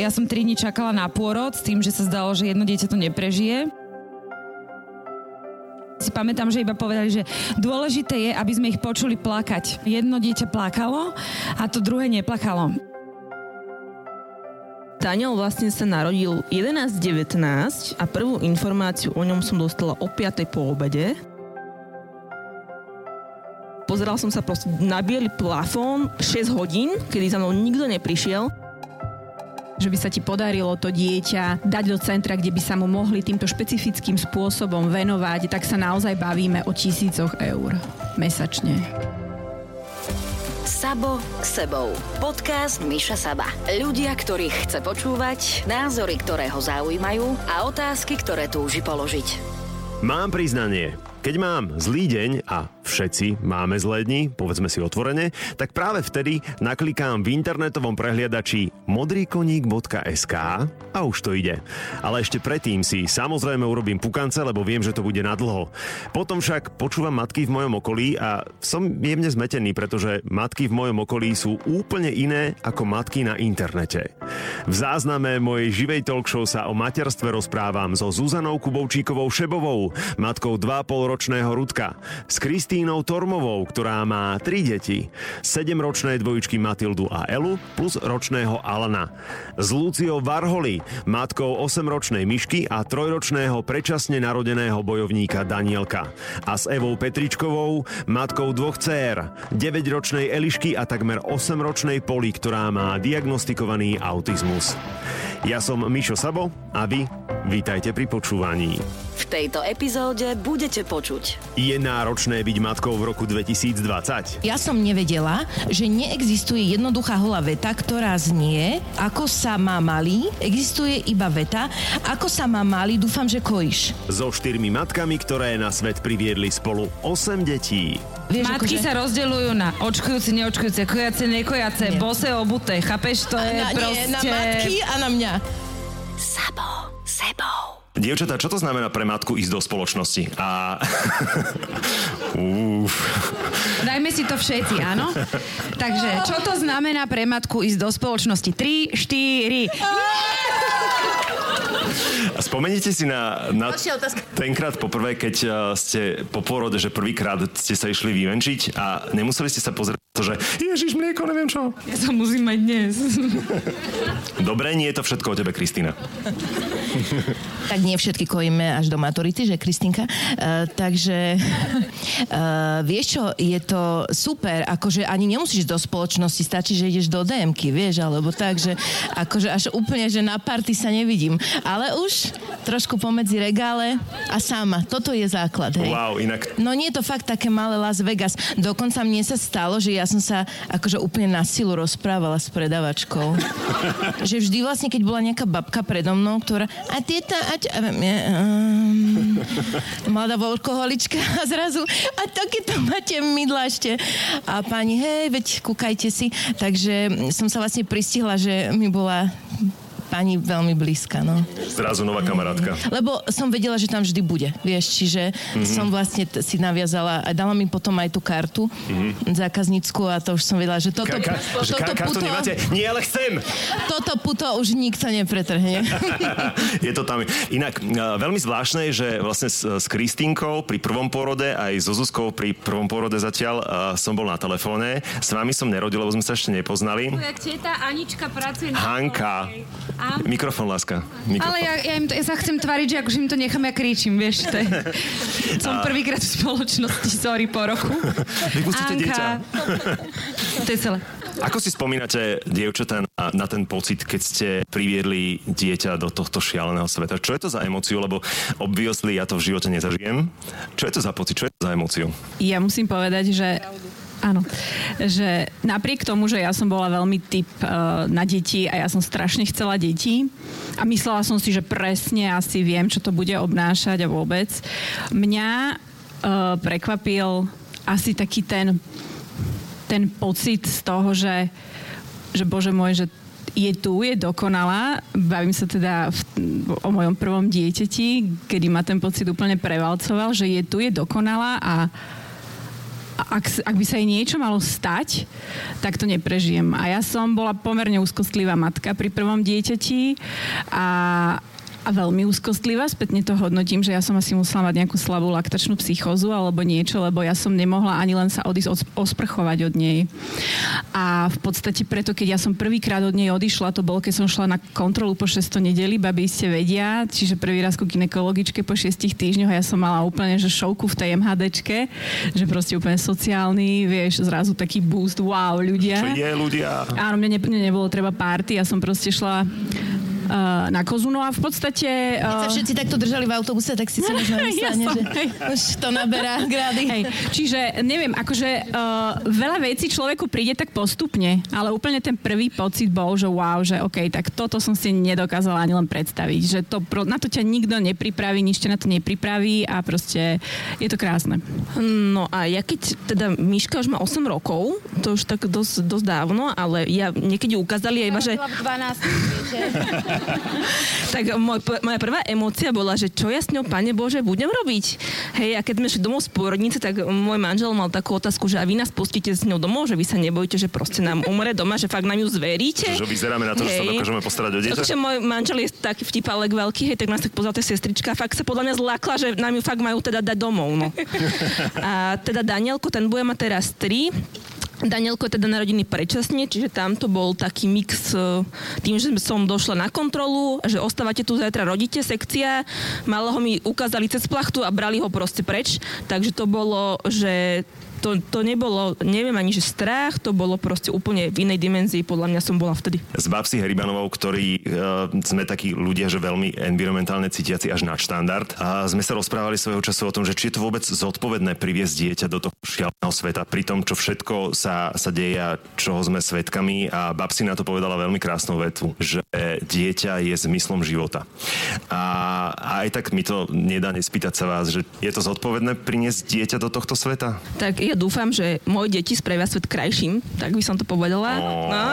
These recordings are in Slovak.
Ja som 3 dní čakala na pôrod s tým, že sa zdalo, že jedno dieťa to neprežije. Si pamätám, že iba povedali, že dôležité je, aby sme ich počuli plakať. Jedno dieťa plakalo a to druhé neplakalo. Daniel vlastne sa narodil 11.19 a prvú informáciu o ňom som dostala o 5. po obede. Pozeral som sa proste na biely plafón 6 hodín, kedy za mnou nikto neprišiel že by sa ti podarilo to dieťa dať do centra, kde by sa mu mohli týmto špecifickým spôsobom venovať, tak sa naozaj bavíme o tisícoch eur mesačne. Sabo k sebou. Podcast Miša Saba. Ľudia, ktorých chce počúvať, názory, ktoré ho zaujímajú a otázky, ktoré túži položiť. Mám priznanie. Keď mám zlý deň a všetci máme zlé dni, povedzme si otvorene, tak práve vtedy naklikám v internetovom prehliadači modrýkoník.sk a už to ide. Ale ešte predtým si samozrejme urobím pukance, lebo viem, že to bude nadlho. Potom však počúvam matky v mojom okolí a som jemne zmetený, pretože matky v mojom okolí sú úplne iné ako matky na internete. V zázname mojej živej talk show sa o materstve rozprávam so Zuzanou Kubovčíkovou Šebovou, matkou 2,5 ročného Rudka, s Kristínou Tormovou, ktorá má tri deti, 7-ročné dvojičky Matildu a Elu plus ročného Alana, s Luciou Varholi, matkou 8-ročnej Myšky a trojročného predčasne narodeného bojovníka Danielka a s Evou Petričkovou, matkou dvoch dcér, 9-ročnej Elišky a takmer 8-ročnej Poli, ktorá má diagnostikovaný autizmus. Ja som Mišo Sabo a vy vítajte pri počúvaní. V tejto epizóde budete počuť. Je náročné byť matkou v roku 2020? Ja som nevedela, že neexistuje jednoduchá holá veta, ktorá znie, ako sa má malý, existuje iba veta, ako sa má malý, dúfam, že kojíš. So štyrmi matkami, ktoré na svet priviedli spolu 8 detí. Vieš, Matky akože... sa rozdeľujú na očkujúce, neočkujúce, kojace, nekojace, nie. bose, obuté, chápeš? To je na, proste... Nie, na matky a na mňa. Sabo, sebou. Dievčatá, čo to znamená pre matku ísť do spoločnosti? A... Uf. Dajme si to všetci, áno? Takže, čo to znamená pre matku ísť do spoločnosti? 3, 4... Spomeníte si na, na tenkrát poprvé, keď uh, ste po porode, že prvýkrát ste sa išli vyvenčiť a nemuseli ste sa pozrieť to, že Ježiš, mlieko, neviem čo. Ja sa musím mať dnes. Dobre, nie je to všetko o tebe, Kristýna. tak nie všetky kojíme až do maturity, že Kristinka. Uh, takže uh, vieš čo, je to super, akože ani nemusíš do spoločnosti, stačí, že ideš do DMky, vieš, alebo tak, že akože až úplne, že na party sa nevidím. Ale už trošku pomedzi regále a sama. Toto je základ, hej. Wow, inak... No nie je to fakt také malé Las Vegas. Dokonca mne sa stalo, že ja som sa akože úplne na silu rozprávala s predavačkou. že vždy vlastne, keď bola nejaká babka predo mnou, ktorá a tieto, a, a, um, mladá alkoholička a zrazu a to keď to máte mydla ešte. A pani, hej, veď kúkajte si. Takže som sa vlastne pristihla, že mi bola pani veľmi blízka, no. Zrazu nová kamarátka. Lebo som vedela, že tam vždy bude, vieš, čiže mm-hmm. som vlastne t- si naviazala a dala mi potom aj tú kartu mm-hmm. zákaznícku a to už som vedela, že toto, ka- ka- že toto ka- puto... nemáte? Nie, ale chcem! Toto puto už nikto nepretrhne. je to tam. Inak, veľmi zvláštne je, že vlastne s, s Kristinkou pri prvom porode aj so Zuzkou pri prvom porode zatiaľ uh, som bol na telefóne. S vami som nerodil, lebo sme sa ešte nepoznali. Tvoja teta Anička pracuje na Hanka. Mikrofón, láska. Mikrofón. Ale ja, ja, im to, ja sa chcem tvariť, že akože im to nechám, ja kričím, vieš. To je, som prvýkrát v spoločnosti, sorry, po roku. Vypustite dieťa. to je celé. Ako si spomínate, dievčatá, na, na ten pocit, keď ste priviedli dieťa do tohto šialeného sveta? Čo je to za emóciu? Lebo obviously ja to v živote nezažijem. Čo je to za pocit? Čo je to za emóciu? Ja musím povedať, že Áno, že napriek tomu, že ja som bola veľmi typ uh, na deti a ja som strašne chcela deti a myslela som si, že presne asi viem, čo to bude obnášať a vôbec, mňa uh, prekvapil asi taký ten, ten pocit z toho, že, že bože môj, že je tu, je dokonalá. Bavím sa teda v, o mojom prvom dieťati, kedy ma ten pocit úplne prevalcoval, že je tu, je dokonalá a ak, ak by sa jej niečo malo stať, tak to neprežijem. A ja som bola pomerne úzkostlivá matka pri prvom dieťati a, a veľmi úzkostlivá. Spätne to hodnotím, že ja som asi musela mať nejakú slabú laktačnú psychózu alebo niečo, lebo ja som nemohla ani len sa odísť osprchovať od nej. A v podstate preto, keď ja som prvýkrát od nej odišla, to bolo, keď som šla na kontrolu po 600 nedeli, babi ste vedia, čiže prvý raz ku ginekologičke po 6 týždňoch a ja som mala úplne že šovku v tej MHDčke, že proste úplne sociálny, vieš, zrazu taký boost, wow, ľudia. Čo je ľudia? Áno, mne, ne, mne nebolo treba párty, ja som proste šla uh, na kozu. No a v podstate... Uh... Keď sa všetci takto držali v autobuse, tak si sa možno myslenie, ja že už to naberá grády. Hej. Čiže neviem, akože uh, veľa vecí človeku príde tak postupne, ale úplne ten prvý pocit bol, že wow, že OK, tak toto som si nedokázala ani len predstaviť, že to, na to ťa nikto nepripraví, nič ťa na to nepripraví a proste je to krásne. No a ja keď teda Miška už má 8 rokov, to už tak dosť, dosť dávno, ale ja niekedy ukázali aj iba, že... 12, tak môj, moja prvá emócia bola, že čo ja s ňou, pane Bože, budem robiť? Hej, a keď sme šli domov z pôrodnice, tak môj manžel mal takú otázku, že a vy nás pustíte s ňou domov, že vy sa nebojíte, že proste nám umre doma, že fakt nám ju zveríte. Že vyzeráme na to, hej. že sa dokážeme postarať o dieťa. Takže môj manžel je taký vtipalek veľký, hej, tak nás tak pozrite sestrička, fakt sa podľa mňa zlákla, že nám ju fakt majú teda dať domov. No. A teda Danielko, ten bude mať teraz 3 Danielko je teda narodený predčasne, čiže tam to bol taký mix e, tým, že som došla na kontrolu, že ostávate tu zajtra, rodíte sekcia, malého mi ukázali cez plachtu a brali ho proste preč, takže to bolo, že to, to nebolo, neviem ani, že strach, to bolo proste úplne v inej dimenzii, podľa mňa som bola vtedy. S Babsi Heribanovou, ktorí uh, sme takí ľudia, že veľmi environmentálne cítiaci až na štandard. A sme sa rozprávali svojho času o tom, že či je to vôbec zodpovedné priviesť dieťa do toho šialeného sveta, pri tom, čo všetko sa, sa deje a čoho sme svetkami. A Babsi na to povedala veľmi krásnu vetu, že dieťa je zmyslom života. A, a aj tak mi to nedá nespýtať sa vás, že je to zodpovedné priniesť dieťa do tohto sveta? Tak ja dúfam, že moje deti spravia svet krajším, tak by som to povedala. No.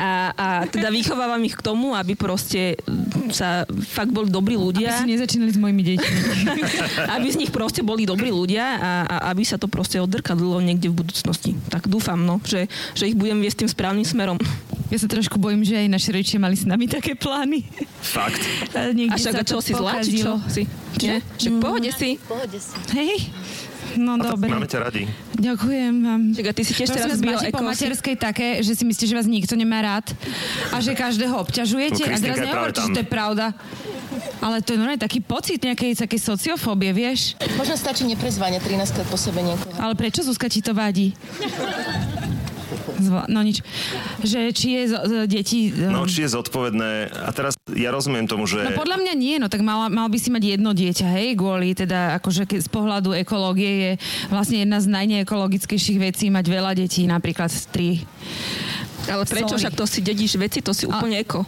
A, a teda vychovávam ich k tomu, aby proste sa fakt boli dobrí ľudia. Aby si nezačínali s mojimi deťmi. aby z nich proste boli dobrí ľudia a, a aby sa to proste oddrkadlo niekde v budúcnosti. Tak dúfam, no, že, že ich budem viesť tým správnym smerom. Ja sa trošku bojím, že aj naši rodičia mali s nami také plány. Fakt? A, a však a čo si zlá, či čo? Si? Nie? Však v pohode si. Pohode si. Hej. No a dobre. Máme ťa radi. Ďakujem vám. Čaká, ty si tiež teraz zbil po materskej také, že si myslíte, že vás nikto nemá rád a že každého obťažujete no, a teraz nehovorte, že to je pravda. Ale to je normálne taký pocit nejakej takej sociofóbie, vieš? Možno stačí neprezvanie 13 krát po sebe niekoho. Ale prečo Zuzka ti to vadí? No nič. Že či je z, z, deti... No, či je zodpovedné. A teraz ja rozumiem tomu, že... No podľa mňa nie, no tak mal, mal by si mať jedno dieťa, hej, kvôli teda akože z pohľadu ekológie je vlastne jedna z najneekologickejších vecí mať veľa detí, napríklad tri. Ale prečo? Sorry. Však to si dedíš veci, to si úplne A... eko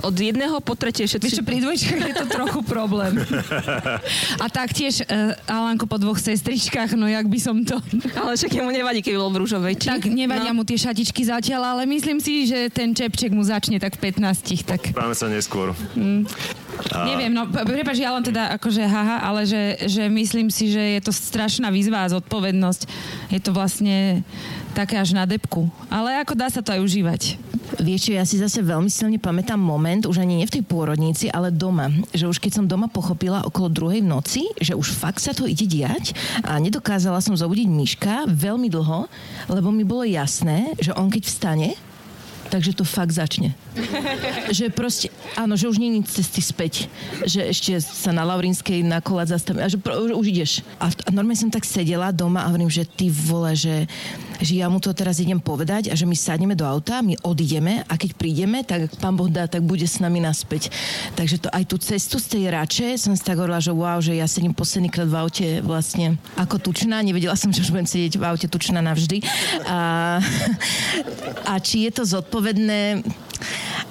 od jedného po tretie všetci... Vieš čo, pri dvojčkách je to trochu problém. A taktiež uh, Alanko po dvoch sestričkách, no jak by som to... Ale však mu nevadí, keď bol v rúžovej, či? Tak nevadia no. mu tie šatičky zatiaľ, ale myslím si, že ten čepček mu začne tak v 15. Tak... Máme sa neskôr. Mm. A... Neviem, no prepáč, ja len teda akože haha, ale že, že myslím si, že je to strašná výzva a zodpovednosť. Je to vlastne také až na depku. Ale ako dá sa to aj užívať. Vieš ja si zase veľmi silne pamätám moment, už ani nie v tej pôrodnici, ale doma. Že už keď som doma pochopila okolo druhej v noci, že už fakt sa to ide diať a nedokázala som zobudiť Myška veľmi dlho, lebo mi bolo jasné, že on keď vstane, takže to fakt začne. že proste, áno, že už je cesty späť. Že ešte sa na Laurinskej na kolať zastavím. A že pro, už ideš. A, a normálne som tak sedela doma a hovorím, že ty vole, že že ja mu to teraz idem povedať a že my sadneme do auta, my odídeme a keď prídeme, tak pán Boh dá, tak bude s nami naspäť. Takže to aj tú cestu z tej rače som si tak hovorila, že wow, že ja sedím posledný v aute vlastne ako tučná. Nevedela som, že už budem sedieť v aute tučná navždy. A, a či je to zodpovedné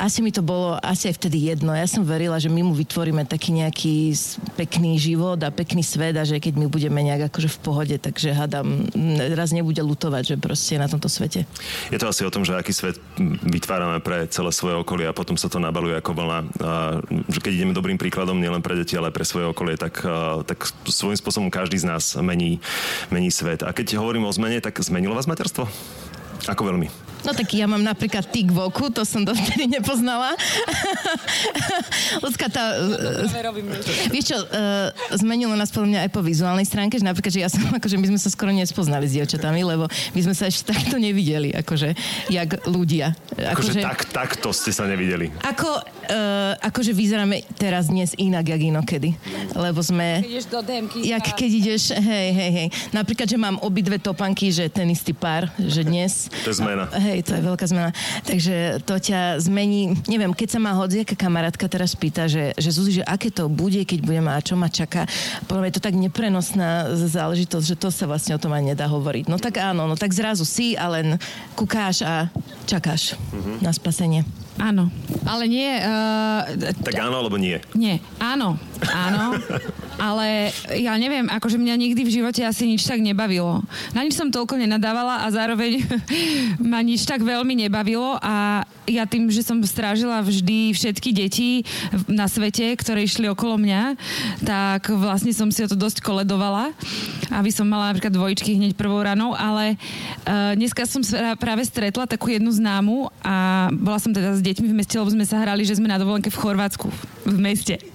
asi mi to bolo asi aj vtedy jedno. Ja som verila, že my mu vytvoríme taký nejaký pekný život a pekný svet a že keď my budeme nejak akože v pohode, takže hadam, raz nebude lutovať, že proste na tomto svete. Je to asi o tom, že aký svet vytvárame pre celé svoje okolie a potom sa to nabaluje ako vlna. A, že keď ideme dobrým príkladom nielen pre deti, ale pre svoje okolie, tak, tak svojím spôsobom každý z nás mení, mení svet. A keď hovorím o zmene, tak zmenilo vás materstvo? Ako veľmi? No tak ja mám napríklad tik v oku, to som dovtedy nepoznala. Ľudská tá... Vieš čo, uh, zmenilo nás podľa mňa aj po vizuálnej stránke, že napríklad, že ja som, akože my sme sa skoro nespoznali s dievčatami, lebo my sme sa ešte takto nevideli, akože, jak ľudia. Akože, akože tak, takto ste sa nevideli. Ako, uh, akože vyzeráme teraz dnes inak, jak inokedy. Lebo sme... Keď ideš do DMky. Jak keď ideš, hej, hej, hej. Napríklad, že mám obidve topanky, že ten istý pár, že dnes... To je zmena. Hej, hej, to je veľká zmena. Takže to ťa zmení, neviem, keď sa ma hodziaká kamarátka teraz pýta, že, že Zuzi, že aké to bude, keď budem a čo ma čaká. Podľa je to tak neprenosná záležitosť, že to sa vlastne o tom aj nedá hovoriť. No tak áno, no tak zrazu si a len kukáš a čakáš mm-hmm. na spasenie. Áno, ale nie... Uh, tak áno, alebo nie? Nie, áno, áno. ale ja neviem, akože mňa nikdy v živote asi nič tak nebavilo. Na nič som toľko nenadávala a zároveň ma nič tak veľmi nebavilo a ja tým, že som strážila vždy všetky deti na svete, ktoré išli okolo mňa, tak vlastne som si o to dosť koledovala, aby som mala napríklad dvojičky hneď prvou ranou, ale uh, dneska som práve stretla takú jednu známu a bola som teda s deťmi v meste, lebo sme sa hrali, že sme na dovolenke v Chorvátsku v meste.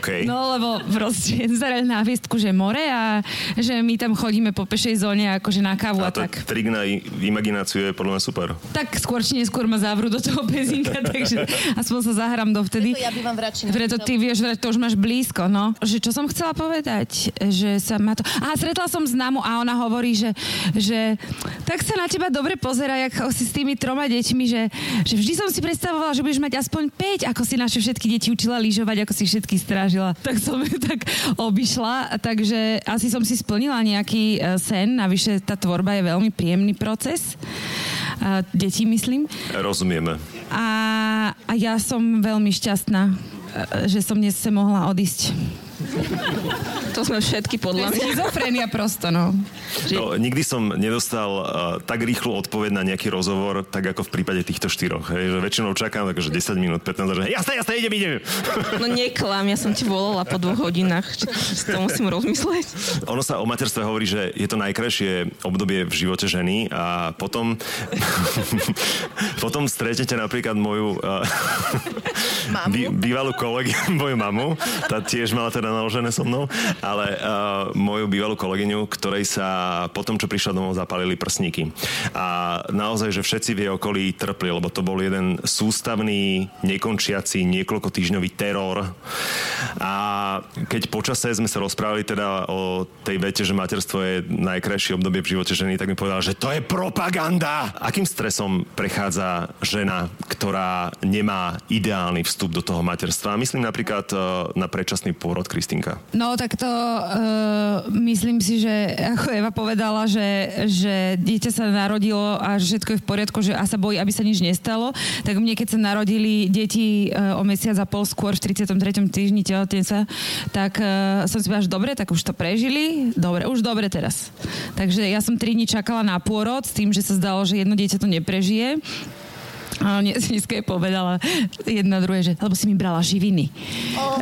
Okay. No lebo proste zarali na hviezku, že more a že my tam chodíme po pešej zóne akože na kávu a, a tak. trik na imagináciu je podľa mňa super. Tak skôr či neskôr ma zavrú do toho pezinka, takže aspoň sa zahrám dovtedy. Preto ja bývam v Račine. Preto ty vieš, to už máš blízko, no. Že čo som chcela povedať? Že sa ma to... A stretla som známu a ona hovorí, že, že tak sa na teba dobre pozera, jak si s tými troma deťmi, že, že vždy som si predstavovala, že budeš mať aspoň 5, ako si naše všetky deti učila lyžovať, ako si všetky všetky strážila. Tak som ju tak obišla, takže asi som si splnila nejaký e, sen, navyše tá tvorba je veľmi príjemný proces. Deti myslím. Rozumieme. A, a ja som veľmi šťastná, e, že som dnes sa mohla odísť. To sme všetky podľa mňa. Schizofrenia prosto, no. no. Nikdy som nedostal uh, tak rýchlu odpoveď na nejaký rozhovor, tak ako v prípade týchto štyroch. Hej, že väčšinou čakám takže 10 minút, 15 že jasne, jasne, idem, idem. No neklam, ja som ti volala po dvoch hodinách. To musím rozmyslieť. Ono sa o materstve hovorí, že je to najkrajšie obdobie v živote ženy a potom potom stretnete napríklad moju uh, bývalú kolegy, moju mamu, tá tiež mala teda naložené so mnou, ale uh, moju bývalú kolegyňu, ktorej sa po čo prišla domov, zapalili prsníky. A naozaj, že všetci v jej okolí trpli, lebo to bol jeden sústavný, nekončiaci, niekoľko týždňový teror. A keď počase sme sa rozprávali teda o tej vete, že materstvo je najkrajšie obdobie v živote ženy, tak mi povedala, že to je propaganda! Akým stresom prechádza žena, ktorá nemá ideálny vstup do toho materstva? Myslím napríklad uh, na predčasný pôrod Kristinka. No tak to uh, myslím si, že ako Eva povedala, že, že dieťa sa narodilo a všetko je v poriadku, že a sa bojí, aby sa nič nestalo, tak mne keď sa narodili deti uh, o mesiac a pol skôr v 33. týždni tehotenca, tak uh, som si povedala, že dobre, tak už to prežili, dobre, už dobre teraz. Takže ja som 3 dní čakala na pôrod s tým, že sa zdalo, že jedno dieťa to neprežije. A dneska je povedala jedna druhé, že lebo si mi brala živiny. Oh.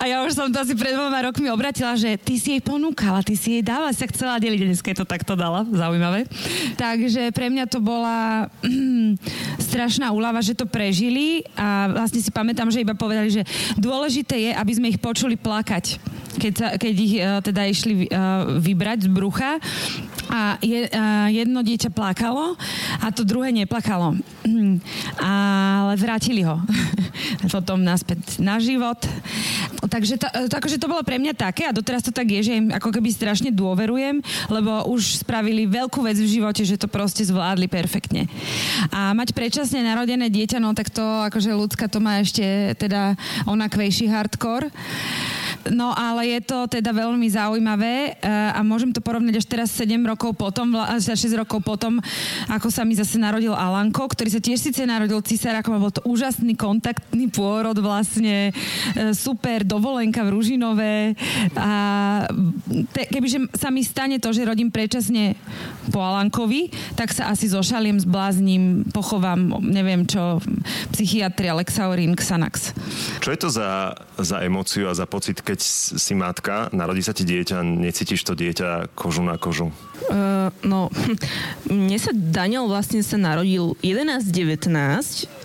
A ja už som to asi pred dvoma rokmi obratila, že ty si jej ponúkala, ty si jej dala, sa chcela deliť, dneska je to takto dala, zaujímavé. Takže pre mňa to bola mm, strašná úlava, že to prežili a vlastne si pamätám, že iba povedali, že dôležité je, aby sme ich počuli plakať keď, sa, keď ich uh, teda išli uh, vybrať z brucha a je, uh, jedno dieťa plakalo a to druhé neplakalo. Ale vrátili ho potom naspäť na život. Takže to, akože to bolo pre mňa také a doteraz to tak je, že im ako keby strašne dôverujem, lebo už spravili veľkú vec v živote, že to proste zvládli perfektne. A mať predčasne narodené dieťa, no tak to akože ľudská to má ešte teda onakvejší hardcore. no ale je to teda veľmi zaujímavé uh, a môžem to porovnať až teraz 7 rokov potom, až 6 rokov potom, ako sa mi zase narodil Alanko, ktorý sa tiež síce narodil cisárakom bol to úžasný kontaktný pôrod vlastne, uh, super dovolenka v Ružinové a te, kebyže sa mi stane to, že rodím predčasne po Alankovi, tak sa asi zošaliem, zblázním, pochovám, neviem čo, psychiatria, Lexaurin, Xanax. Čo je to za, za emóciu a za pocit, keď si matka, narodí sa ti dieťa, necítiš to dieťa kožu na kožu? Uh, no, mne sa Daniel vlastne sa narodil 11.19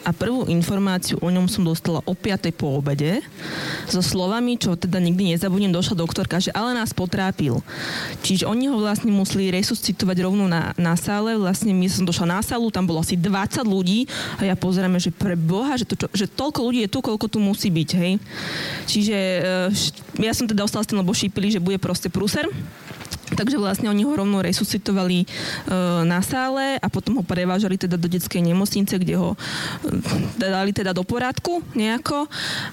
a prvú informáciu o ňom som dostala o 5. po obede so slovami, čo teda nikdy nezabudnem, došla doktorka, že ale nás potrápil. Čiže oni ho vlastne museli resuscitovať rovno na, na sále. Vlastne my som došla na sálu, tam bolo asi 20 ľudí a ja pozeráme, že pre Boha, že, to, čo, že toľko ľudí je tu, koľko tu musí byť, hej. Čiže uh, ja som teda ostala s tým, lebo šípili, že bude proste prúser. Takže vlastne oni ho rovno resuscitovali e, na sále a potom ho prevážali teda do detskej nemocnice, kde ho e, dali teda do poradku nejako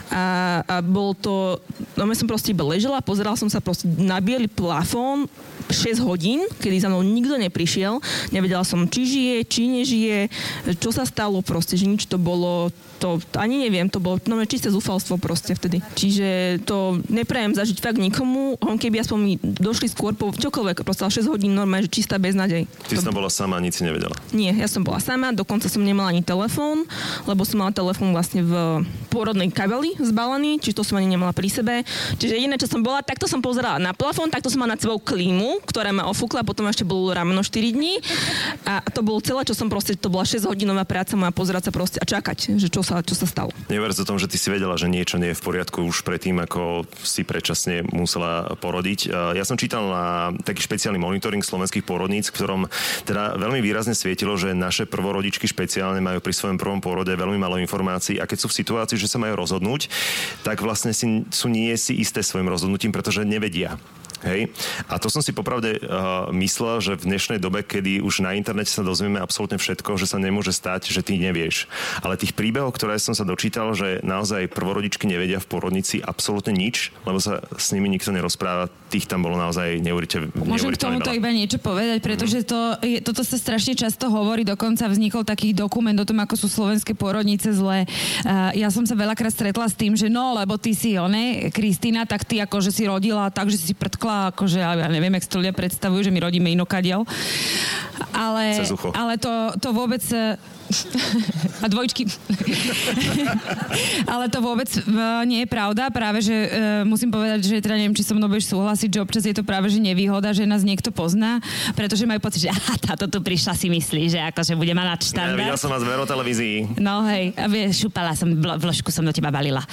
a, a bol to, no ja som proste iba ležela, pozeral som sa proste na biely plafón 6 hodín, kedy za mnou nikto neprišiel, nevedela som, či žije, či nežije, čo sa stalo proste, že nič to bolo, to ani neviem, to bolo no, čisté zúfalstvo proste vtedy. Čiže to neprajem zažiť fakt nikomu, on keby aspoň mi došli skôr po čokoľvek, proste 6 hodín normálne, že čistá beznadej. Ty to... si bola sama, nic si nevedela? Nie, ja som bola sama, dokonca som nemala ani telefón, lebo som mala telefón vlastne v pôrodnej kabeli zbalený, čiže to som ani nemala pri sebe. Čiže jediné, čo som bola, takto som pozerala na plafón, takto som mala nad sebou klímu, ktorá ma ofúkla, potom ešte bolo rameno 4 dní. A to bolo celé, čo som proste, to bola 6 hodinová práca moja pozerať sa proste a čakať, že čo sa, čo sa stalo. Never o tom, že ty si vedela, že niečo nie je v poriadku už predtým, ako si predčasne musela porodiť. Ja som čítal na taký špeciálny monitoring slovenských porodníc, v ktorom teda veľmi výrazne svietilo, že naše prvorodičky špeciálne majú pri svojom prvom porode veľmi malo informácií a keď sú v situácii, že sa majú rozhodnúť, tak vlastne si, sú nie si isté svojim rozhodnutím, pretože nevedia. Hej? A to som si popravde uh, myslel, že v dnešnej dobe, kedy už na internete sa dozvieme absolútne všetko, že sa nemôže stať, že ty nevieš. Ale tých príbehov, ktoré som sa dočítal, že naozaj prvorodičky nevedia v porodnici absolútne nič, lebo sa s nimi nikto nerozpráva, tých tam bolo naozaj neuveriteľne Môžem k tomuto iba niečo povedať, pretože to, je, toto sa strašne často hovorí, dokonca vznikol taký dokument o tom, ako sú slovenské pôrodnice zlé. Uh, ja som sa veľakrát stretla s tým, že no, lebo ty si one, Kristýna, tak ty akože si rodila tak, že si prtkla akože ja neviem, jak si to ľudia predstavujú, že my rodíme inokadiaľ. Ale, ale to, to vôbec a dvojčky. Ale to vôbec uh, nie je pravda. Práve, že uh, musím povedať, že teda neviem, či so mnou budeš súhlasiť, že občas je to práve, že nevýhoda, že nás niekto pozná, pretože majú pocit, že aha, táto tu prišla si myslí, že akože bude mať nadštandard. Ja videl som vás v televízii. No hej, a vieš, šupala som, vložku som do teba balila.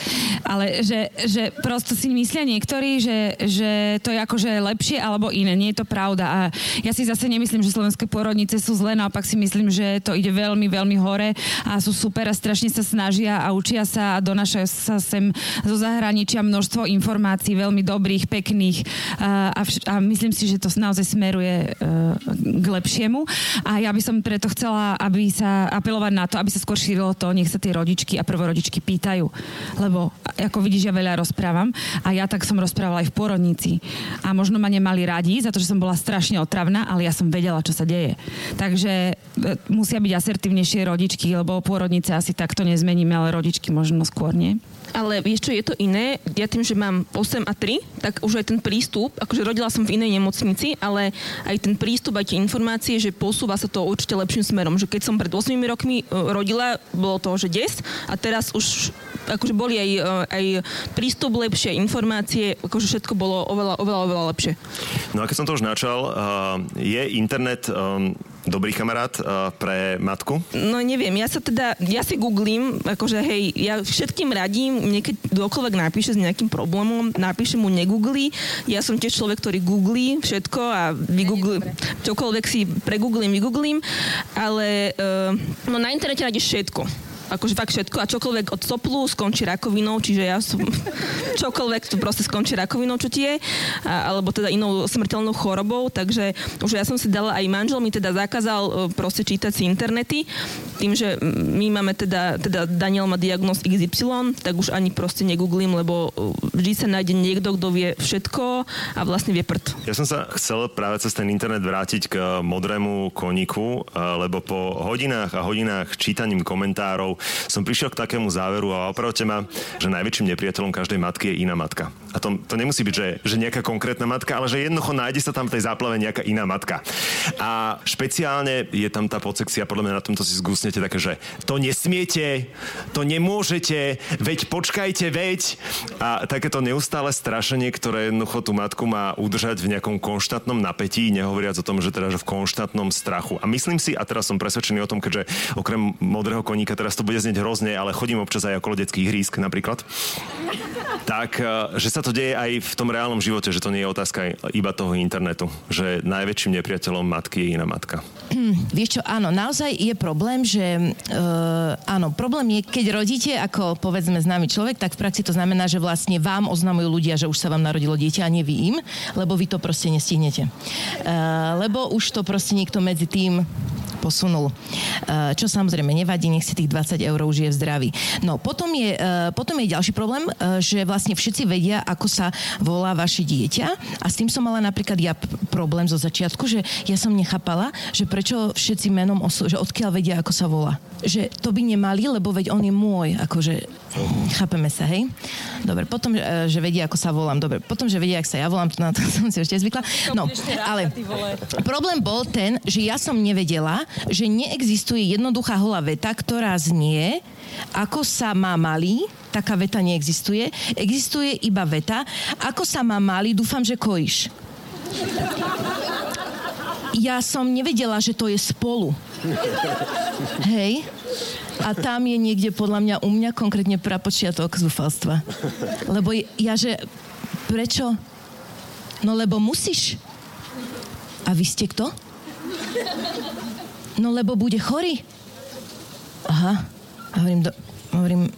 Ale že, že prosto si myslia niektorí, že, že to je akože lepšie alebo iné. Nie je to pravda. A ja si zase nemyslím, že slovenské pôrodnice sú zlé, naopak si myslím, že to ide veľmi, veľmi veľmi hore a sú super a strašne sa snažia a učia sa a donášajú sa sem zo zahraničia množstvo informácií veľmi dobrých, pekných a, a, a myslím si, že to naozaj smeruje uh, k lepšiemu a ja by som preto chcela, aby sa apelovať na to, aby sa skôr šírilo to, nech sa tie rodičky a prvorodičky pýtajú. Lebo ako vidíš, ja veľa rozprávam a ja tak som rozprávala aj v porodnici. A možno ma nemali radi za to, že som bola strašne otravná, ale ja som vedela, čo sa deje. Takže e, musia byť asertívnejšie staršie rodičky, lebo pôrodnice asi takto nezmeníme, ale rodičky možno skôr nie. Ale vieš čo, je to iné. Ja tým, že mám 8 a 3, tak už aj ten prístup, akože rodila som v inej nemocnici, ale aj ten prístup, aj tie informácie, že posúva sa to určite lepším smerom. Že keď som pred 8 rokmi e, rodila, bolo to, že des a teraz už akože boli aj, e, aj prístup lepšie, informácie, akože všetko bolo oveľa, oveľa, oveľa lepšie. No a keď som to už načal, je internet um, dobrý kamarát uh, pre matku? No neviem, ja sa teda, ja si googlím, akože hej, ja všetkým radím, niekedy kdokoľvek napíše s nejakým problémom, napíše mu negoogli. Ja som tiež človek, ktorý googlí všetko a vygoogli, čokoľvek si pregooglím, vygooglím, ale uh, no na internete nájdeš všetko akože fakt všetko a čokoľvek od soplu skončí rakovinou, čiže ja som čokoľvek tu proste skončí rakovinou, čo ti je, a, alebo teda inou smrteľnou chorobou, takže už ja som si dala aj manžel mi teda zakázal e, proste čítať si internety, tým, že my máme teda, teda Daniel má diagnoz XY, tak už ani proste negooglím, lebo e, vždy sa nájde niekto, kto vie všetko a vlastne vie prd. Ja som sa chcel práve cez ten internet vrátiť k modrému koníku, e, lebo po hodinách a hodinách čítaním komentárov som prišiel k takému záveru a opravte ma, že najväčším nepriateľom každej matky je iná matka. A to, to nemusí byť, že, že nejaká konkrétna matka, ale že jednoducho nájde sa tam v tej záplave nejaká iná matka. A špeciálne je tam tá podsekcia, podľa mňa na tomto si zgusnete také, že to nesmiete, to nemôžete, veď počkajte, veď. A takéto neustále strašenie, ktoré jednoducho tú matku má udržať v nejakom konštantnom napätí, nehovoriac o tom, že teda že v konštantnom strachu. A myslím si, a teraz som presvedčený o tom, keďže okrem modrého koníka, teraz to bude znieť hrozne, ale chodím občas aj okolo detských hrísk napríklad, tak, eh, že sa to deje aj v tom reálnom živote, že to nie je otázka iba toho internetu, že najväčším nepriateľom matky je iná matka. Vieš čo, áno, naozaj je problém, že uh, áno, problém je, keď rodíte ako povedzme známy človek, tak v praxi to znamená, že vlastne vám oznamujú ľudia, že už sa vám narodilo dieťa a nie vy im, lebo vy to proste nestihnete. Uh, lebo už to proste niekto medzi tým posunul. Uh, čo samozrejme nevadí, nech si tých 20 eur už je v zdraví. No, potom je, potom je ďalší problém, že vlastne všetci vedia, ako sa volá vaše dieťa a s tým som mala napríklad ja problém zo začiatku, že ja som nechápala, že prečo všetci menom, oslo- že odkiaľ vedia, ako sa volá. Že to by nemali, lebo veď on je môj, akože chápeme sa, hej? Dobre, potom, že vedia, ako sa volám. Dobre, potom, že vedia, ako sa ja volám, to na to som si ešte zvykla. No, ale problém bol ten, že ja som nevedela, že neexistuje jednoduchá holá veta, ktorá znie, ako sa má malý, taká veta neexistuje. Existuje iba veta, ako sa má malý, dúfam, že kojíš. Ja som nevedela, že to je spolu. Hej. A tam je niekde podľa mňa u mňa konkrétne prapočiatok zúfalstva. Lebo ja, že prečo? No lebo musíš. A vy ste kto? No lebo bude chorý. Aha. Hovorím, do, hovorím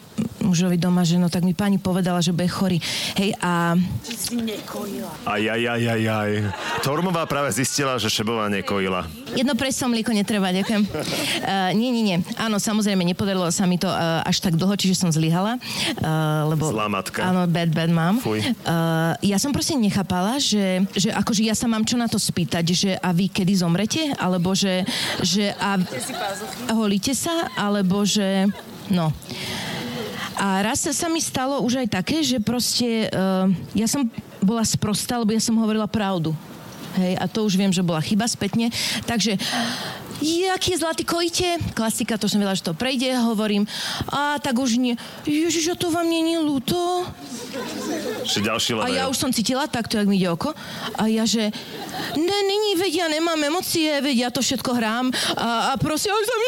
mužovi doma, že no tak mi pani povedala, že bude chorý. Hej, a... Aj, aj, aj, aj, aj. Tormová práve zistila, že Šebová nekojila. Jedno preso mlieko netreba, ďakujem. Uh, nie, nie, nie. Áno, samozrejme, nepodarilo sa mi to uh, až tak dlho, čiže som zlyhala. Uh, lebo, Zlá matka. Áno, bad, bad mom. Fuj. Uh, ja som proste nechápala, že, že akože ja sa mám čo na to spýtať, že a vy kedy zomrete? Alebo že, že a, holíte sa? Alebo že... No. A raz sa, mi stalo už aj také, že proste uh, ja som bola sprostá, lebo ja som hovorila pravdu. Hej, a to už viem, že bola chyba spätne. Takže jaký je zlatý kojite? Klasika, to som vedela, že to prejde. Hovorím, a tak už nie. Ježiš, a to vám je ľúto? Ďalší A ja už som cítila takto, jak mi ide oko. A ja, že ne, není, veď ja nemám emócie, veď ja to všetko hrám. A, a prosím, už som...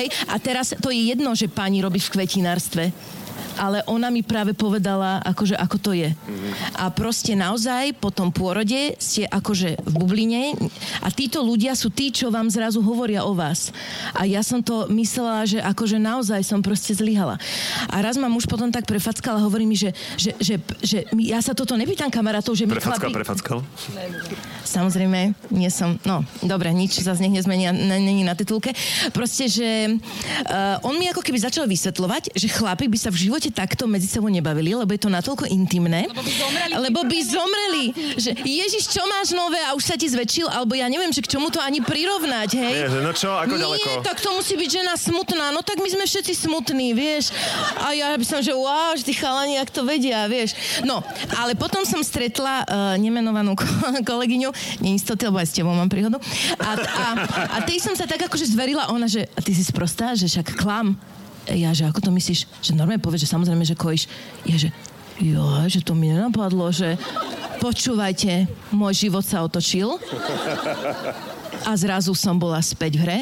Hej, a teraz to je jedno, že pani robí v kvetinárstve ale ona mi práve povedala, akože ako to je. A proste naozaj po tom pôrode ste akože v bubline a títo ľudia sú tí, čo vám zrazu hovoria o vás. A ja som to myslela, že akože naozaj som proste zlyhala. A raz ma muž potom tak prefackal a hovorí mi, že, že, že, že my- ja sa toto nepýtam kamarátov, že my Prefackal, chlapi... prefackal. Samozrejme, nie som, no, dobre, nič zase nech nezmení, n- není na titulke. Proste, že uh, on mi ako keby začal vysvetľovať, že chlapi by sa v živote takto medzi sebou nebavili, lebo je to natoľko intimné. Lebo by zomreli. Lebo by zomreli. Že Ježiš, čo máš nové a už sa ti zväčšil, alebo ja neviem, že k čomu to ani prirovnať, hej? Nie, že no čo, ako Nie, ďaleko? tak to musí byť žena smutná. No tak my sme všetci smutní, vieš. A ja by som, že wow, že tí chalani, jak to vedia, vieš. No, ale potom som stretla uh, nemenovanú ko- kolegyňu, neistoty, lebo aj s tebou mám príhodu. A, a, a tej som sa tak akože zverila, ona, že ty si sprostá, že však klam. Ja, že ako to myslíš? Že normálne povedz, že samozrejme, že kojíš. Ja, že jo, že to mi nenapadlo, že počúvajte, môj život sa otočil a zrazu som bola späť v hre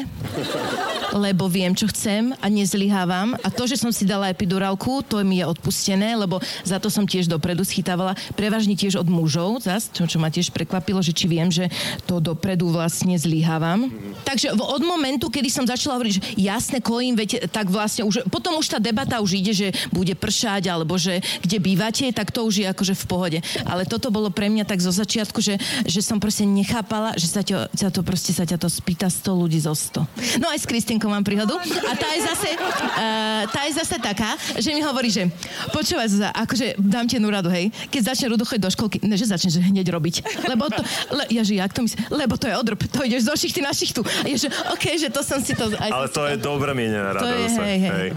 lebo viem, čo chcem a nezlyhávam. A to, že som si dala epidurálku, to mi je odpustené, lebo za to som tiež dopredu schytávala. Prevažne tiež od mužov, zas, čo, čo ma tiež prekvapilo, že či viem, že to dopredu vlastne zlyhávam. Takže od momentu, kedy som začala hovoriť, že jasne kojím, veď tak vlastne už, potom už tá debata už ide, že bude pršať, alebo že kde bývate, tak to už je akože v pohode. Ale toto bolo pre mňa tak zo začiatku, že, že som proste nechápala, že sa, ťa, sa to proste sa ťa to spýta 100 ľudí zo 100. No aj s Kristinkou mám príhodu. A tá je zase, uh, tá je zase taká, že mi hovorí, že počúvaj Zuzá, akože dám ti jednu radu, hej, keď začne Rudo chodiť do školky, ne, že začneš hneď robiť. Lebo to, le, ja že jak to myslím, lebo to je odrb, to ideš zo šichty na šichtu. A je, že OK, že to som si to... Aj Ale to je dobre mienená rada. To je, zase. hej, hej, Hej.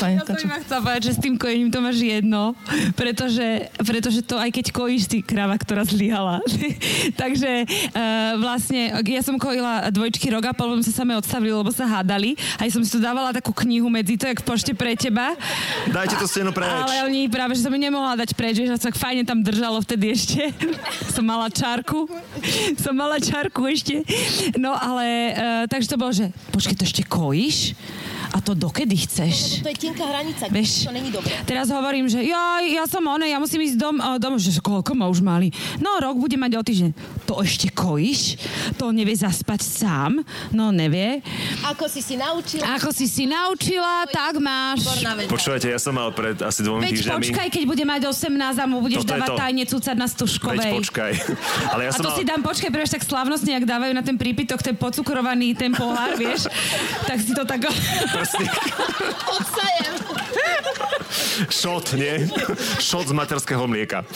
Fajn, Ja som chcela povedať, že s tým kojením to máš jedno, pretože, pretože to aj keď kojíš si kráva, ktorá zlyhala. Takže uh, vlastne ja som kojila dvojčky rok a pol, potom sa same odstavili, lebo sa hádali. Aj som si tu dávala takú knihu medzi to, jak v pošte pre teba. Dajte to steno preč. Ale oni práve, že som mi nemohla dať preč, že sa tak fajne tam držalo vtedy ešte. som mala čárku. som mala čárku ešte. No ale, uh, takže to bolo, že počkej, to ešte kojíš? A to dokedy chceš? To je tenká hranica, Vieš, to není dobré. teraz hovorím, že ja, ja som one, ja musím ísť dom, a dom, že koľko ma už mali. No, rok bude mať o týždeň. To ešte kojíš? To nevie zaspať sám? No, nevie. Ako si si naučila? Ako si si naučila, tak máš. Počúvajte, ja som mal pred asi dvomi Veď týždňami... počkaj, keď bude mať 18 a mu budeš Toto dávať to. tajne cúcať na Veď stužkovej. počkaj. Ale ja A som to mal... si dám, počkaj, prvé tak slávnostne, ak dávajú na ten prípitok, ten pocukrovaný, ten pohár, vieš, tak si to tak... Alltså, fantastisk. Šot, nie? Šot z materského mlieka.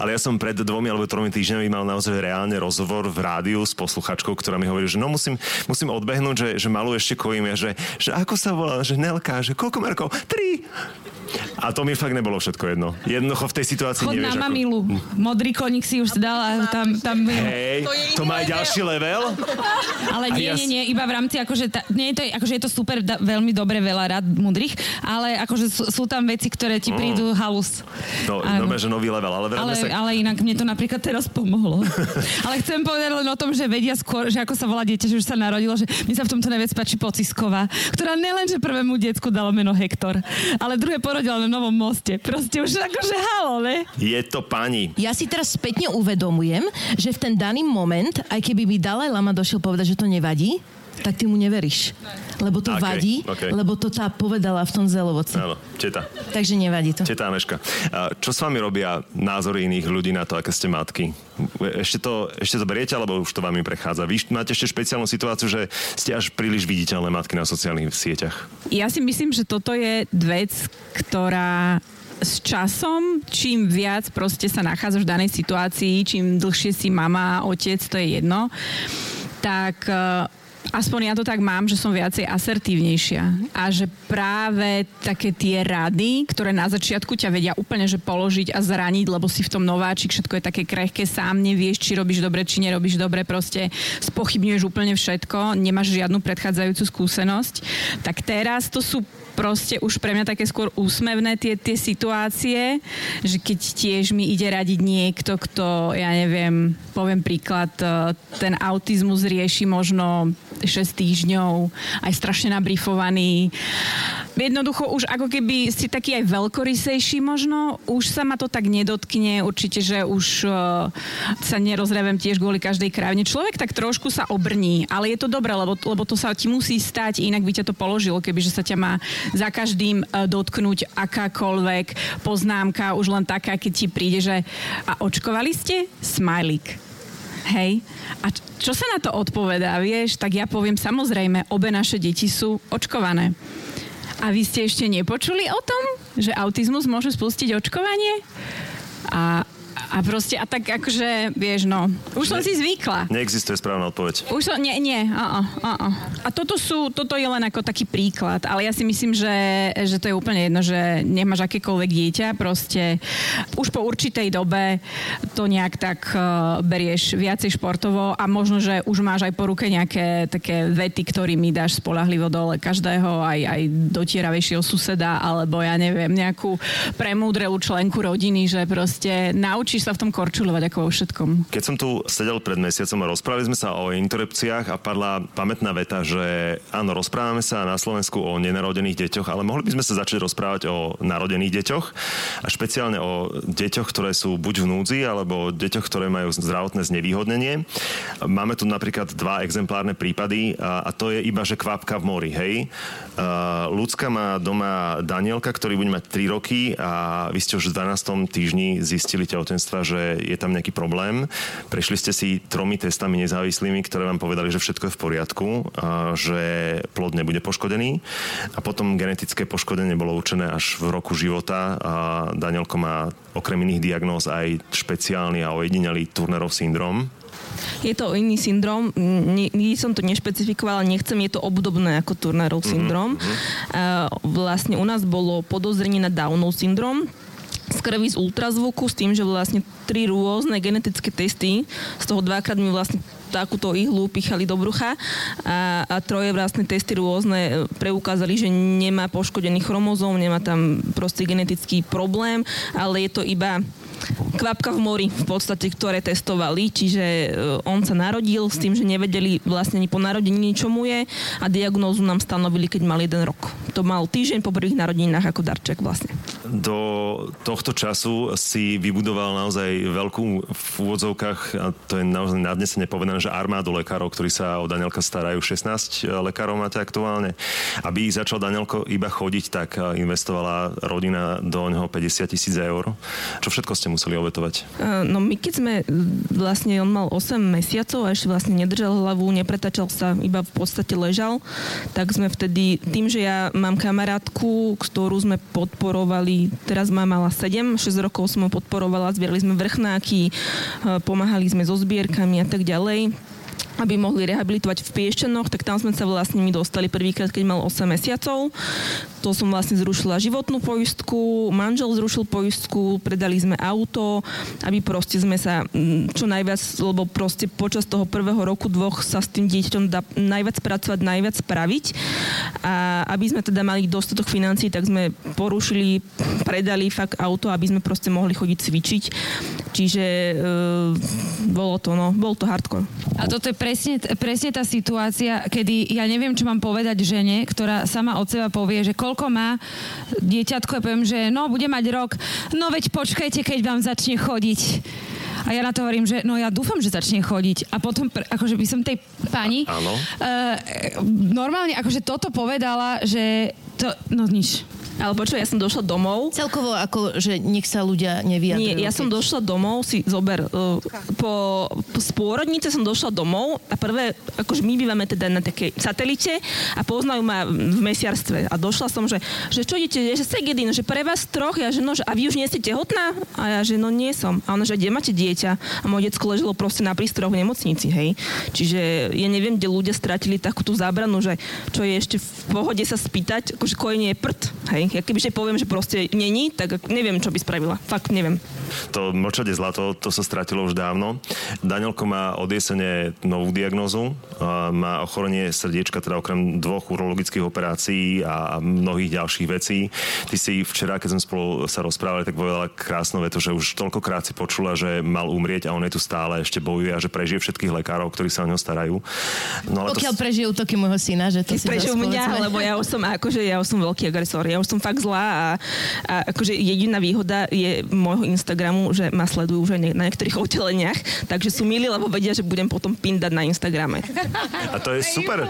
Ale ja som pred dvomi alebo tromi týždňami mal naozaj reálne rozhovor v rádiu s posluchačkou, ktorá mi hovorí, že no musím, musím odbehnúť, že, že malú ešte kojím. Ja, že, že ako sa volá, že Nelka, že koľko merkov? Tri. A to mi fakt nebolo všetko jedno. Jednoducho v tej situácii Chod nevieš na ako... mamilu. Modrý koník si už dala, tam, tam Hej, to má aj ďalší level? Ale A nie, ja nie, nie, iba v rámci, akože, ta, nie je to, akože je to super, da, veľmi dobre, veľa rád mudrých, ale akože sú, sú tam veci, ktoré ti prídu halus. No, Áno. no, že nový level, ale Ale, sa... ale inak mne to napríklad teraz pomohlo. ale chcem povedať len o tom, že vedia skôr, že ako sa volá dieťa, že už sa narodilo, že mi sa v tomto najviac páči Pocisková, ktorá nelen, že prvému decku dalo meno Hektor, ale druhé porodila na Novom moste. Proste už akože halo, ne? Je to pani. Ja si teraz spätne uvedomujem, že v ten daný moment, aj keby mi Dalaj Lama došiel povedať, že to nevadí, tak ty mu neveríš. Lebo to Okej, vadí, okej. lebo to tá povedala v tom zelovoci. Áno, teta. Takže nevadí to. Teta Aneška, čo s vami robia názory iných ľudí na to, aké ste matky? Ešte to, ešte to beriete, alebo už to vám prechádza? Vy máte ešte špeciálnu situáciu, že ste až príliš viditeľné matky na sociálnych sieťach. Ja si myslím, že toto je vec, ktorá s časom, čím viac proste sa nachádzaš v danej situácii, čím dlhšie si mama, otec, to je jedno, tak aspoň ja to tak mám, že som viacej asertívnejšia. A že práve také tie rady, ktoré na začiatku ťa vedia úplne že položiť a zraniť, lebo si v tom nováčik, všetko je také krehké, sám nevieš, či robíš dobre, či nerobíš dobre, proste spochybňuješ úplne všetko, nemáš žiadnu predchádzajúcu skúsenosť. Tak teraz to sú proste už pre mňa také skôr úsmevné tie, tie situácie, že keď tiež mi ide radiť niekto, kto, ja neviem, poviem príklad, e, ten autizmus rieši možno 6 týždňov, aj strašne nabrifovaný. Jednoducho už ako keby si taký aj veľkorysejší možno, už sa ma to tak nedotkne, určite, že už uh, sa nerozrevem tiež kvôli každej krávne. Človek tak trošku sa obrní, ale je to dobré, lebo, lebo to sa ti musí stať, inak by ťa to položilo, kebyže sa ťa má za každým uh, dotknúť akákoľvek poznámka, už len taká, keď ti príde, že a očkovali ste? Smajlik. Hej. A čo sa na to odpovedá, vieš? Tak ja poviem, samozrejme, obe naše deti sú očkované. A vy ste ešte nepočuli o tom, že autizmus môže spustiť očkovanie? A, a proste, a tak akože, vieš, no, už som Ne- si zvykla. Neexistuje správna odpoveď. Už som, nie, nie, a, a, a, a. a toto sú, toto je len ako taký príklad, ale ja si myslím, že, že to je úplne jedno, že nemáš akékoľvek dieťa, proste už po určitej dobe to nejak tak uh, berieš viacej športovo a možno, že už máš aj po ruke nejaké také vety, ktorými dáš spolahlivo dole každého, aj, aj dotieravejšieho suseda, alebo ja neviem, nejakú premúdrelú členku rodiny, že proste naučíš Učíš sa v tom korčulovať ako vo všetkom. Keď som tu sedel pred mesiacom a rozprávali sme sa o interrupciách a padla pamätná veta, že áno, rozprávame sa na Slovensku o nenarodených deťoch, ale mohli by sme sa začať rozprávať o narodených deťoch a špeciálne o deťoch, ktoré sú buď v núdzi, alebo deťoch, ktoré majú zdravotné znevýhodnenie. Máme tu napríklad dva exemplárne prípady a, a to je iba, že kvapka v mori, hej. Uh, ľudská má doma Danielka, ktorý bude mať 3 roky a vy ste už v 12. týždni zistili tehotenstva, že je tam nejaký problém. Prešli ste si tromi testami nezávislými, ktoré vám povedali, že všetko je v poriadku, a že plod nebude poškodený. A potom genetické poškodenie bolo určené až v roku života a Danielko má okrem iných diagnóz aj špeciálny a ojedinelý Turnerov syndrom, je to iný syndrom, nikdy som to nešpecifikovala, nechcem, je to obdobné ako Turnerov mhm, syndrom. Mm-hmm. Uh, vlastne u nás bolo podozrenie na Downov syndrom, z krvi z ultrazvuku s tým, že vlastne tri rôzne genetické testy, z toho dvakrát mi vlastne takúto ihlu pichali do brucha a, a troje vlastne testy rôzne preukázali, že nemá poškodený chromozóm, nemá tam proste genetický problém, ale je to iba kvapka v mori v podstate, ktoré testovali, čiže e, on sa narodil s tým, že nevedeli vlastne ani po narodení, čo mu je a diagnózu nám stanovili, keď mal jeden rok. To mal týždeň po prvých narodinách ako darček vlastne. Do tohto času si vybudoval naozaj veľkú v úvodzovkách, a to je naozaj nadnesene povedané, že armádu lekárov, ktorí sa o Danielka starajú. 16 lekárov máte aktuálne. Aby začal Danielko iba chodiť, tak investovala rodina do neho 50 tisíc eur. Čo všetko ste museli obetovať? No my keď sme, vlastne on mal 8 mesiacov a ešte vlastne nedržal hlavu, nepretačal sa, iba v podstate ležal, tak sme vtedy, tým, že ja mám kamarátku, ktorú sme podporovali, teraz má mala 7, 6 rokov som ho podporovala, zbierali sme vrchnáky, pomáhali sme so zbierkami a tak ďalej aby mohli rehabilitovať v Piešťanoch, tak tam sme sa vlastne my dostali prvýkrát, keď mal 8 mesiacov. To som vlastne zrušila životnú poistku, manžel zrušil poistku, predali sme auto, aby proste sme sa mm, čo najviac, lebo proste počas toho prvého roku, dvoch sa s tým dieťaťom dá najviac pracovať, najviac spraviť. A aby sme teda mali dostatok financií, tak sme porušili, predali fakt auto, aby sme proste mohli chodiť cvičiť. Čiže e, bolo to, no, bol to hardcore. A toto je presne, presne tá situácia, kedy ja neviem, čo mám povedať žene, ktorá sama od seba povie, že koľko má dieťatko, ja poviem, že no, bude mať rok, no veď počkajte, keď vám začne chodiť. A ja na to hovorím, že no ja dúfam, že začne chodiť. A potom, akože by som tej pani Áno. Uh, normálne akože toto povedala, že to, no nič. Ale počuj, ja som došla domov. Celkovo ako, že nech sa ľudia nevyjadrujú. Nie, ja som došla domov, si zober, uh, po, po spôrodnice som došla domov a prvé, akože my bývame teda na takej satelite a poznajú ma v mesiarstve. A došla som, že, že čo idete, že Segedin, že pre vás troch, ja že no, že, a vy už nie ste tehotná? A ja že no nie som. A ona, že kde máte dieťa? A moje detsko leželo proste na prístroch v nemocnici, hej. Čiže ja neviem, kde ľudia stratili takú tú zábranu, že čo je ešte v pohode sa spýtať, akože kojenie je prd, hej. Ja kebyže poviem, že proste není, tak neviem, čo by spravila. Fakt neviem. To mlčať je zlato, to sa stratilo už dávno. Danielko má od jesene novú diagnózu. Má ochorenie srdiečka, teda okrem dvoch urologických operácií a mnohých ďalších vecí. Ty si včera, keď sme spolu sa rozprávali, tak povedala krásnu vetu, že už toľkokrát si počula, že mal umrieť a on je tu stále, ešte bojuje a že prežije všetkých lekárov, ktorí sa o neho starajú. No, ale Pokiaľ to... prežije útoky môjho syna, že to si prežijú mňa, lebo ja už som, akože ja už som veľký agresor. Ja už som fakt zlá a, a akože jediná výhoda je môjho Instagramu, že ma sledujú už aj na niektorých oddeleniach, takže sú milí, lebo vedia, že budem potom pindať na Instagrame. A to je super.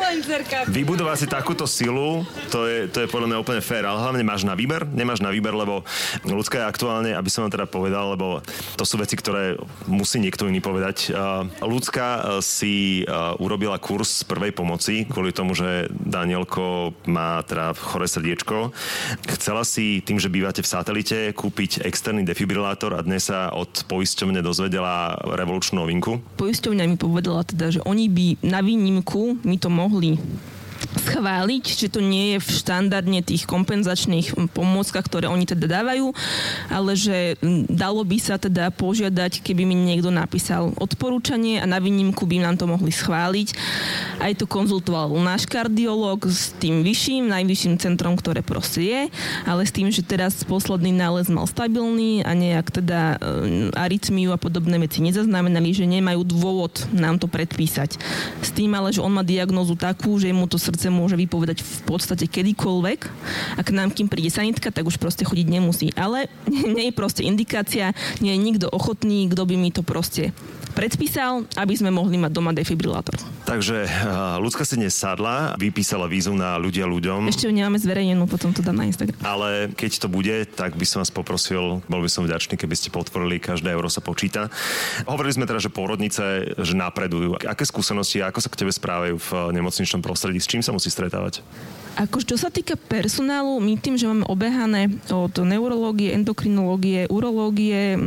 Vybudovať si takúto silu, to je, to je podľa mňa úplne fér, ale hlavne máš na výber, nemáš na výber, lebo ľudská je aktuálne, aby som vám teda povedal, lebo to sú veci, ktoré musí niekto iný povedať. Ľudská si urobila kurz prvej pomoci kvôli tomu, že Danielko má teda chore srdiečko. Chcela si tým, že bývate v satelite, kúpiť externý defibrilátor a dnes sa od poisťovne dozvedela revolučnú novinku? Poisťovňa mi povedala teda, že oni by na výnimku mi to mohli schváliť, že to nie je v štandardne tých kompenzačných pomôckach, ktoré oni teda dávajú, ale že dalo by sa teda požiadať, keby mi niekto napísal odporúčanie a na výnimku by nám to mohli schváliť. Aj to konzultoval náš kardiolog s tým vyšším, najvyšším centrom, ktoré proste je, ale s tým, že teraz posledný nález mal stabilný a nejak teda arytmiu a podobné veci nezaznamenali, že nemajú dôvod nám to predpísať. S tým ale, že on má diagnózu takú, že mu to srdce môže vypovedať v podstate kedykoľvek. Ak nám kým príde sanitka, tak už proste chodiť nemusí. Ale nie je proste indikácia, nie je nikto ochotný, kto by mi to proste predpísal, aby sme mohli mať doma defibrilátor. Takže uh, ľudská si dnes sadla, vypísala vízu na ľudia ľuďom. Ešte ju nemáme zverejnenú, potom to dám na Instagram. Ale keď to bude, tak by som vás poprosil, bol by som vďačný, keby ste potvorili, každé euro sa počíta. Hovorili sme teda, že pôrodnice, že napredujú. Aké skúsenosti, ako sa k tebe správajú v nemocničnom prostredí, s čím sa musí stretávať? Ako čo sa týka personálu, my tým, že máme obehané od neurológie, endokrinológie, urológie,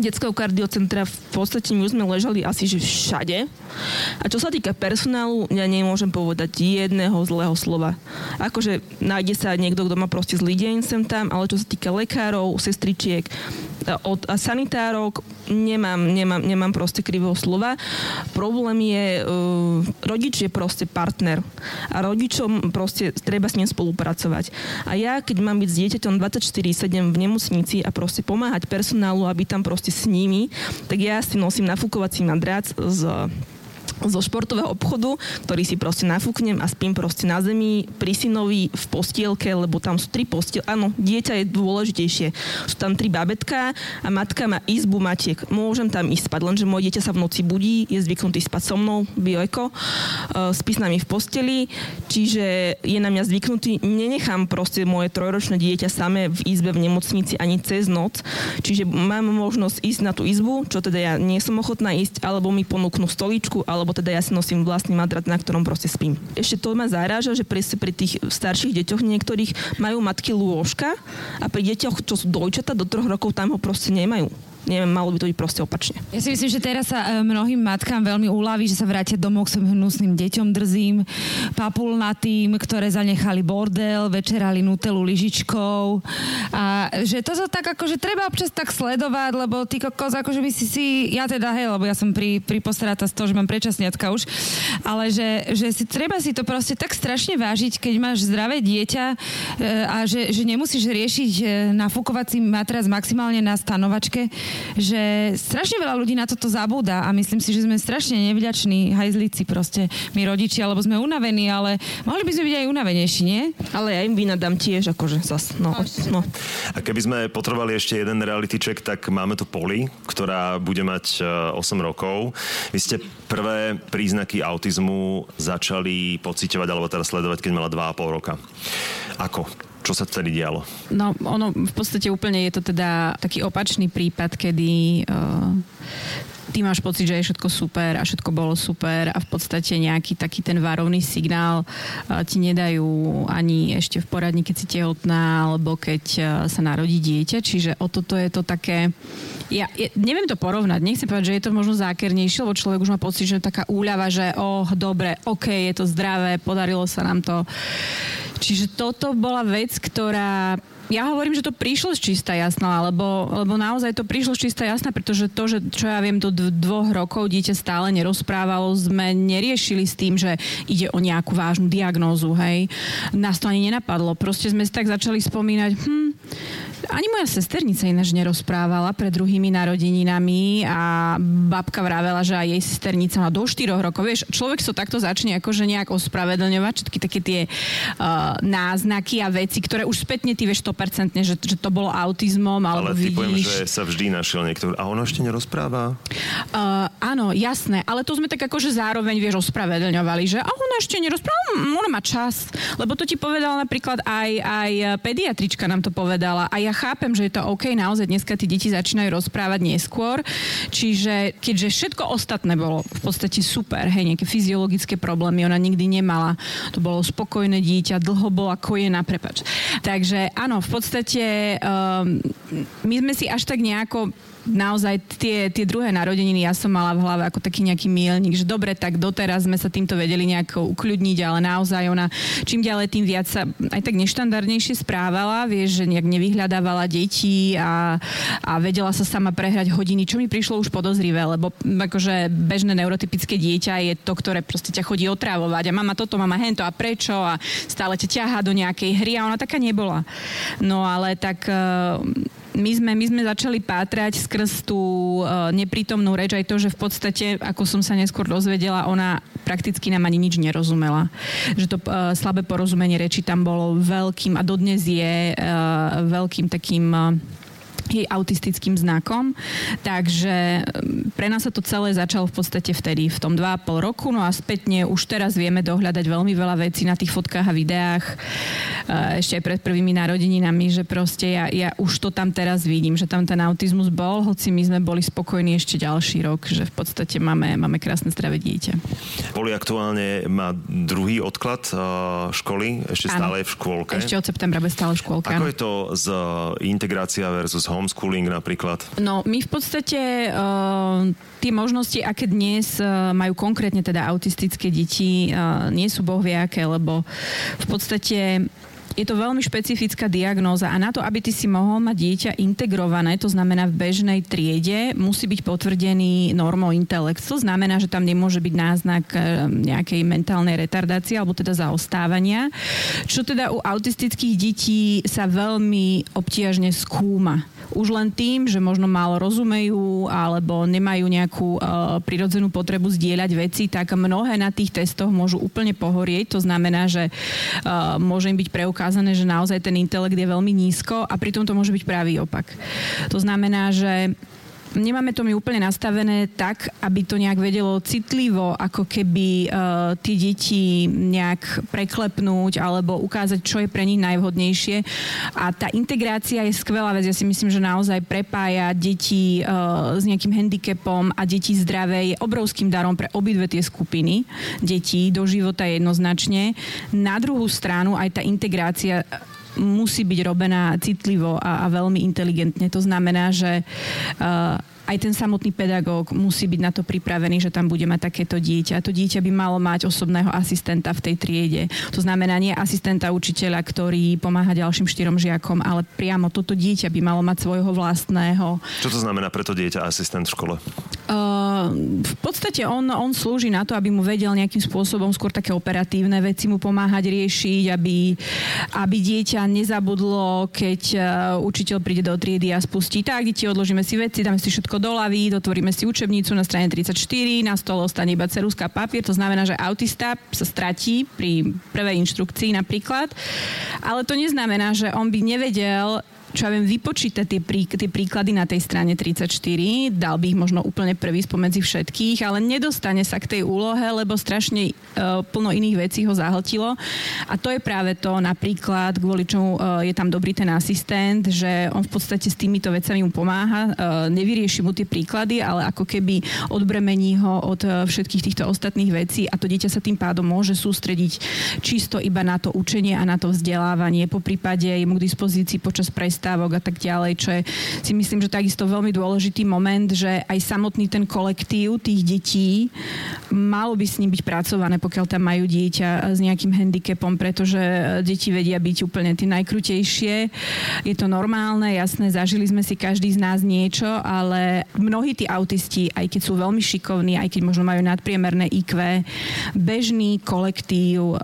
detského kardiocentra v podstate my sme ležali asi že všade. A čo sa týka personálu, ja nemôžem povedať jedného zlého slova. Akože nájde sa niekto, kto má proste zlý deň sem tam, ale čo sa týka lekárov, sestričiek, od sanitárok nemám, nemám, nemám proste krivého slova. Problém je, uh, rodič je proste partner a rodičom proste treba s ním spolupracovať. A ja, keď mám byť s dieťaťom 24-7 v nemocnici a proste pomáhať personálu, aby tam proste s nimi, tak ja si nosím nafúkovací nadrác z zo športového obchodu, ktorý si proste nafúknem a spím proste na zemi pri synovi v postielke, lebo tam sú tri postiel. Áno, dieťa je dôležitejšie. Sú tam tri babetka a matka má izbu matiek. Môžem tam ísť spať, lenže moje dieťa sa v noci budí, je zvyknutý spať so mnou, bioeko, uh, spí s nami v posteli, čiže je na mňa zvyknutý. Nenechám proste moje trojročné dieťa samé v izbe v nemocnici ani cez noc, čiže mám možnosť ísť na tú izbu, čo teda ja nie som ochotná ísť, alebo mi ponúknú stoličku, alebo lebo teda ja si nosím vlastný madrat, na ktorom proste spím. Ešte to ma zaráža, že pri, pri tých starších deťoch niektorých majú matky lôžka a pri deťoch, čo sú dojčata do troch rokov, tam ho proste nemajú neviem, malo by to byť proste opačne. Ja si myslím, že teraz sa e, mnohým matkám veľmi uľaví, že sa vrátia domov k svojim hnusným deťom drzím, papulnatým, ktoré zanechali bordel, večerali nutelu lyžičkou a že to sa tak akože treba občas tak sledovať, lebo ty kokos, akože by si si, ja teda hej, lebo ja som pri, pri z toho, že mám predčasniatka už, ale že, že si, treba si to proste tak strašne vážiť, keď máš zdravé dieťa e, a že, že nemusíš riešiť e, nafúkovací materac maximálne na stanovačke, že strašne veľa ľudí na toto zabúda a myslím si, že sme strašne nevďační hajzlici proste, my rodičia, lebo sme unavení, ale mohli by sme byť aj unavenejší, nie? Ale ja im vynadám tiež, akože zas, no, no. A keby sme potrebovali ešte jeden reality check, tak máme tu Poli, ktorá bude mať 8 e, rokov. Vy ste prvé príznaky autizmu začali pociťovať alebo teda sledovať, keď mala 2,5 roka. Ako? Čo sa vtedy dialo? No, ono v podstate úplne je to teda taký opačný prípad, kedy uh, ty máš pocit, že je všetko super a všetko bolo super a v podstate nejaký taký ten varovný signál uh, ti nedajú ani ešte v poradni, keď si tehotná alebo keď uh, sa narodí dieťa. Čiže o toto je to také... Ja, ja neviem to porovnať, nechcem povedať, že je to možno zákernejšie, lebo človek už má pocit, že je taká úľava, že oh, dobre, ok, je to zdravé, podarilo sa nám to Čiže toto bola vec, ktorá ja hovorím, že to prišlo z čista jasná, lebo, lebo naozaj to prišlo z čista jasná, pretože to, že čo ja viem, do dvoch rokov dieťa stále nerozprávalo, sme neriešili s tým, že ide o nejakú vážnu diagnózu, hej. Nás to ani nenapadlo. Proste sme si tak začali spomínať, hm, ani moja sesternica ináč nerozprávala pred druhými narodeninami a babka vravela, že aj jej sesternica má do 4 rokov. Vieš, človek sa so takto začne akože nejak ospravedlňovať, všetky také tie uh, náznaky a veci, ktoré už spätne ty vieš 100%, že, že to bolo autizmom, alebo ale ty vidíš... poviem, že sa vždy našiel niekto. A ona ešte nerozpráva? Uh, áno, jasné, ale to sme tak akože zároveň, vieš, ospravedlňovali, že a ona ešte nerozpráva, ona má čas. Lebo to ti povedala napríklad aj, aj pediatrička nám to povedala. A ja chápem, že je to OK, naozaj dneska tí deti začínajú rozprávať neskôr, čiže keďže všetko ostatné bolo v podstate super, hej, nejaké fyziologické problémy ona nikdy nemala, to bolo spokojné dieťa, dlho bola kojená, prepač. Takže áno, v podstate um, my sme si až tak nejako naozaj tie, tie druhé narodeniny ja som mala v hlave ako taký nejaký milník, že dobre, tak doteraz sme sa týmto vedeli nejako ukľudniť, ale naozaj ona čím ďalej tým viac sa aj tak neštandardnejšie správala, vieš, že nejak nevyhľadávala deti a, a vedela sa sama prehrať hodiny, čo mi prišlo už podozrivé, lebo akože bežné neurotypické dieťa je to, ktoré proste ťa chodí otravovať a mama toto, mama hento a prečo a stále ťa ťaha do nejakej hry a ona taká nebola. No ale tak my sme, my sme začali pátrať skrz tú uh, neprítomnú reč aj to, že v podstate, ako som sa neskôr dozvedela, ona prakticky nám ani nič nerozumela. Že to uh, slabé porozumenie reči tam bolo veľkým a dodnes je uh, veľkým takým uh, jej autistickým znakom. Takže mm, pre nás sa to celé začalo v podstate vtedy, v tom 2,5 roku, no a spätne už teraz vieme dohľadať veľmi veľa vecí na tých fotkách a videách, ešte aj pred prvými narodeninami, že proste ja, ja už to tam teraz vidím, že tam ten autizmus bol, hoci my sme boli spokojní ešte ďalší rok, že v podstate máme, máme krásne zdravé dieťa. Boli aktuálne, má druhý odklad školy, ešte ano. stále je v škôlke. Ešte od septembra bude stále v škôlke. Ako je to z integrácia versus home homeschooling napríklad? No, my v podstate uh, tie možnosti, aké dnes uh, majú konkrétne teda autistické deti, uh, nie sú bohviaké, lebo v podstate je to veľmi špecifická diagnóza a na to, aby ty si mohol mať dieťa integrované, to znamená v bežnej triede, musí byť potvrdený normou intelekt. To znamená, že tam nemôže byť náznak nejakej mentálnej retardácie alebo teda zaostávania, čo teda u autistických detí sa veľmi obtiažne skúma už len tým, že možno málo rozumejú alebo nemajú nejakú uh, prirodzenú potrebu zdieľať veci, tak mnohé na tých testoch môžu úplne pohorieť. To znamená, že uh, môže im byť preukázané, že naozaj ten intelekt je veľmi nízko a pritom to môže byť pravý opak. To znamená, že nemáme to my úplne nastavené tak, aby to nejak vedelo citlivo, ako keby uh, tie deti nejak preklepnúť alebo ukázať, čo je pre nich najvhodnejšie. A tá integrácia je skvelá vec. Ja si myslím, že naozaj prepája deti uh, s nejakým handicapom a deti zdravé je obrovským darom pre obidve tie skupiny detí do života jednoznačne. Na druhú stranu aj tá integrácia musí byť robená citlivo a, a veľmi inteligentne. To znamená, že uh, aj ten samotný pedagóg musí byť na to pripravený, že tam bude mať takéto dieťa. To dieťa by malo mať osobného asistenta v tej triede. To znamená nie asistenta učiteľa, ktorý pomáha ďalším štyrom žiakom, ale priamo toto dieťa by malo mať svojho vlastného. Čo to znamená pre to dieťa asistent v škole? Uh, v podstate on, on slúži na to, aby mu vedel nejakým spôsobom skôr také operatívne veci mu pomáhať riešiť, aby, aby dieťa nezabudlo, keď uh, učiteľ príde do triedy a spustí, tak deti odložíme si veci, dáme si všetko všetko doľaví, dotvoríme si učebnicu na strane 34, na stole ostane iba ceruzka papier, to znamená, že autista sa stratí pri prvej inštrukcii napríklad, ale to neznamená, že on by nevedel čo ja viem, vypočítať tie, prí, tie príklady na tej strane 34, dal by ich možno úplne prvý spomedzi všetkých, ale nedostane sa k tej úlohe, lebo strašne uh, plno iných vecí ho zahltilo. A to je práve to napríklad, kvôli čomu uh, je tam dobrý ten asistent, že on v podstate s týmito vecami mu pomáha, uh, nevyrieši mu tie príklady, ale ako keby odbremení ho od uh, všetkých týchto ostatných vecí a to dieťa sa tým pádom môže sústrediť čisto iba na to učenie a na to vzdelávanie. Po prípade je mu k dispozícii počas prestávky prestávok a tak ďalej, čo je si myslím, že takisto veľmi dôležitý moment, že aj samotný ten kolektív tých detí malo by s ním byť pracované, pokiaľ tam majú dieťa s nejakým handicapom, pretože deti vedia byť úplne tie najkrutejšie. Je to normálne, jasné, zažili sme si každý z nás niečo, ale mnohí tí autisti, aj keď sú veľmi šikovní, aj keď možno majú nadpriemerné IQ, bežný kolektív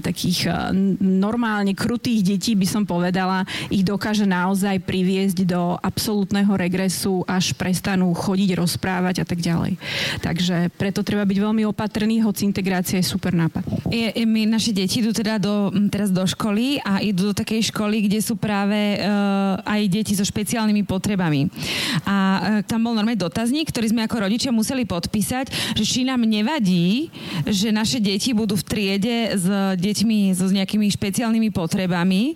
takých eh, normálne krutých detí, by som povedala, ich dokáže naozaj priviesť do absolútneho regresu, až prestanú chodiť, rozprávať a tak ďalej. Takže preto treba byť veľmi opatrný, hoci integrácia je super nápad. Je, my, naše deti idú teda do, teraz do školy a idú do takej školy, kde sú práve uh, aj deti so špeciálnymi potrebami. A uh, tam bol normálny dotazník, ktorý sme ako rodičia museli podpísať, že či nám nevadí, že naše deti budú v triede s deťmi so s nejakými špeciálnymi potrebami.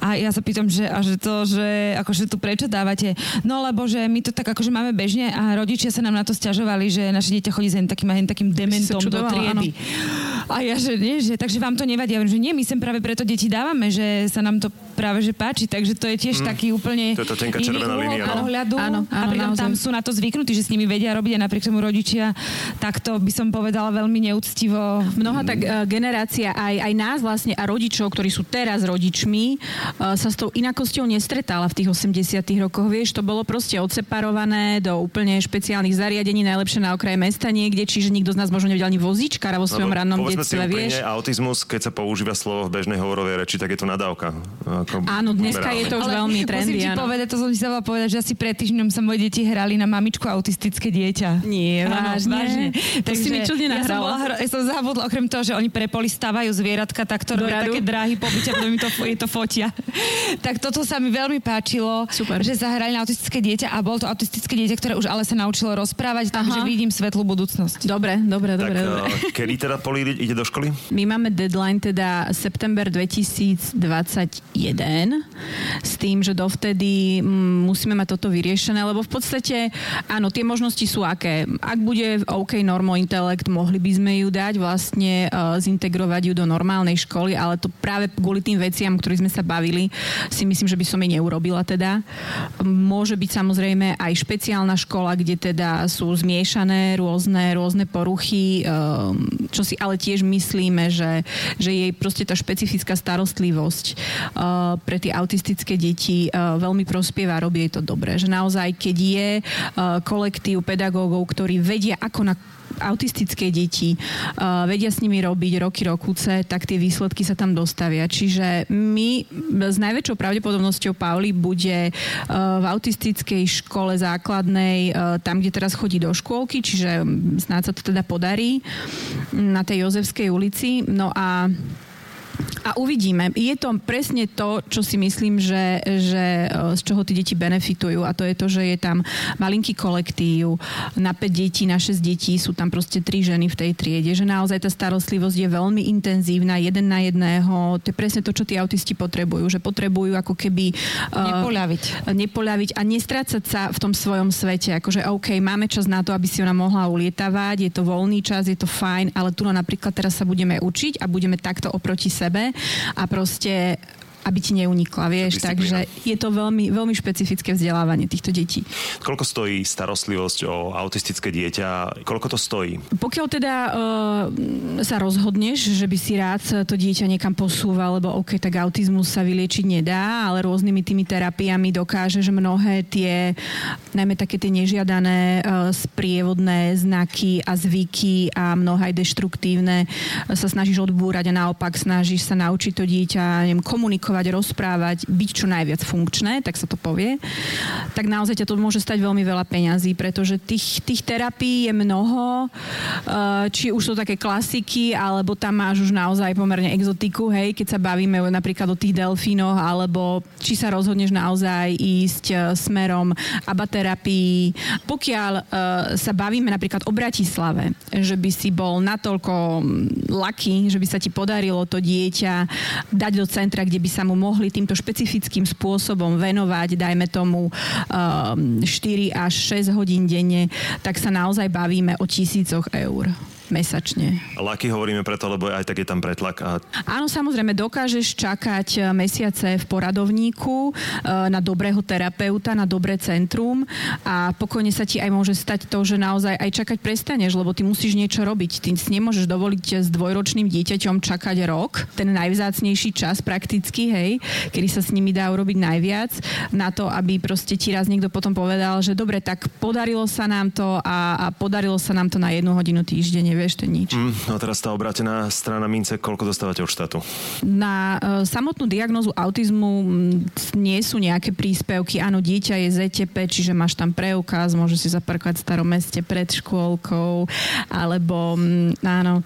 A ja sa pýtam, že, a že to, že akože tu prečo dávate? No lebo, že my to tak akože máme bežne a rodičia sa nám na to stiažovali, že naše dieťa chodí s takým, takým dementom do triedy. Áno. A ja, že nie, že takže vám to nevadí. Ja že nie, my sem práve preto deti dávame, že sa nám to práve že páči, takže to je tiež mm. taký úplne to je to tenká iný červená línia, no. pohľadu Áno, a áno, pritom naozaj. tam sú na to zvyknutí, že s nimi vedia robiť a napriek tomu rodičia takto by som povedala veľmi neúctivo. Mnoha tak uh, generácia aj, aj nás vlastne a rodičov, ktorí sú teraz rodičmi, uh, sa s tou inakosťou nestretala v tých 80 rokoch. Vieš, to bolo proste odseparované do úplne špeciálnych zariadení, najlepšie na okraji mesta niekde, čiže nikto z nás možno nevedel ani vozíčkara vo svojom Lebo rannom si detstve, vieš. autizmus, keď sa používa slovo v bežnej hovorovej reči, tak je to nadávka. Ako Áno, dneska je to už Ale veľmi musím trendy, ti áno. povedať, to som ti chcela povedať, že asi pred týždňom sa moje deti hrali na mamičku autistické dieťa. Nie, Áno, vážne? To si mi čudne ja som, bola, ja som zabudla, okrem toho, že oni prepoli stavajú zvieratka, tak to Do robia také dráhy pobytia, potom mi to, je to fotia. tak toto sa mi veľmi páčilo, Super. že zahrali na autistické dieťa a bol to autistické dieťa, ktoré už ale sa naučilo rozprávať, takže Aha. vidím svetlú budúcnosť. Dobre, dobre, tak dobre, dobre. uh, kedy teda Poli ide, do školy? My máme deadline teda september 2021 s tým, že dovtedy mm, musíme mať toto vyriešené, lebo v podstate áno, tie možnosti sú aké. Ak bude OK normo intelekt, mohli by sme ju dať vlastne uh, zintegrovať ju do normálnej školy, ale to práve kvôli tým veciam, ktorých sme sa bavili, si myslím, že by som jej neurobila teda. Môže byť samozrejme aj špeciálna škola, kde teda sú zmiešané rôzne, rôzne poruchy, um, čo si ale tiež myslíme, že, že jej proste tá špecifická starostlivosť uh, pre tie autistické deti uh, veľmi prospieva, robí jej to dobre. Že naozaj, keď je kolektív pedagógov, ktorí vedia, ako na autistické deti, uh, vedia s nimi robiť roky, rokuce, tak tie výsledky sa tam dostavia. Čiže my s najväčšou pravdepodobnosťou Pauli bude uh, v autistickej škole základnej, uh, tam, kde teraz chodí do škôlky, čiže mm, snáď sa to teda podarí, na tej Jozefskej ulici. No a a uvidíme. Je to presne to, čo si myslím, že, že e, z čoho tí deti benefitujú a to je to, že je tam malinký kolektív, na 5 detí, na 6 detí sú tam proste 3 ženy v tej triede, že naozaj tá starostlivosť je veľmi intenzívna, jeden na jedného. To je presne to, čo tí autisti potrebujú, že potrebujú ako keby... e, Nepoľaviť. nepoľaviť a nestrácať sa v tom svojom svete. Akože OK, máme čas na to, aby si ona mohla ulietavať, je to voľný čas, je to fajn, ale tu napríklad teraz sa budeme učiť a budeme takto oproti sebe a proste aby ti neunikla, vieš. Takže je to veľmi, veľmi špecifické vzdelávanie týchto detí. Koľko stojí starostlivosť o autistické dieťa? Koľko to stojí? Pokiaľ teda uh, sa rozhodneš, že by si rád to dieťa niekam posúval, lebo OK, tak autizmus sa vyliečiť nedá, ale rôznymi tými terapiami dokážeš mnohé tie, najmä také tie nežiadané uh, sprievodné znaky a zvyky a mnohé aj deštruktívne uh, sa snažíš odbúrať a naopak snažíš sa naučiť to dieťa neviem, komunikovať, rozprávať, byť čo najviac funkčné, tak sa to povie, tak naozaj ťa to môže stať veľmi veľa peňazí, pretože tých, tých terapií je mnoho, eh, či už sú také klasiky, alebo tam máš už naozaj pomerne exotiku, hej, keď sa bavíme napríklad o tých delfínoch, alebo či sa rozhodneš naozaj ísť eh, smerom abaterapii. Pokiaľ eh, sa bavíme napríklad o Bratislave, že by si bol natoľko mm, lucky, že by sa ti podarilo to dieťa dať do centra, kde by sa mu mohli týmto špecifickým spôsobom venovať, dajme tomu um, 4 až 6 hodín denne, tak sa naozaj bavíme o tisícoch eur mesačne. Laky hovoríme preto, lebo aj tak je tam pretlak. A Áno, samozrejme, dokážeš čakať e, mesiace v poradovníku e, na dobrého terapeuta, na dobré centrum a pokojne sa ti aj môže stať to, že naozaj aj čakať prestaneš, lebo ty musíš niečo robiť. Ty si nemôžeš dovoliť s dvojročným dieťaťom čakať rok, ten najvzácnejší čas prakticky, hej, kedy sa s nimi dá urobiť najviac, na to, aby proste ti raz niekto potom povedal, že dobre, tak podarilo sa nám to a, a podarilo sa nám to na jednu hodinu týždenne, to je nič. mm, no teraz tá obrátená strana mince, koľko dostávate od štátu? Na e, samotnú diagnózu autizmu nie sú nejaké príspevky. Áno, dieťa je ZTP, čiže máš tam preukaz, môžeš si zaparkovať v starom meste pred škôlkou, alebo áno,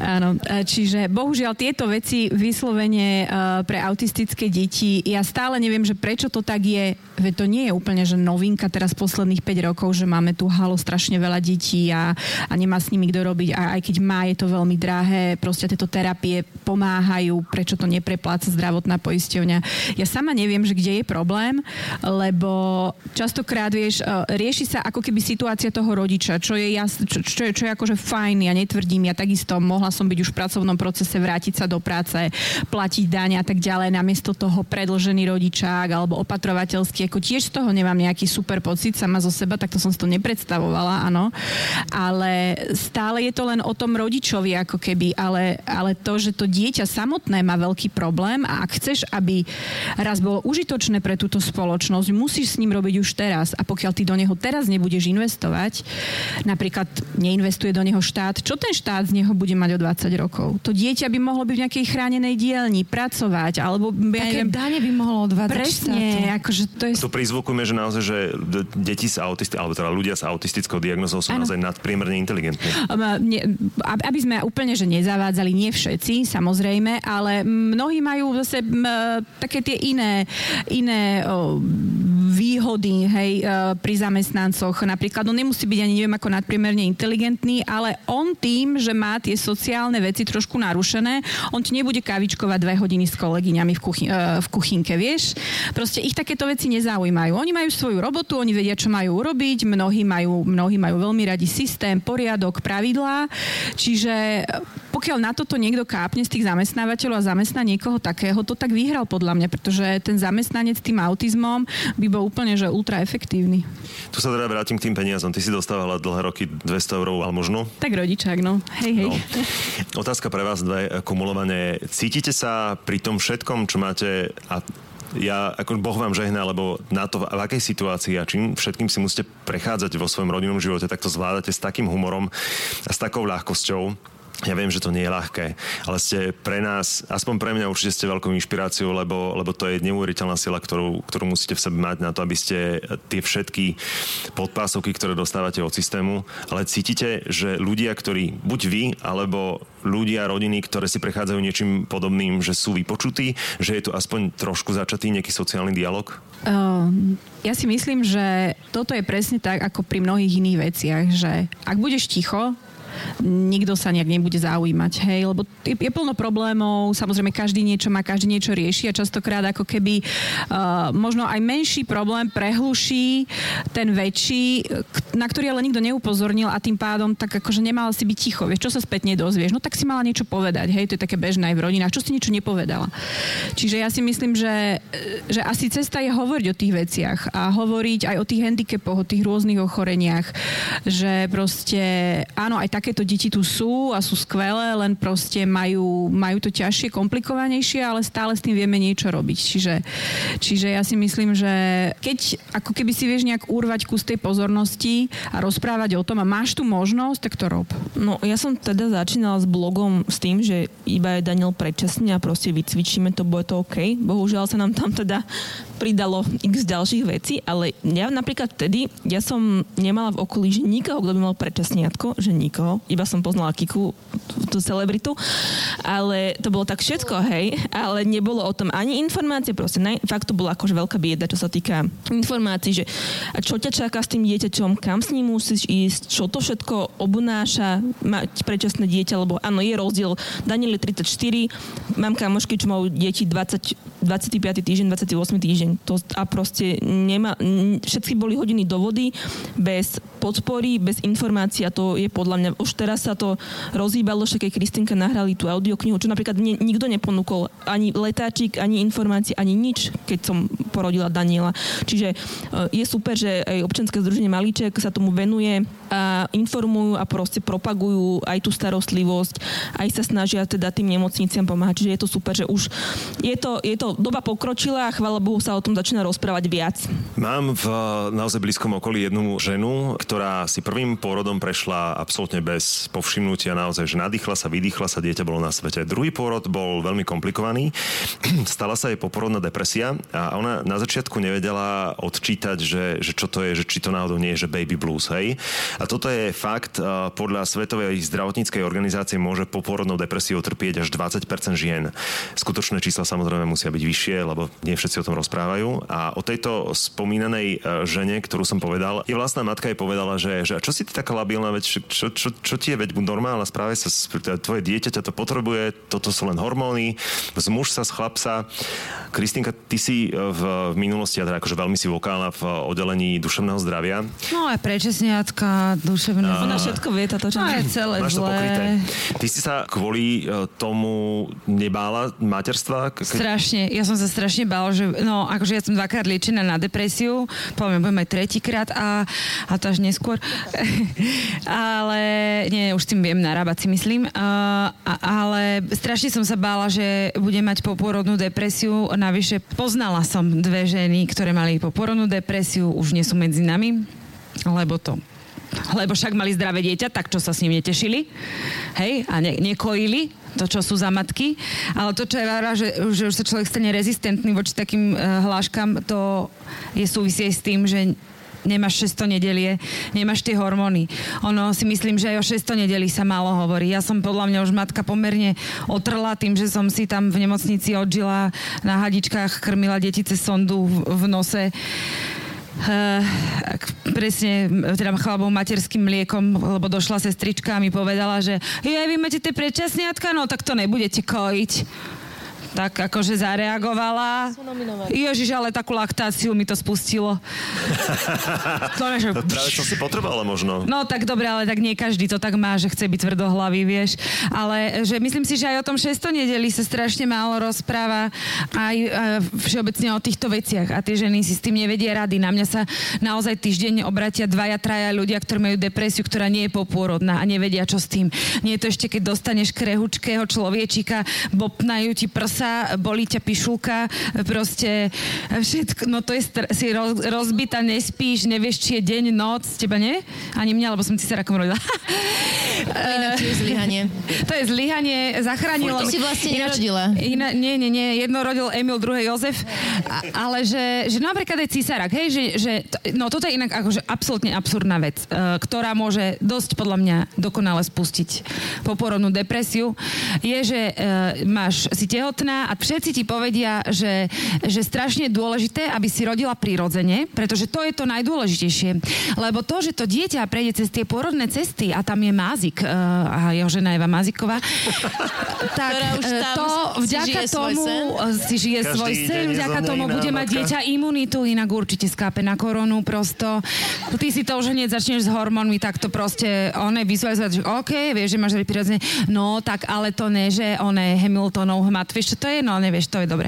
áno. E, Čiže bohužiaľ tieto veci vyslovene e, pre autistické deti, ja stále neviem, že prečo to tak je, veď to nie je úplne, že novinka teraz posledných 5 rokov, že máme tu halo strašne veľa detí a, a nemá s nimi kto robiť robiť a aj keď má, je to veľmi drahé, proste tieto terapie pomáhajú, prečo to neprepláca zdravotná poisťovňa. Ja sama neviem, že kde je problém, lebo častokrát, vieš, e, rieši sa ako keby situácia toho rodiča, čo je, jas, čo, čo, je, čo je akože fajn, ja netvrdím, ja takisto mohla som byť už v pracovnom procese, vrátiť sa do práce, platiť daň a tak ďalej, namiesto toho predlžený rodičák alebo opatrovateľský, ako tiež z toho nemám nejaký super pocit sama zo seba, tak to som si to nepredstavovala, áno. Ale stále je to len o tom rodičovi ako keby, ale, ale to, že to dieťa samotné má veľký problém a ak chceš, aby raz bolo užitočné pre túto spoločnosť, musíš s ním robiť už teraz. A pokiaľ ty do neho teraz nebudeš investovať, napríklad neinvestuje do neho štát, čo ten štát z neho bude mať o 20 rokov? To dieťa by mohlo byť v nejakej chránenej dielni, pracovať, alebo ja Také dane by mohlo odvádzať Presne, akože to je... Tu prizvukujeme, že naozaj, že deti s autisti- alebo teda ľudia s autistickou diagnozou sú ano. naozaj nadpriemerne inteligentní. Aby sme úplne, že nezavádzali, nie všetci, samozrejme, ale mnohí majú zase také tie iné, iné výhody hej, pri zamestnancoch. Napríklad on nemusí byť ani neviem ako nadpriemerne inteligentný, ale on tým, že má tie sociálne veci trošku narušené, on ti nebude kavičkovať dve hodiny s kolegyňami v, kuchy, v kuchynke, vieš? Proste ich takéto veci nezaujímajú. Oni majú svoju robotu, oni vedia, čo majú urobiť, mnohí majú, mnohí majú veľmi radi systém, poriadok, pravidlá, čiže pokiaľ na toto niekto kápne z tých zamestnávateľov a zamestná niekoho takého, to tak vyhral podľa mňa, pretože ten zamestnanec tým autizmom by bol úplne že ultra efektívny. Tu sa teda vrátim k tým peniazom. Ty si dostávala dlhé roky 200 eur možno? Tak rodičák, no. Hej, hej. No. Otázka pre vás dve, kumulovanie. Cítite sa pri tom všetkom, čo máte a ja, ako Boh vám žehná, lebo na to, v akej situácii a čím všetkým si musíte prechádzať vo svojom rodinnom živote, tak to zvládate s takým humorom a s takou ľahkosťou ja viem, že to nie je ľahké, ale ste pre nás, aspoň pre mňa určite ste veľkou inšpiráciou, lebo, lebo to je neuveriteľná sila, ktorú, ktorú musíte v sebe mať na to, aby ste tie všetky podpásovky, ktoré dostávate od systému, ale cítite, že ľudia, ktorí, buď vy, alebo ľudia, rodiny, ktoré si prechádzajú niečím podobným, že sú vypočutí, že je tu aspoň trošku začatý nejaký sociálny dialog? Uh, ja si myslím, že toto je presne tak, ako pri mnohých iných veciach, že ak budeš ticho, nikto sa nejak nebude zaujímať, hej, lebo je, je plno problémov, samozrejme každý niečo má, každý niečo rieši a častokrát ako keby uh, možno aj menší problém prehluší ten väčší, na ktorý ale nikto neupozornil a tým pádom tak akože nemala si byť ticho, vieš, čo sa spätne dozvieš, no tak si mala niečo povedať, hej, to je také bežné aj v rodinách, čo si niečo nepovedala. Čiže ja si myslím, že, že asi cesta je hovoriť o tých veciach a hovoriť aj o tých handicapoch, o tých rôznych ochoreniach, že proste áno, aj tak takéto deti tu sú a sú skvelé, len proste majú, majú to ťažšie, komplikovanejšie, ale stále s tým vieme niečo robiť. Čiže, čiže ja si myslím, že keď ako keby si vieš nejak urvať kus tej pozornosti a rozprávať o tom a máš tu možnosť, tak to rob. No ja som teda začínala s blogom s tým, že iba je Daniel predčasne a proste vycvičíme to, bude to OK. Bohužiaľ sa nám tam teda pridalo x ďalších vecí, ale ja napríklad vtedy, ja som nemala v okolí, že nikoho, kto by mal predčasniatko, že nikoho, iba som poznala Kiku, tú celebritu, ale to bolo tak všetko, hej, ale nebolo o tom ani informácie, proste ne, fakt to bola akože veľká bieda, čo sa týka informácií, že čo ťa čaká s tým dieťaťom, kam s ním musíš ísť, čo to všetko obnáša mať predčasné dieťa, lebo áno, je rozdiel, Daniel je 34, mám kamošky, čo majú deti 20, 25. týždeň, 28. týždeň. To, a proste nemá, všetky boli hodiny do vody, bez podpory, bez informácií a to je podľa mňa, už teraz sa to rozhýbalo, že keď Kristinka nahrali tú audioknihu, čo napríklad mne nikto neponúkol ani letáčik, ani informácie, ani nič, keď som porodila Daniela. Čiže e, je super, že aj občianske združenie Malíček sa tomu venuje a informujú a proste propagujú aj tú starostlivosť, aj sa snažia teda tým nemocniciam pomáhať. Čiže je to super, že už je to, je to doba pokročila a chvála Bohu sa o tom začína rozprávať viac. Mám v naozaj blízkom okolí jednu ženu, ktorá si prvým pôrodom prešla absolútne bez povšimnutia, naozaj, že nadýchla sa, vydýchla sa, dieťa bolo na svete. Druhý pôrod bol veľmi komplikovaný. Stala sa jej poporodná depresia a ona na začiatku nevedela odčítať, že, že čo to je, že či to náhodou nie je, že baby blues, hej. A toto je fakt, podľa Svetovej zdravotníckej organizácie môže poporodnou depresiou trpieť až 20% žien. Skutočné čísla samozrejme musia byť byť vyššie, lebo nie všetci o tom rozprávajú. A o tejto spomínanej e, žene, ktorú som povedal, je vlastná matka jej povedala, že, že čo si ty taká labilná, veď čo, čo, čo ti je, veď normálna, správe sa, tvoje dieťa ťa to potrebuje, toto sú len hormóny, z muž sa, z chlapca. Kristinka, ty si e, v, v minulosti, a teda akože veľmi si vokálna v oddelení duševného zdravia. No aj prečesniatka, duševné. A... Ona všetko vie, táto No je celé Máš to zlé. pokryté. Ty si sa kvôli e, tomu nebála materstva? Ke- Strašne, ja som sa strašne bála, že no, akože ja som dvakrát liečená na depresiu, poviem, budem aj tretíkrát a, a to až neskôr. ale nie, už tým viem narábať si myslím. Uh, ale strašne som sa bála, že budem mať poporodnú depresiu. Navyše poznala som dve ženy, ktoré mali poporodnú depresiu, už nie sú medzi nami, lebo to lebo však mali zdravé dieťa, tak čo sa s ním netešili, hej, a ne, nekojili, to, čo sú za matky. Ale to, čo je vára, že, že už sa človek stane rezistentný voči takým uh, hláškam, to je súvisie s tým, že nemáš 600 nedelie, nemáš tie hormóny. Ono si myslím, že aj o 600 nedeli sa málo hovorí. Ja som podľa mňa už matka pomerne otrla tým, že som si tam v nemocnici odžila na hadičkách, krmila deti cez sondu v, v nose. Uh, presne, teda chlapom materským mliekom, lebo došla sestrička a mi povedala, že je, vy máte tie predčasniatka, no tak to nebudete kojiť tak akože zareagovala. Ježiš, ale takú laktáciu mi to spustilo. to je, že... No, práve som si potrebovala možno. No tak dobre, ale tak nie každý to tak má, že chce byť tvrdohlavý, vieš. Ale že myslím si, že aj o tom 600 nedeli sa strašne málo rozpráva aj e, všeobecne o týchto veciach a tie ženy si s tým nevedia rady. Na mňa sa naozaj týždenne obratia dvaja, traja ľudia, ktorí majú depresiu, ktorá nie je popôrodná a nevedia, čo s tým. Nie je to ešte, keď dostaneš krehučkého človečika, bopnajú ti prsa sa, bolí ťa pišulka, proste všetko, no to je, str- si roz, rozbita, nespíš, nevieš, či je deň, noc, teba nie? Ani mňa, lebo som sa rakom rodila. To je zlyhanie. to je zlyhanie, zachránilo... Ty si vlastne nerodila. Iná, nie, nie, nie, jedno rodil Emil, druhé Jozef, a, ale že, že napríklad aj císarak, hej, že, že to, no toto je inak akože absolútne absurdná vec, uh, ktorá môže dosť podľa mňa dokonale spustiť poporodnú depresiu, je, že uh, máš, si tehotná a všetci ti povedia, že, že strašne je dôležité, aby si rodila prirodzene, pretože to je to najdôležitejšie. Lebo to, že to dieťa prejde cez tie porodné cesty a tam je Mázik uh, a jeho žena Eva Máziková, tak eh, to vďaka tomu eh, si žije Každý svoj sen, je vďaka tomu bude mať dieťa imunitu, inak určite skápe na koronu prosto. Ty si to už hneď začneš s hormónmi, tak to proste one vizualizovať, že OK, vieš, že máš prirodzene, no tak ale to ne, že one Hamiltonov hmat, vieš, to je? No nevieš, to je dobre.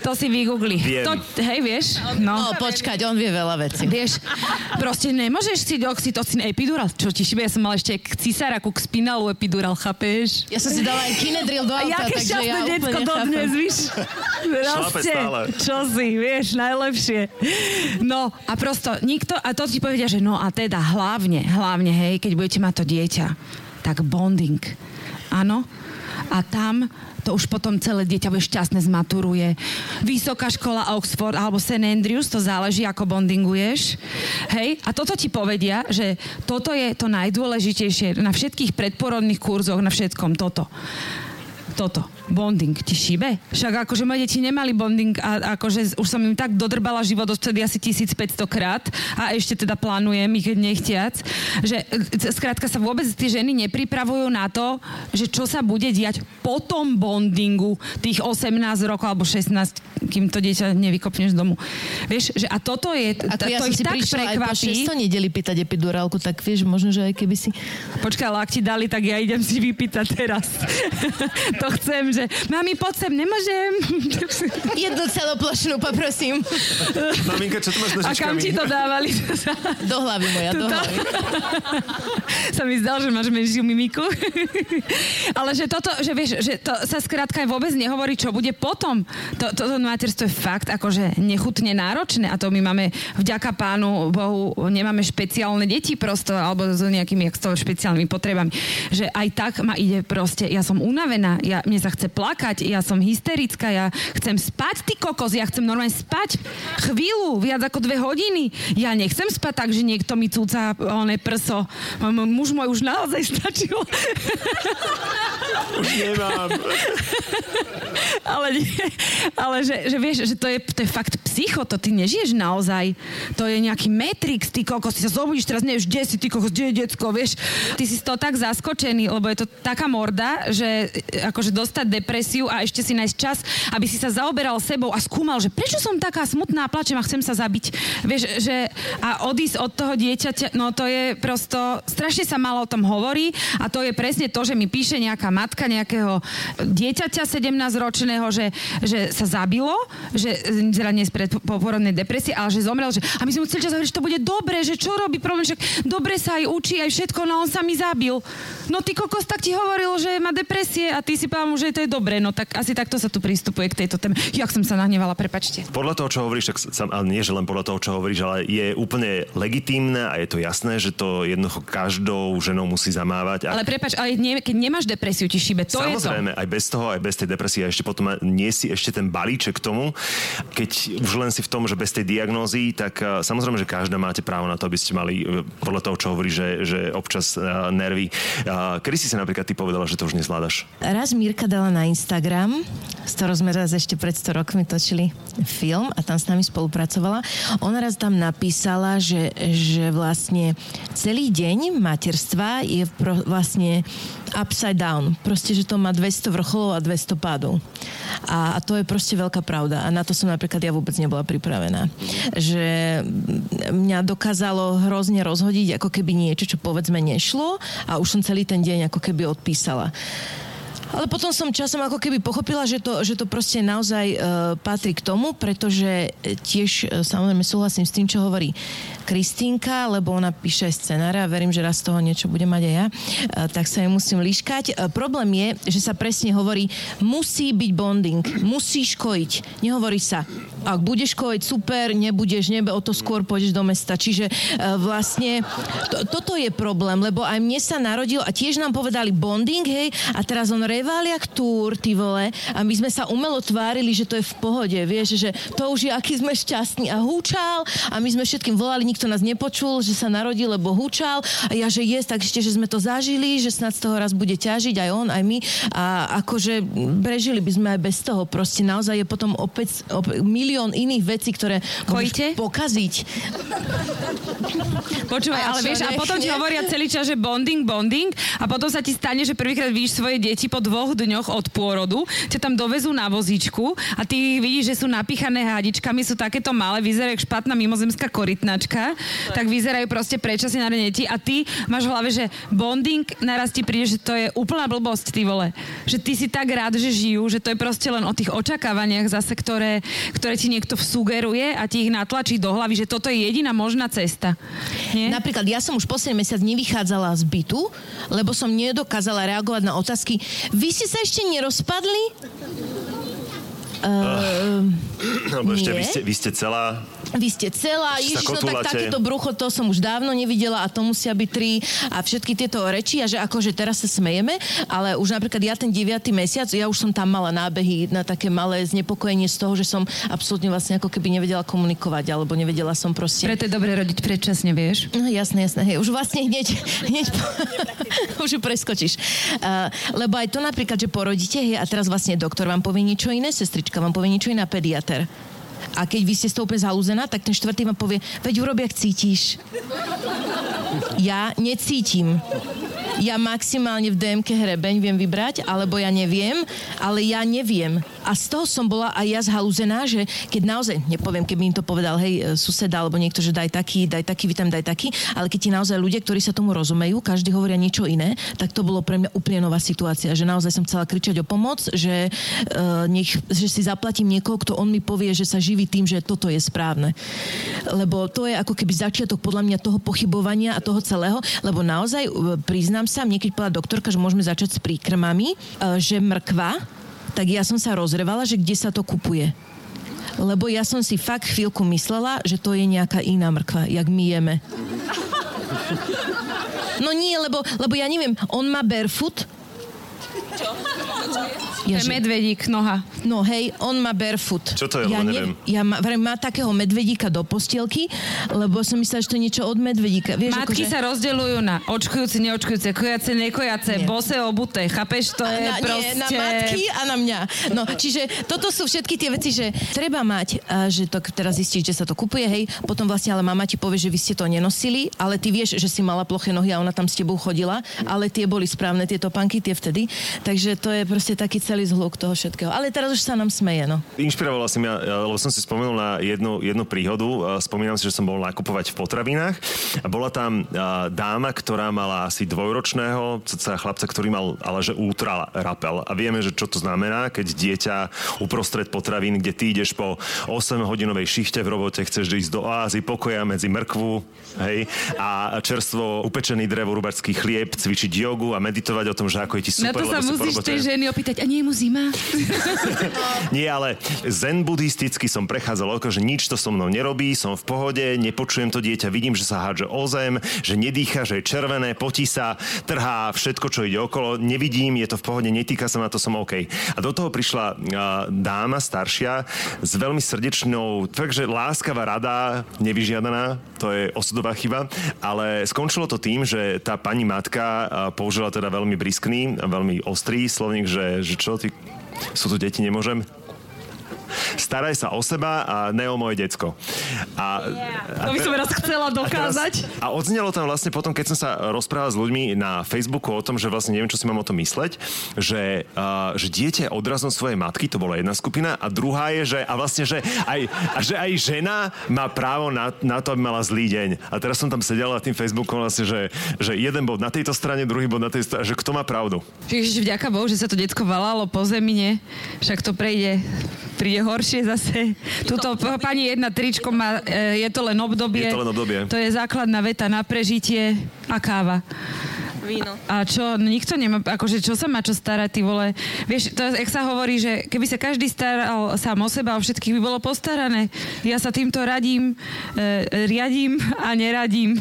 To si vygoogli. Viem. To, hej, vieš? No, počkať, on vie veľa vecí. Vieš, proste nemôžeš si oxytocín epidural. Čo ti šibe, ja som mala ešte k cisáraku, k spinalu epidural, chápeš? Ja som si dala aj kinedril do A auta, jaké takže ja úplne dodnes, chápem. víš? Proste, stále. čo si, vieš, najlepšie. No a prosto nikto, a to ti povedia, že no a teda hlavne, hlavne, hej, keď budete mať to dieťa, tak bonding. Áno? A tam to už potom celé dieťa bude šťastné zmaturuje. Vysoká škola Oxford alebo St. Andrews, to záleží, ako bondinguješ. Hej? A toto ti povedia, že toto je to najdôležitejšie na všetkých predporodných kurzoch, na všetkom toto toto, bonding, ti šíbe? Však akože moje deti nemali bonding a akože už som im tak dodrbala život odtedy asi 1500 krát a ešte teda plánujem ich nechtiac, že e, skrátka sa vôbec tie ženy nepripravujú na to, že čo sa bude diať po tom bondingu tých 18 rokov alebo 16, kým to dieťa nevykopneš z domu. Vieš, že a toto je, Ako to ja ich si tak prišla aj po prekvapí. 600 nedeli pýtať epidurálku, tak vieš, možno, že aj keby si... Počkaj, ale ak ti dali, tak ja idem si vypýtať teraz. to chcem, že mami, poď sem, nemôžem. Jednu celoplošnú, poprosím. Maminka, čo tu máš A kam ti to dávali? Do hlavy moja, do hlavy. sa mi zdal, že máš menšiu mimiku. Ale že toto, že vieš, že to sa skrátka vôbec nehovorí, čo bude potom. To, toto materstvo je fakt akože nechutne náročné a to my máme vďaka pánu Bohu, nemáme špeciálne deti prosto, alebo s nejakými jak s špeciálnymi potrebami. Že aj tak ma ide proste, ja som unavená, ja, mne sa chce plakať, ja som hysterická, ja chcem spať, ty kokos, ja chcem normálne spať chvíľu, viac ako dve hodiny. Ja nechcem spať tak, že niekto mi cúca oné prso. Muž môj už naozaj stačil. Už nemám. ale, nie, ale že, že vieš, že to je, to je fakt psycho, to ty nežiješ naozaj. To je nejaký Matrix, ty kokos, ty sa zobudíš, teraz nevieš, kde si, ty kokos, kde je decko, vieš. Ty si z toho tak zaskočený, lebo je to taká morda, že akože dostať depresiu a ešte si nájsť čas, aby si sa zaoberal sebou a skúmal, že prečo som taká smutná, plačem a chcem sa zabiť. Vieš, že a odísť od toho dieťaťa, no to je prosto, strašne sa málo o tom hovorí a to je presne to, že mi píše nejaká matka nejakého dieťaťa 17-ročného, že, že sa zabilo, že teda nie z poporodnej depresie, ale že zomrel, že a my sme mu celý čas hovorili, že to bude dobre, že čo robí problém, že dobre sa aj učí, aj všetko, no on sa mi zabil. No ty kokos tak ti hovoril, že má depresie a ty si povedal že to je dobre, no tak asi takto sa tu pristupuje k tejto téme. Jak som sa nahnevala, prepačte. Podľa toho, čo hovoríš, tak sa, ale nie, že len podľa toho, čo hovoríš, ale je úplne legitímne a je to jasné, že to jednoducho každou ženou musí zamávať. A... Ale prepač, ale nie, keď nemáš depresiu, ti šíbe, to Samozrejme, je to. aj bez toho, aj bez tej depresie, ešte potom nie si ešte ten balíček k tomu, keď už len si v tom, že bez tej diagnózy, tak uh, samozrejme, že každá máte právo na to, aby ste mali uh, podľa toho, čo hovorí, že, že občas uh, nervy. Uh, kedy si sa napríklad ty povedala, že to už nezvládaš? Raz Mirka dala na Instagram, s ktorou sme raz ešte pred 100 rokmi točili film a tam s nami spolupracovala. Ona raz tam napísala, že, že vlastne celý deň materstva je pro, vlastne upside down. Proste, že to má 200 vrcholov a 200 pádov. A, a to je proste veľká pravda. A na to som napríklad ja vôbec nebola pripravená. Že mňa dokázalo hrozne rozhodiť, ako keby niečo, čo povedzme nešlo a už som celý ten deň ako keby odpísala. Ale potom som časom ako keby pochopila, že to, že to proste naozaj uh, patrí k tomu, pretože tiež uh, samozrejme súhlasím s tým, čo hovorí Kristínka, lebo ona píše scenáre a verím, že raz z toho niečo bude mať aj ja, uh, tak sa jej musím líškať. Uh, problém je, že sa presne hovorí, musí byť bonding, musíš kojiť. Nehovorí sa, ak budeš kojiť, super, nebudeš, nebe, o to skôr pôjdeš do mesta. Čiže uh, vlastne to, toto je problém, lebo aj mne sa narodil a tiež nám povedali bonding, hej, a teraz on re Revaliak túr, ty vole, a my sme sa umelo tvárili, že to je v pohode, vieš, že to už je, aký sme šťastní a húčal. A my sme všetkým volali, nikto nás nepočul, že sa narodil, lebo húčal. A ja, že je, tak ešte, že sme to zažili, že snad z toho raz bude ťažiť aj on, aj my. A akože prežili by sme aj bez toho, proste naozaj je potom opäť, opäť milión iných vecí, ktoré Kojíte? pokaziť. Počúvaj, ale vieš, a potom ti hovoria celý čas, že bonding, bonding a potom sa ti stane, že prvýkrát vidíš svoje deti pod dvoch dňoch od pôrodu, ťa tam dovezú na vozíčku a ty vidíš, že sú napíchané hadičkami, sú takéto malé, vyzerajú ako špatná mimozemská korytnačka, tak vyzerajú proste predčasne na deti a ty máš v hlave, že bonding, naraz ti príde, že to je úplná blbosť, ty vole. Že ty si tak rád, že žijú, že to je proste len o tých očakávaniach zase, ktoré, ktoré ti niekto sugeruje a ti ich natlačí do hlavy, že toto je jediná možná cesta. Nie? Napríklad ja som už posledný mesiac nevychádzala z bytu, lebo som nedokázala reagovať na otázky. Vy ste sa ešte nerozpadli? Uh, Lebo ešte vy ste, vy ste celá vy ste celá, Ježiš, no tak takéto brucho, to som už dávno nevidela a to musia byť tri a všetky tieto reči a že akože teraz sa smejeme, ale už napríklad ja ten 9. mesiac, ja už som tam mala nábehy na také malé znepokojenie z toho, že som absolútne vlastne ako keby nevedela komunikovať, alebo nevedela som proste... Preto je dobre rodiť predčasne, vieš? No jasné, jasné, hej, už vlastne hneď, hneď po... už ju preskočíš. Uh, lebo aj to napríklad, že porodíte, hej, a teraz vlastne doktor vám povie niečo iné, sestrička vám povie niečo iné, pediater. A keď vy ste z toho úplne zalúzená, tak ten štvrtý vám povie, veď urobia, ak cítiš. Ja necítim ja maximálne v DMK hrebeň viem vybrať, alebo ja neviem, ale ja neviem. A z toho som bola aj ja zhalúzená, že keď naozaj, nepoviem, keby im to povedal, hej, suseda alebo niekto, že daj taký, daj taký, vy tam daj taký, ale keď ti naozaj ľudia, ktorí sa tomu rozumejú, každý hovoria niečo iné, tak to bolo pre mňa úplne nová situácia, že naozaj som chcela kričať o pomoc, že, uh, nech, že si zaplatím niekoho, kto on mi povie, že sa živí tým, že toto je správne. Lebo to je ako keby začiatok podľa mňa toho pochybovania a toho celého, lebo naozaj priznám sa, keď povedala doktorka, že môžeme začať s príkrmami, e, že mrkva, tak ja som sa rozrevala, že kde sa to kupuje. Lebo ja som si fakt chvíľku myslela, že to je nejaká iná mrkva, jak my jeme. No nie, lebo, lebo ja neviem, on má barefoot. Čo? Čo je? Je medvedík, noha. No hej, on má barefoot. Čo to je, ja neviem. Ja má, vrem, má takého medvedíka do postielky, lebo som myslela, že to je niečo od medvedíka. Vieš, Matky akože... sa rozdeľujú na očkujúce, neočkujúce, kojace, nekojace, Nie. bose, obuté. Chápeš? To je na, proste... nie, na matky a na mňa. No, čiže toto sú všetky tie veci, že treba mať, a že to teraz zistíš, že sa to kupuje, hej, potom vlastne ale mama ti povie, že vy ste to nenosili, ale ty vieš, že si mala ploché nohy a ona tam s tebou chodila, ale tie boli správne, tie topánky, tie vtedy. Takže to je proste taký celý zhluk toho všetkého. Ale teraz už sa nám smeje, no. Inšpirovala si mňa, lebo som si spomenul na jednu, jednu príhodu. Spomínam si, že som bol nakupovať v potravinách a bola tam a, dáma, ktorá mala asi dvojročného chlapca, ktorý mal ale že ultra rapel. A vieme, že čo to znamená, keď dieťa uprostred potravín, kde ty ideš po 8-hodinovej šichte v robote, chceš ísť do oázy pokoja medzi mrkvu hej, a čerstvo upečený drevorúbačský chlieb, cvičiť jogu a meditovať o tom, že ako je ti super, to sa lebo po musíš tej ženy opýtať, a nie je mu zima? nie, ale zen buddhisticky som prechádzal ako, že nič to so mnou nerobí, som v pohode, nepočujem to dieťa, vidím, že sa hádže o zem, že nedýcha, že je červené, potí sa, trhá všetko, čo ide okolo, nevidím, je to v pohode, netýka sa ma to, som OK. A do toho prišla a, dáma staršia s veľmi srdečnou, takže láskavá rada, nevyžiadaná, to je osudová chyba, ale skončilo to tým, že tá pani matka použila teda veľmi briskný, veľmi ostrý slovník, že, že čo ty, sú tu deti, nemôžem? Staraj sa o seba a ne o moje decko. A, To by som raz chcela dokázať. A, teraz, a odznelo tam vlastne potom, keď som sa rozprával s ľuďmi na Facebooku o tom, že vlastne neviem, čo si mám o tom mysleť, že, uh, že dieťa je odrazom svojej matky, to bola jedna skupina, a druhá je, že, a vlastne, že aj, a že aj žena má právo na, na to, aby mala zlý deň. A teraz som tam sedel na tým Facebookom vlastne, že, že jeden bod na tejto strane, druhý bod na tej strane, že kto má pravdu. Ježiš, vďaka Bohu, že sa to detko valalo po zemi? Však to prejde. Príde horšie zase. Tuto pani jedna tričko má, e, je to len obdobie. Je to len obdobie. To je základná veta na prežitie a káva. Víno. A čo, no nikto nemá, akože čo sa má čo starať, ty vole. Vieš, to, jak sa hovorí, že keby sa každý staral sám o seba, o všetkých by bolo postarané. Ja sa týmto radím, e, riadím a neradím.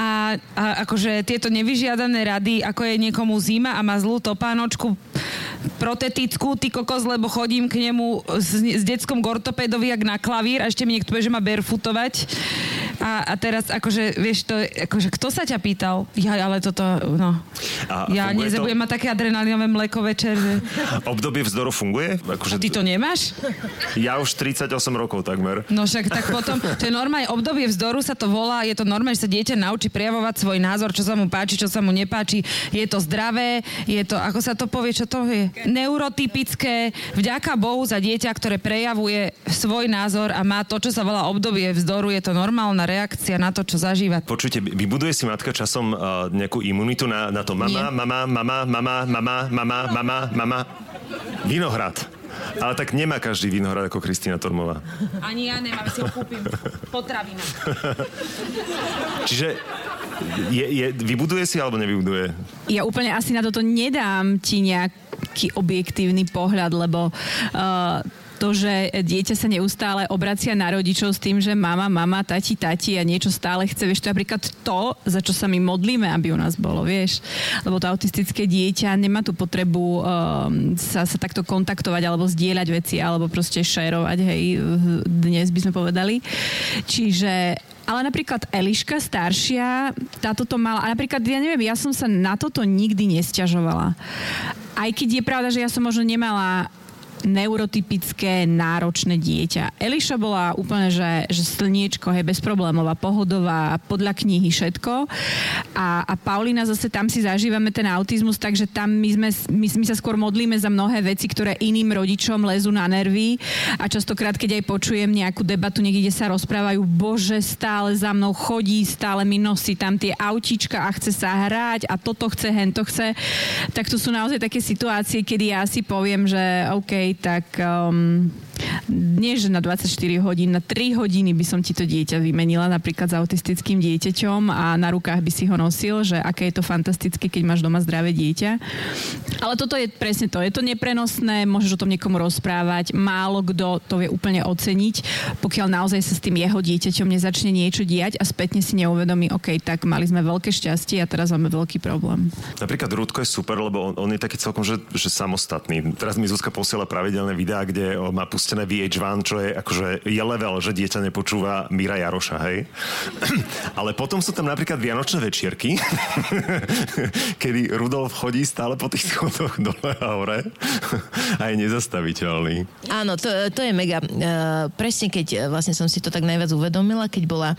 A, a akože tieto nevyžiadané rady, ako je niekomu zima a má zlú topánočku, protetickú, ty kokos, lebo chodím k nemu s, s detskom gortopédovi jak na klavír a ešte mi niekto povie, že má barefootovať. A, a teraz akože, vieš, to, akože, kto sa ťa pýtal? Ja, ale toto, no. A ja funguje to? nezabudem mať také adrenalinové mleko večer, že... Obdobie vzdoru funguje? Akože, Ty to nemáš? Ja už 38 rokov takmer. No však tak potom, to je normálne obdobie vzdoru sa to volá, je to normálne, že sa dieťa naučí prejavovať svoj názor, čo sa mu páči, čo sa mu nepáči. Je to zdravé, je to, ako sa to povie, čo to je? Neurotypické. Vďaka Bohu za dieťa, ktoré prejavuje svoj názor a má to, čo sa volá obdobie vzdoru, je to normálna reakcia na to, čo zažíva. Počujte, vybuduje si matka časom uh, nejakú imunitu na, na to mama, Nie. mama, mama, mama, mama, mama, mama, mama. Vinohrad. Ale tak nemá každý vinohrad ako Kristýna Tormová. Ani ja nemám, si ho kúpim. Potravina. Čiže je, je, vybuduje si alebo nevybuduje? Ja úplne asi na toto nedám ti nejaký objektívny pohľad, lebo uh, to, že dieťa sa neustále obracia na rodičov s tým, že mama, mama, tati, tati a niečo stále chce, vieš, to je napríklad to, za čo sa my modlíme, aby u nás bolo, vieš. Lebo to autistické dieťa nemá tú potrebu um, sa, sa takto kontaktovať alebo zdieľať veci, alebo proste šerovať, hej, dnes by sme povedali. Čiže ale napríklad Eliška staršia, táto to mala, a napríklad, ja neviem, ja som sa na toto nikdy nesťažovala. Aj keď je pravda, že ja som možno nemala neurotypické, náročné dieťa. Eliša bola úplne, že, že slniečko, hej, bezproblémová, pohodová, podľa knihy všetko. A, a Paulina zase tam si zažívame ten autizmus, takže tam my, sme, my, my sa skôr modlíme za mnohé veci, ktoré iným rodičom lezú na nervy. A častokrát, keď aj počujem nejakú debatu, niekde kde sa rozprávajú, bože, stále za mnou chodí, stále mi nosí tam tie autíčka a chce sa hrať a toto chce, hento chce, tak to sú naozaj také situácie, kedy ja si poviem, že OK, tak um, nie že na 24 hodín, na 3 hodiny by som ti to dieťa vymenila napríklad s autistickým dieťaťom a na rukách by si ho nosil, že aké je to fantastické, keď máš doma zdravé dieťa. Ale toto je presne to. Je to neprenosné, môžeš o tom niekomu rozprávať, málo kto to vie úplne oceniť, pokiaľ naozaj sa s tým jeho dieťaťom nezačne niečo diať a spätne si neuvedomí, OK, tak mali sme veľké šťastie a teraz máme veľký problém. Napríklad Rudko je super, lebo on, on je taký celkom, že, že samostatný. Teraz mi Zuzka posiela pravidelné videá, kde má pustené VH1, čo je akože je level, že dieťa nepočúva Mira Jaroša, hej. Ale potom sú tam napríklad Vianočné večierky, kedy Rudolf chodí stále po tých schodoch dole a hore a je nezastaviteľný. Áno, to, to je mega. Uh, presne keď e, vlastne som si to tak najviac uvedomila, keď bola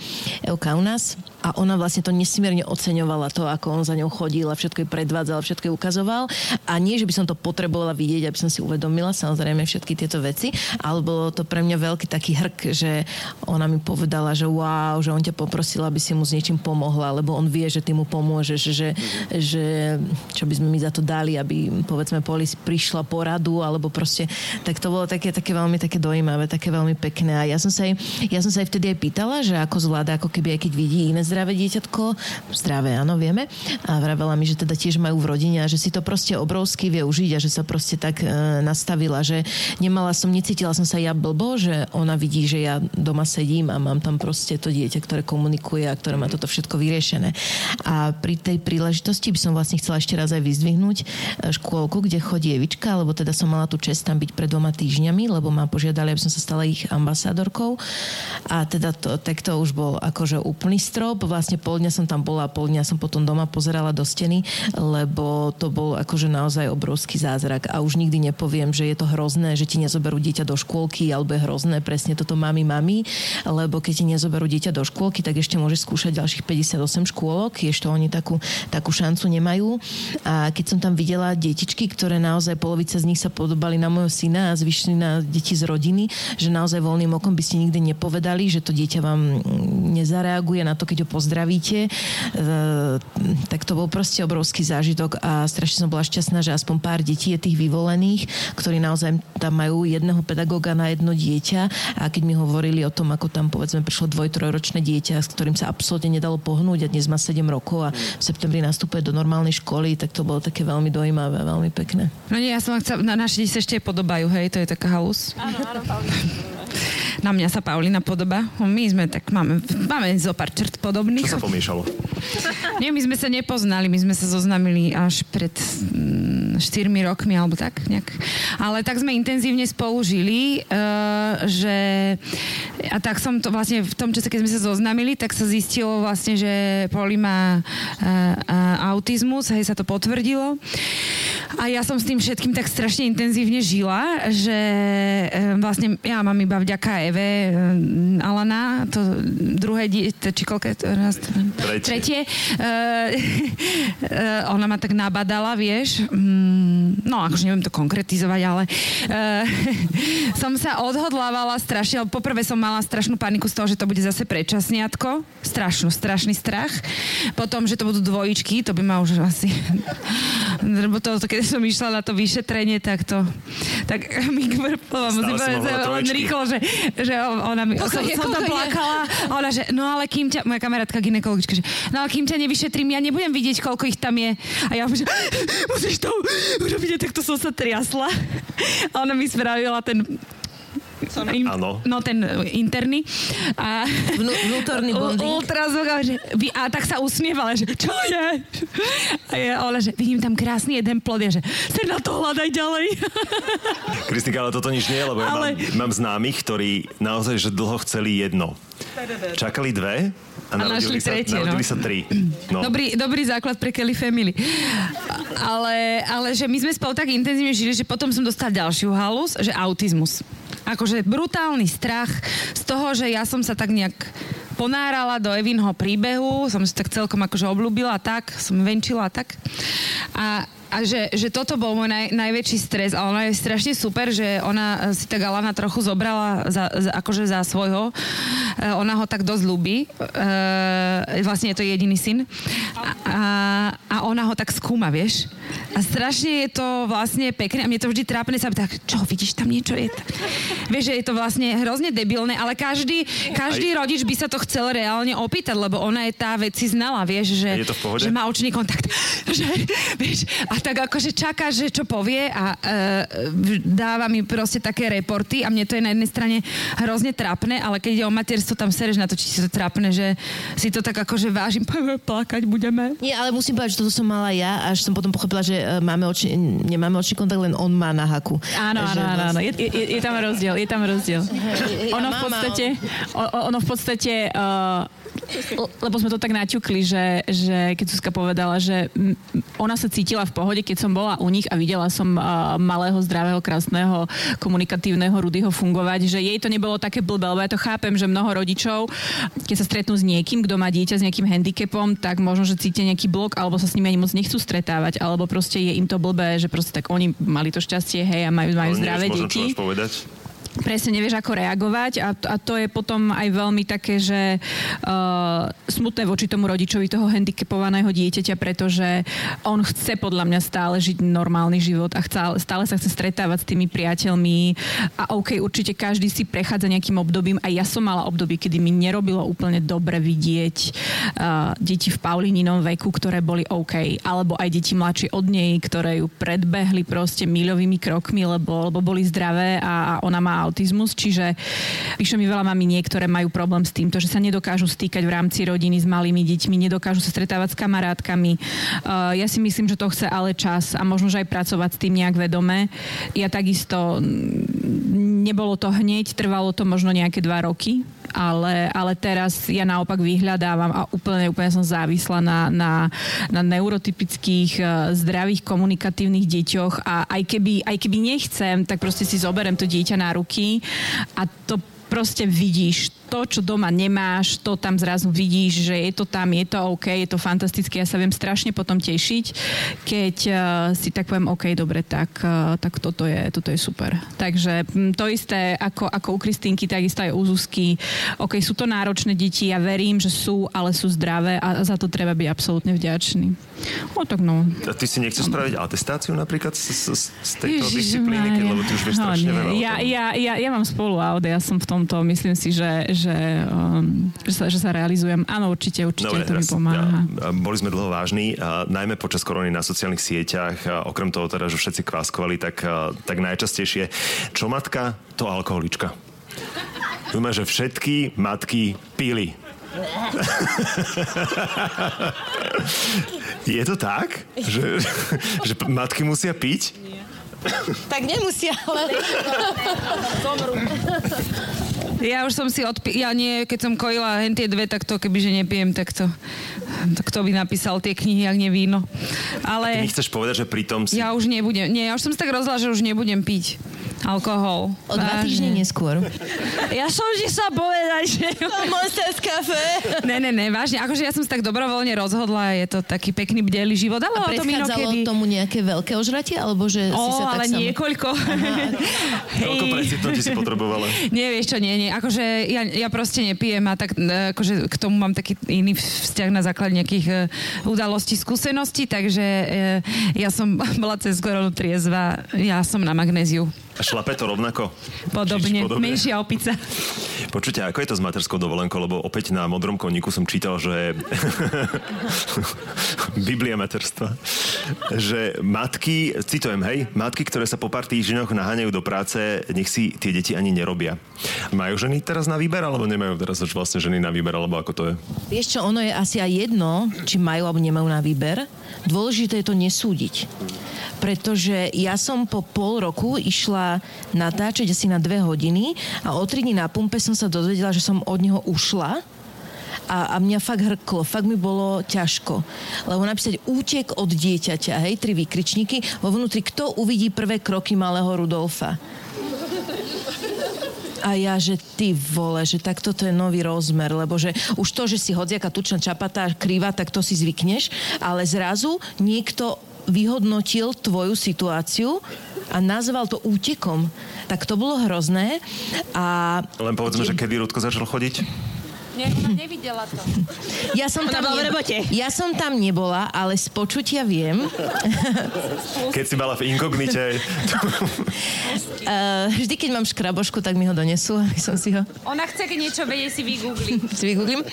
Euka u nás a ona vlastne to nesmierne oceňovala to, ako on za ňou chodil a všetko je predvádzal, všetko je ukazoval. A nie, že by som to potrebovala vidieť, aby som si uvedomila samozrejme všetky tieto veci, ale bolo to pre mňa veľký taký hrk, že ona mi povedala, že wow, že on ťa poprosil, aby si mu s niečím pomohla, lebo on vie, že ty mu pomôžeš, že, že čo by sme mi za to dali, aby povedzme polis prišla poradu, alebo proste, tak to bolo také, také veľmi také dojímavé, také veľmi pekné. A ja som sa aj, ja som sa aj vtedy aj pýtala, že ako zvláda, ako keby aj keď vidí iné zdravé dieťatko, zdravé, áno, vieme. A vravela mi, že teda tiež majú v rodine a že si to proste obrovsky vie užiť a že sa proste tak e, nastavila, že nemala som, necítila som sa ja blbo, že ona vidí, že ja doma sedím a mám tam proste to dieťa, ktoré komunikuje a ktoré má toto všetko vyriešené. A pri tej príležitosti by som vlastne chcela ešte raz aj vyzdvihnúť e, škôlku, kde chodí Evička, lebo teda som mala tú čest tam byť pred dvoma týždňami, lebo ma požiadali, aby som sa stala ich ambasádorkou. A teda to, tak to už bol akože úplný strop vlastne pol dňa som tam bola a pol dňa som potom doma pozerala do steny, lebo to bol akože naozaj obrovský zázrak a už nikdy nepoviem, že je to hrozné, že ti nezoberú dieťa do škôlky alebo je hrozné presne toto mami, mami, lebo keď ti nezoberú dieťa do škôlky, tak ešte môžeš skúšať ďalších 58 škôlok, ešte oni takú, takú šancu nemajú. A keď som tam videla detičky, ktoré naozaj polovica z nich sa podobali na môjho syna a zvyšli na deti z rodiny, že naozaj voľným okom by ste nikdy nepovedali, že to dieťa vám nezareaguje na to, keď ho pozdravíte, e, tak to bol proste obrovský zážitok a strašne som bola šťastná, že aspoň pár detí je tých vyvolených, ktorí naozaj tam majú jedného pedagóga na jedno dieťa a keď mi hovorili o tom, ako tam povedzme prišlo dvoj, trojročné dieťa, s ktorým sa absolútne nedalo pohnúť a dnes má 7 rokov a v septembri nastupuje do normálnej školy, tak to bolo také veľmi dojímavé, veľmi pekné. No nie, ja som chcel, na naše deti sa ešte podobajú, hej, to je taká halus. Áno, áno, Na mňa sa Paulina podoba. My sme tak, máme, máme zo pár črt podobných. Čo sa pomiešalo? Nie, my sme sa nepoznali, my sme sa zoznamili až pred mm, 4 rokmi alebo tak nejak. Ale tak sme intenzívne spolu žili, uh, že a tak som to vlastne v tom čase, keď sme sa zoznamili, tak sa zistilo vlastne, že Poli má uh, uh, autizmus, hej, sa to potvrdilo. A ja som s tým všetkým tak strašne intenzívne žila, že uh, vlastne ja mám iba vďaka Eve uh, Alana, to druhé dieťa, či to raz? Tretie. Tretie uh, uh, ona ma tak nabadala, vieš, mm, no akože neviem to konkretizovať, ale uh, som sa odhodlávala strašne, poprvé som mala strašnú paniku z toho, že to bude zase predčasniatko, strašnú, strašný strach, potom, že to budú dvojičky, to by ma už asi, lebo to, to keď som išla na to vyšetrenie, tak to, tak mi musím povedať len rýchlo, že, že ona mi, som, som tam plakala, a ona, že no ale kým ťa, moja kamarátka ginekologička, že no ale kým ťa nevyšetrím, ja nebudem vidieť, koľko ich tam je. A ja že musíš to urobiť, tak to som sa triasla. A ona mi spravila ten in, Áno. No ten interný. A, Vnú, vnútorný bonding. Ultrazvuk a, že, a tak sa usmievala, že čo je? A je ona, že vidím tam krásny jeden plod, je, že sa na to hľadaj ďalej. Kristika, ale toto nič nie, lebo ja ale... mám, mám známych, ktorí naozaj že dlho chceli jedno. Čakali dve a, a našli sa, tretie, narodili no. sa tri. No. Dobrý, dobrý základ pre Kelly Family. Ale, ale že my sme spolu tak intenzívne žili, že potom som dostala ďalšiu halus, že autizmus. Akože brutálny strach z toho, že ja som sa tak nejak ponárala do Evinho príbehu, som si tak celkom akože obľúbila tak, som venčila tak. A a že, že toto bol môj naj, najväčší stres a ona je strašne super, že ona si tak Alana trochu zobrala za, za, akože za svojho uh, ona ho tak dosť ľúbi. Uh, vlastne je to jediný syn. A, a ona ho tak skúma, vieš. A strašne je to vlastne pekné a mne to vždy trápne sa tak, čo, vidíš, tam niečo je. Vieš, že je to vlastne hrozne debilné, ale každý, každý rodič by sa to chcel reálne opýtať, lebo ona je tá vec si znala, vieš, že, že má očný kontakt. Že, vieš, a tak akože čaká, že čo povie a uh, dáva mi proste také reporty a mne to je na jednej strane hrozne trápne, ale keď ide o materstvo, tam sereš na to, či si to trápne, že si to tak akože vážim, plakať budeme. Nie, ale musím povedať, že toto som mala ja, až som potom pochopila, že e, máme oči, nemáme očný kontakt, len on má na haku. Áno, áno, áno, áno. Je, je, je tam rozdiel, je tam rozdiel. Ono v podstate, ono v podstate uh, lebo sme to tak naťukli, že, že keď Suska povedala, že ona sa cítila v pohode, keď som bola u nich a videla som uh, malého, zdravého, krásneho, komunikatívneho Rudyho fungovať, že jej to nebolo také blbé, lebo ja to chápem, že mnoho rodičov, keď sa stretnú s niekým, kto má dieťa s nejakým handicapom, tak možno, že cítia nejaký blok, alebo sa s nimi ani moc nechcú stretávať, alebo proste je im to blbé, že proste tak oni mali to šťastie, hej, a majú, majú zdravé deti. povedať? Presne nevieš, ako reagovať a, a to je potom aj veľmi také, že uh, smutné voči tomu rodičovi toho handicapovaného dieťaťa, pretože on chce podľa mňa stále žiť normálny život a chce, stále sa chce stretávať s tými priateľmi. A OK, určite každý si prechádza nejakým obdobím a ja som mala obdobie, kedy mi nerobilo úplne dobre vidieť uh, deti v Paulininom veku, ktoré boli OK, alebo aj deti mladšie od nej, ktoré ju predbehli proste milovými krokmi, lebo, lebo boli zdravé a, a ona má autizmus, čiže píše mi veľa mami niektoré majú problém s týmto, že sa nedokážu stýkať v rámci rodiny s malými deťmi, nedokážu sa stretávať s kamarátkami. Uh, ja si myslím, že to chce ale čas a možno, že aj pracovať s tým nejak vedome. Ja takisto nebolo to hneď, trvalo to možno nejaké dva roky, ale, ale teraz ja naopak vyhľadávam a úplne, úplne som závislá na, na, na neurotypických, e, zdravých, komunikatívnych deťoch a aj keby, aj keby nechcem, tak proste si zoberiem to dieťa na ruky a to proste vidíš to, čo doma nemáš, to tam zrazu vidíš, že je to tam, je to OK, je to fantastické. Ja sa viem strašne potom tešiť, keď uh, si tak poviem, OK, dobre, tak, uh, tak toto, je, toto je super. Takže m, to isté ako, ako u Kristýnky, takisto aj u Zuzky. OK, sú to náročné deti, ja verím, že sú, ale sú zdravé a za to treba byť absolútne vďačný. O, tak no. A ty si nechceš spraviť atestáciu napríklad z, z, z tejto Ježiš, disciplíny, keď, lebo ty už vieš no, strašne veľa ja, ja, ja, ja mám spolu aud, ja som v tomto, myslím si, že, že, um, že, sa, že sa realizujem. Áno, určite, určite Dobre, to mi pomáha. Ja, boli sme dlho vážni, a najmä počas korony na sociálnych sieťach, a okrem toho teda, že všetci kváskovali, tak, tak najčastejšie, čo matka, to alkoholička. Dúme, že všetky matky pili. Je to tak? Že, že matky musia piť? Tak nemusia, ale... Ja už som si odpi... Ja nie, keď som kojila hen tie dve, tak to kebyže nepijem, tak to... Kto by napísal tie knihy, ak nie víno. Ale... A ty mi chceš povedať, že pritom si... Ja už nebudem... Nie, ja už som si tak rozhodla, že už nebudem piť alkohol. O dva týždne neskôr. Ja som si sa povedať, že... Monster kafe. Ne, ne, ne, vážne. Akože ja som sa tak dobrovoľne rozhodla, je to taký pekný bdelý život. Ale A to inokedy... tomu nejaké veľké ožratie? Alebo že o, si sa ale tak niekoľko. Koľko precitnutí si potrebovala? Nie, vieš čo, nie, nie. Akože ja, ja proste nepijem a tak e, akože k tomu mám taký iný vzťah na základe nejakých uh, udalostí, skúseností, takže uh, ja som bola cez koronu triezva, ja som na magnéziu. A šlape to rovnako? Podobne, podobne. menšia opica. Počujte, ako je to s materskou dovolenkou? Lebo opäť na modrom koníku som čítal, že Biblia materstva, že matky, citujem, hej, matky, ktoré sa po pár týždňoch naháňajú do práce, nech si tie deti ani nerobia. Majú ženy teraz na výber, alebo nemajú teraz už vlastne ženy na výber, alebo ako to je? Vieš čo, ono je asi aj jedno, či majú alebo nemajú na výber. Dôležité je to nesúdiť pretože ja som po pol roku išla natáčať asi na dve hodiny a o tri dní na pumpe som sa dozvedela, že som od neho ušla a, a mňa fakt hrklo, fakt mi bolo ťažko. Lebo napísať útek od dieťaťa, hej, tri výkričníky, vo vnútri, kto uvidí prvé kroky malého Rudolfa. A ja, že ty vole, že tak toto je nový rozmer, lebo že už to, že si hodziaka tučná čapatá krýva, tak to si zvykneš, ale zrazu niekto vyhodnotil tvoju situáciu a nazval to útekom. Tak to bolo hrozné. A... Len povedzme, že kedy Rudko začal chodiť? Nie, ona nevidela to. Ja som, tam bola v robote. ja som tam nebola, ale z počutia viem. Keď si mala v inkognite. Uh, vždy, keď mám škrabošku, tak mi ho donesú, aby som si ho Ona chce, keď niečo vedie, si vygoogliť. si vygooglím.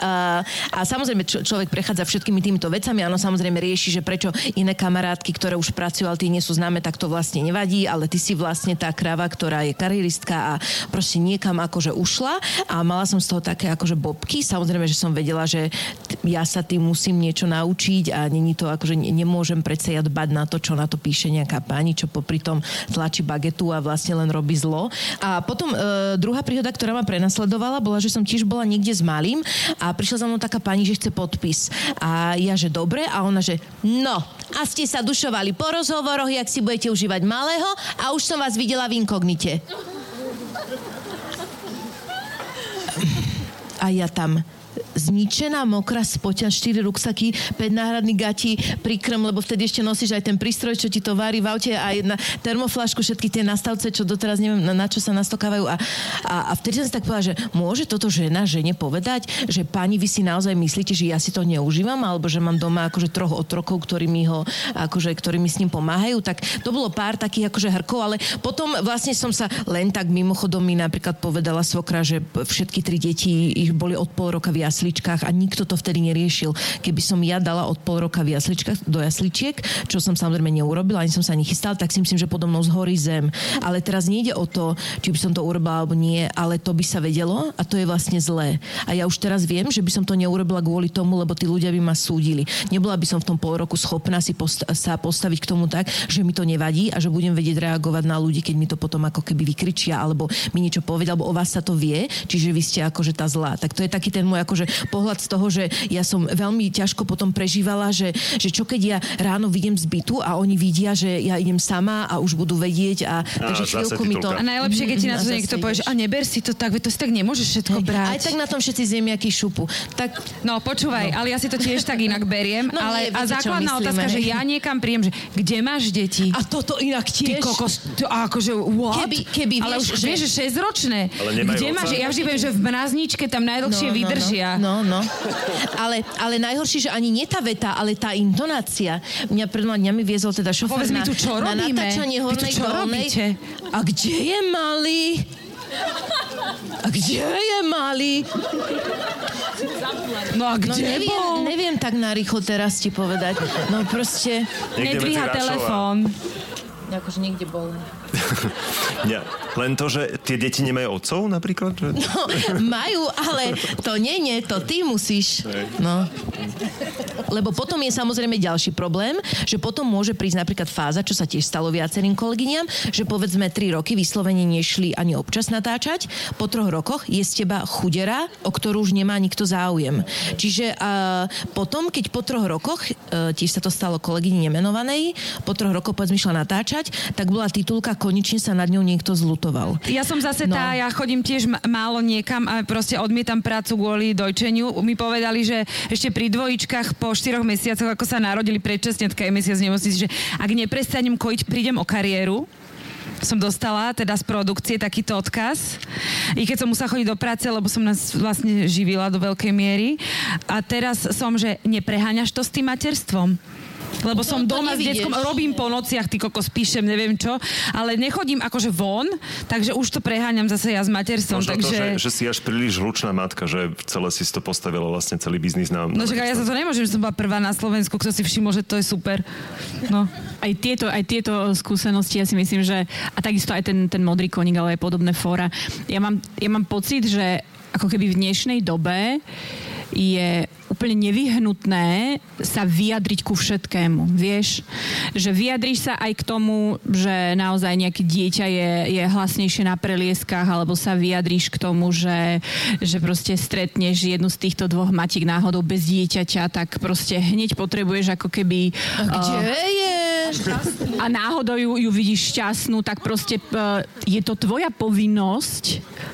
Uh, a samozrejme, č- človek prechádza všetkými týmito vecami. Áno, samozrejme rieši, že prečo iné kamarátky, ktoré už pracujú, ale tie nie sú známe, tak to vlastne nevadí, ale ty si vlastne tá krava, ktorá je kariéristka a proste niekam akože ušla a mala som z toho také akože bobky. Samozrejme, že som vedela, že ja sa tým musím niečo naučiť a není to akože ne- nemôžem predsa ja dbať na to, čo na to píše nejaká pani, čo popri tom tlačí bagetu a vlastne len robí zlo. A potom e, druhá príhoda, ktorá ma prenasledovala, bola, že som tiež bola niekde s malým a prišla za mnou taká pani, že chce podpis. A ja, že dobre, a ona, že no, a ste sa dušovali po rozhovoroch, jak si budete užívať malého a už som vás videla v inkognite. A ja tam zničená, mokrá, spoťa, 4 ruksaky, 5 náhradných gatí, prikrm, lebo vtedy ešte nosíš aj ten prístroj, čo ti to varí v aute, aj na termoflašku, všetky tie nastavce, čo doteraz neviem, na, na čo sa nastokávajú. A, a, a vtedy som si tak povedala, že môže toto žena žene povedať, že pani, vy si naozaj myslíte, že ja si to neužívam, alebo že mám doma akože troch otrokov, ktorí mi ho, akože, ktorí mi s ním pomáhajú, tak to bolo pár takých akože hrkov, ale potom vlastne som sa len tak mimochodom mi napríklad povedala svokra, že všetky tri deti ich boli od pol roka v jasličkách a nikto to vtedy neriešil. Keby som ja dala od pol roka v jasličkách do jasličiek, čo som samozrejme neurobila, ani som sa nechystal, tak si myslím, že podo mnou zhorí zem. Ale teraz nejde o to, či by som to urobila alebo nie, ale to by sa vedelo a to je vlastne zlé. A ja už teraz viem, že by som to neurobila kvôli tomu, lebo tí ľudia by ma súdili. Nebola by som v tom pol roku schopná si post- sa postaviť k tomu tak, že mi to nevadí a že budem vedieť reagovať na ľudí, keď mi to potom ako keby vykričia alebo mi niečo povedia, alebo o vás sa to vie, čiže vy ste akože tá zlá. Tak to je taký ten môj akože pohľad z toho, že ja som veľmi ťažko potom prežívala, že, že čo keď ja ráno vidím z bytu a oni vidia, že ja idem sama a už budú vedieť a takže zase chvíľku mi to... A najlepšie, keď ti na A to niekto povie, že a neber si to tak, veď to si tak nemôžeš všetko brať. Aj tak na tom všetci zemiaky šupu. Tak No počúvaj, no. ale ja si to tiež tak inak beriem, No ale nie, a základná myslíme, otázka, hej. že ja niekam príjem, že kde máš deti? a toto inak Ty tiež... kokos, to, a akože what? Keby- keby ale vieš, už že- vieš, že 6 ročné. Ale Kde máš, ja vždy viem, že v mrazničke tam najdlhšie vydržia. No, no. Ale, ale najhoršie, že ani nie tá veta, ale tá intonácia. Mňa pred dňami viezol teda šofér Povedz mi na, tu, čo na robíme? natáčanie hornej čo dolnej. robíte? A kde je malý? A kde je malý? No a No kde neviem, bol? neviem tak narýchlo teraz ti povedať. No proste, Nedvíha telefón. akože niekde bol. Nie. Len to, že tie deti nemajú otcov napríklad? Že... No, majú, ale to nie, nie, to ty musíš. No. Lebo potom je samozrejme ďalší problém, že potom môže prísť napríklad fáza, čo sa tiež stalo viacerým kolegyňam, že povedzme 3 roky vyslovene nešli ani občas natáčať, po troch rokoch je z teba chudera, o ktorú už nemá nikto záujem. Čiže uh, potom, keď po troch rokoch, uh, tiež sa to stalo kolegyni nemenovanej, po troch rokoch povedzme išla natáčať, tak bola titulka Konečne sa nad ňou niekto zlutoval. Ja som zase No. tá, ja chodím tiež málo niekam a proste odmietam prácu kvôli dojčeniu. Mi povedali, že ešte pri dvojičkách po štyroch mesiacoch, ako sa narodili predčasne, tak je mesiac nemocnici, že ak neprestanem kojiť, prídem o kariéru som dostala teda z produkcie takýto odkaz. I keď som musela chodiť do práce, lebo som nás vlastne živila do veľkej miery. A teraz som, že nepreháňaš to s tým materstvom. Lebo som to doma s nevidieš. deckom, robím po nociach, ty kokos, píšem, neviem čo, ale nechodím akože von, takže už to preháňam zase ja s materstvom, Možno takže... to, že, že si až príliš hlučná matka, že celé si to postavila vlastne celý biznis na... No čakaj, ja sa to nemôžem, že som bola prvá na Slovensku, kto si všimol, že to je super. No. Aj tieto, aj tieto skúsenosti, ja si myslím, že a takisto aj ten, ten modrý koník, ale aj podobné fóra. Ja mám, ja mám pocit, že ako keby v dnešnej dobe je úplne nevyhnutné sa vyjadriť ku všetkému, vieš? Že vyjadriš sa aj k tomu, že naozaj nejaké dieťa je, je hlasnejšie na prelieskách, alebo sa vyjadriš k tomu, že, že proste stretneš jednu z týchto dvoch matiek náhodou bez dieťaťa, tak proste hneď potrebuješ ako keby... A kde eh, je? A náhodou ju, ju vidíš šťastnú, tak proste uh, je to tvoja povinnosť,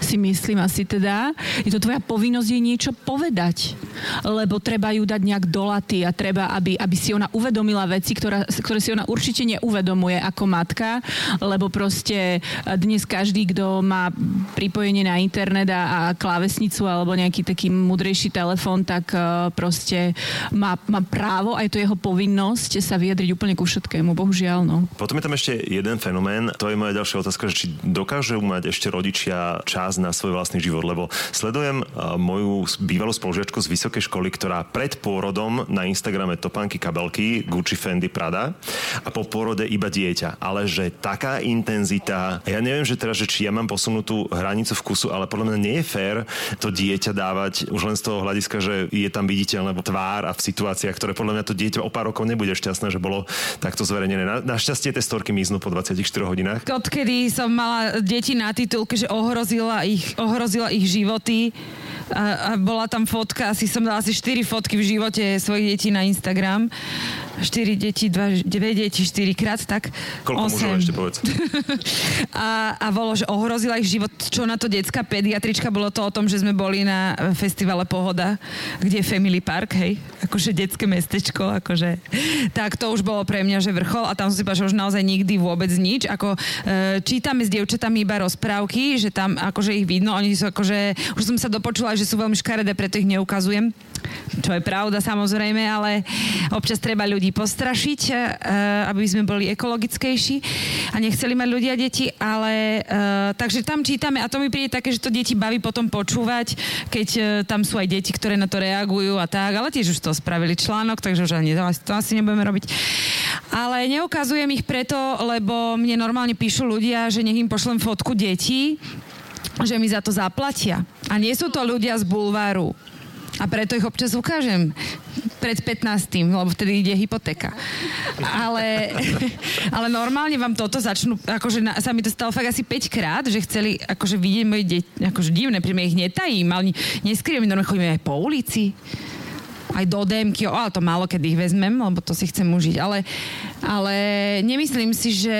si myslím asi teda, je to tvoja povinnosť jej niečo povedať. Lebo treba ju dať nejak do laty a treba, aby, aby si ona uvedomila veci, ktorá, ktoré si ona určite neuvedomuje ako matka, lebo proste dnes každý, kto má pripojenie na internet a, a klávesnicu alebo nejaký taký mudrejší telefón, tak uh, proste má, má právo, aj to jeho povinnosť sa vyjadriť úplne ku všetkému, bohužiaľ. No. Potom je tam ešte jeden fenomén, to je moja ďalšia otázka, že či dokážu mať ešte rodičia čas na svoj vlastný život, lebo sledujem uh, moju bývalú spolužiačku z vysokej školy, ktorá pred pôrodom na Instagrame topánky kabelky Gucci Fendi Prada a po pôrode iba dieťa. Ale že taká intenzita, ja neviem, že teraz, že či ja mám posunutú hranicu vkusu, ale podľa mňa nie je fér to dieťa dávať už len z toho hľadiska, že je tam viditeľné tvár a v situáciách, ktoré podľa mňa to dieťa o pár rokov nebude šťastné, že bolo takto zverejnené. Na, našťastie tie storky miznú po 24 hodinách. Odkedy som mala deti na titulke, že ohrozila ich, ohrozila ich životy, a, a bola tam fotka, asi som dala asi 4 fotky v živote svojich detí na Instagram 4 deti, 2, 2 deti, 4 krát, tak Koľko 8. mužov ešte povedz? a, a bolo, že ohrozila ich život, čo na to detská pediatrička, bolo to o tom, že sme boli na festivale Pohoda, kde je Family Park, hej, akože detské mestečko, akože, tak to už bolo pre mňa, že vrchol a tam som si povedala, že už naozaj nikdy vôbec nič, ako e, čítame s dievčatami iba rozprávky, že tam akože ich vidno, oni sú akože, už som sa dopočula, že sú veľmi škaredé, preto ich neukazujem, čo je pravda samozrejme, ale občas treba ľudí postrašiť, e, aby sme boli ekologickejší a nechceli mať ľudia deti, ale e, takže tam čítame a to mi príde také, že to deti baví potom počúvať, keď e, tam sú aj deti, ktoré na to reagujú a tak, ale tiež už to spravili článok, takže už ani to asi nebudeme robiť. Ale neukazujem ich preto, lebo mne normálne píšu ľudia, že nech im pošlem fotku detí, že mi za to zaplatia. A nie sú to ľudia z bulváru. A preto ich občas ukážem pred 15. lebo vtedy ide hypotéka. Ale, ale normálne vám toto začnú, akože na, sa mi to stalo fakt asi 5 krát, že chceli akože vidieť moje deti, akože divné, pri ich netajím, ale neskrývam, normálne chodíme aj po ulici aj do DMky, ale to málo kedy ich vezmem, lebo to si chcem užiť. Ale, ale nemyslím si, že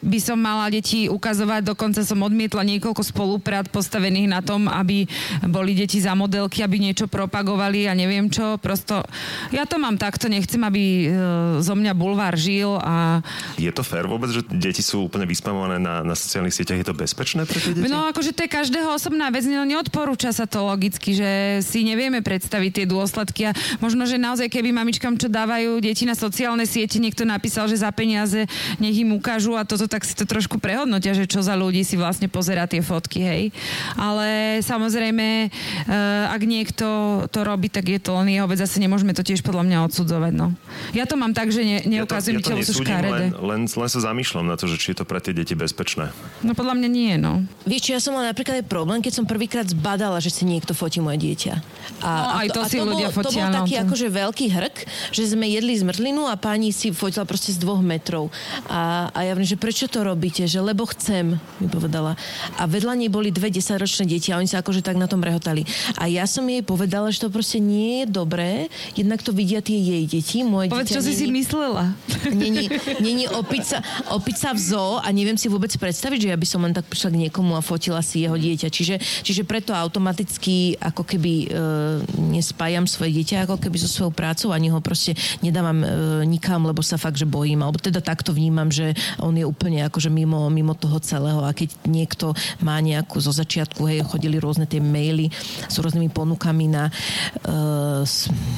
by som mala deti ukazovať, dokonca som odmietla niekoľko spoluprát postavených na tom, aby boli deti za modelky, aby niečo propagovali a neviem čo. Prosto ja to mám takto, nechcem, aby e, zo mňa bulvár žil a... Je to fér vôbec, že deti sú úplne vyspamované na, na sociálnych sieťach? Je to bezpečné pre tie deti? No akože to je každého osobná vec, neodporúča sa to logicky, že si nevieme predstaviť tie dôsledky a možno, že naozaj keby mamičkám, čo dávajú deti na sociálne siete, niekto napísal, že za peniaze nech im ukážu a toto, tak si to trošku prehodnotia, že čo za ľudí si vlastne pozera tie fotky, hej. Ale samozrejme, eh, ak niekto to robí, tak je to len jeho vec, zase nemôžeme to tiež podľa mňa odsudzovať, no. Ja to mám tak, že ne, neukazujem ja to, ja to sú škaredé. Len, len, len sa zamýšľam na to, že či je to pre tie deti bezpečné. No podľa mňa nie, no. Vieš, ja som mala napríklad aj problém, keď som prvýkrát zbadala, že si niekto fotí moje dieťa. A, no, aj to, a to si to ľudia bolo, fotia to bol no, taký to... akože veľký hrk, že sme jedli zmrzlinu a pani si fotila proste z dvoch metrov. A, a ja viem, že prečo to robíte? Že lebo chcem, mi povedala. A vedľa nej boli dve desaťročné deti a oni sa akože tak na tom rehotali. A ja som jej povedala, že to proste nie je dobré, jednak to vidia tie jej deti, moje Povedz, čo si si myslela. Není, není opica, opica v zoo a neviem si vôbec predstaviť, že ja by som len tak prišla k niekomu a fotila si jeho dieťa. Čiže, čiže preto automaticky ako keby e, nespájam svoje dieťa ako keby so svojou prácou, ani ho proste nedávam e, nikam, lebo sa fakt, že bojím. Alebo teda takto vnímam, že on je úplne akože mimo, mimo toho celého. A keď niekto má nejakú zo začiatku, hej, chodili rôzne tie maily s rôznymi ponukami na e,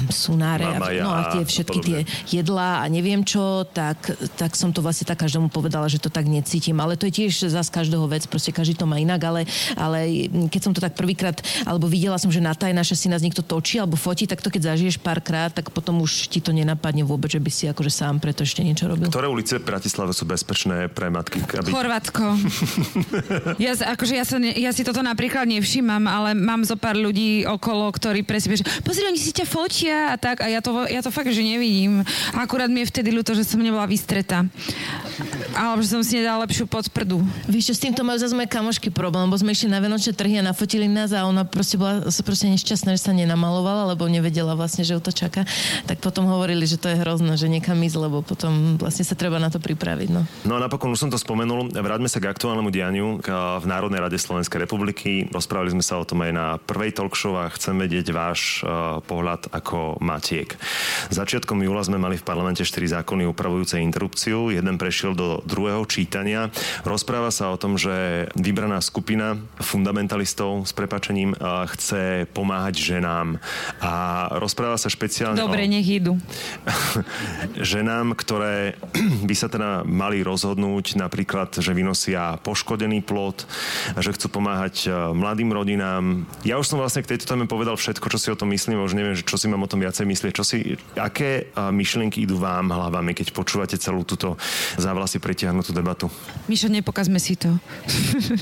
sunáre a, no, a tie všetky tie jedlá a neviem čo, tak, tak som to vlastne tak každému povedala, že to tak necítim. Ale to je tiež zase každého vec, proste každý to má inak, ale, ale keď som to tak prvýkrát, alebo videla som, že na taj naše si nás niekto točí alebo fotí, tak to keď zažiješ párkrát, tak potom už ti to nenapadne vôbec, že by si akože sám preto ešte niečo robil. Ktoré ulice v Bratislave sú bezpečné pre matky? Aby... Chorvátsko. ja, akože ja, sa ne, ja si toto napríklad nevšímam, ale mám zo pár ľudí okolo, ktorí presne že pozri, oni si ťa fotia a tak a ja to, ja to fakt, že nevidím. Akurát mi je vtedy ľúto, že som nebola vystretá. Alebo že som si nedala lepšiu podprdu. Víš čo, s týmto majú zase moje kamošky problém, bo sme išli na Vianočné trhy a nafotili nás a ona proste bola proste nešťastná, že sa nenamalovala, lebo nevedela vlastne, že ju to čaká. Tak potom hovorili, že to je hrozné, že niekam ísť, lebo potom vlastne sa treba na to pripraviť. No, no a napokon už som to spomenul, vráťme sa k aktuálnemu dianiu v Národnej rade Slovenskej republiky. Rozprávali sme sa o tom aj na prvej talk show a chcem vedieť váš pohľad ako Matiek. Začiatkom júla sme mali v parlamente 4 zákony upravujúce interrupciu. Jeden prešiel do druhého čítania. Rozpráva sa o tom, že vybraná skupina fundamentalistov s prepačením chce pomáhať ženám. A rozpráva sa špeciálne Dobre, o... nech idú. ženám, ktoré by sa teda mali rozhodnúť napríklad, že vynosia poškodený plod, že chcú pomáhať e, mladým rodinám. Ja už som vlastne k tejto téme povedal všetko, čo si o tom myslím, už neviem, čo si mám o tom viacej myslieť. Čo si, aké myšlienky idú vám hlavami, keď počúvate celú túto závlasy pretiahnutú debatu? Mišo, nepokazme si to.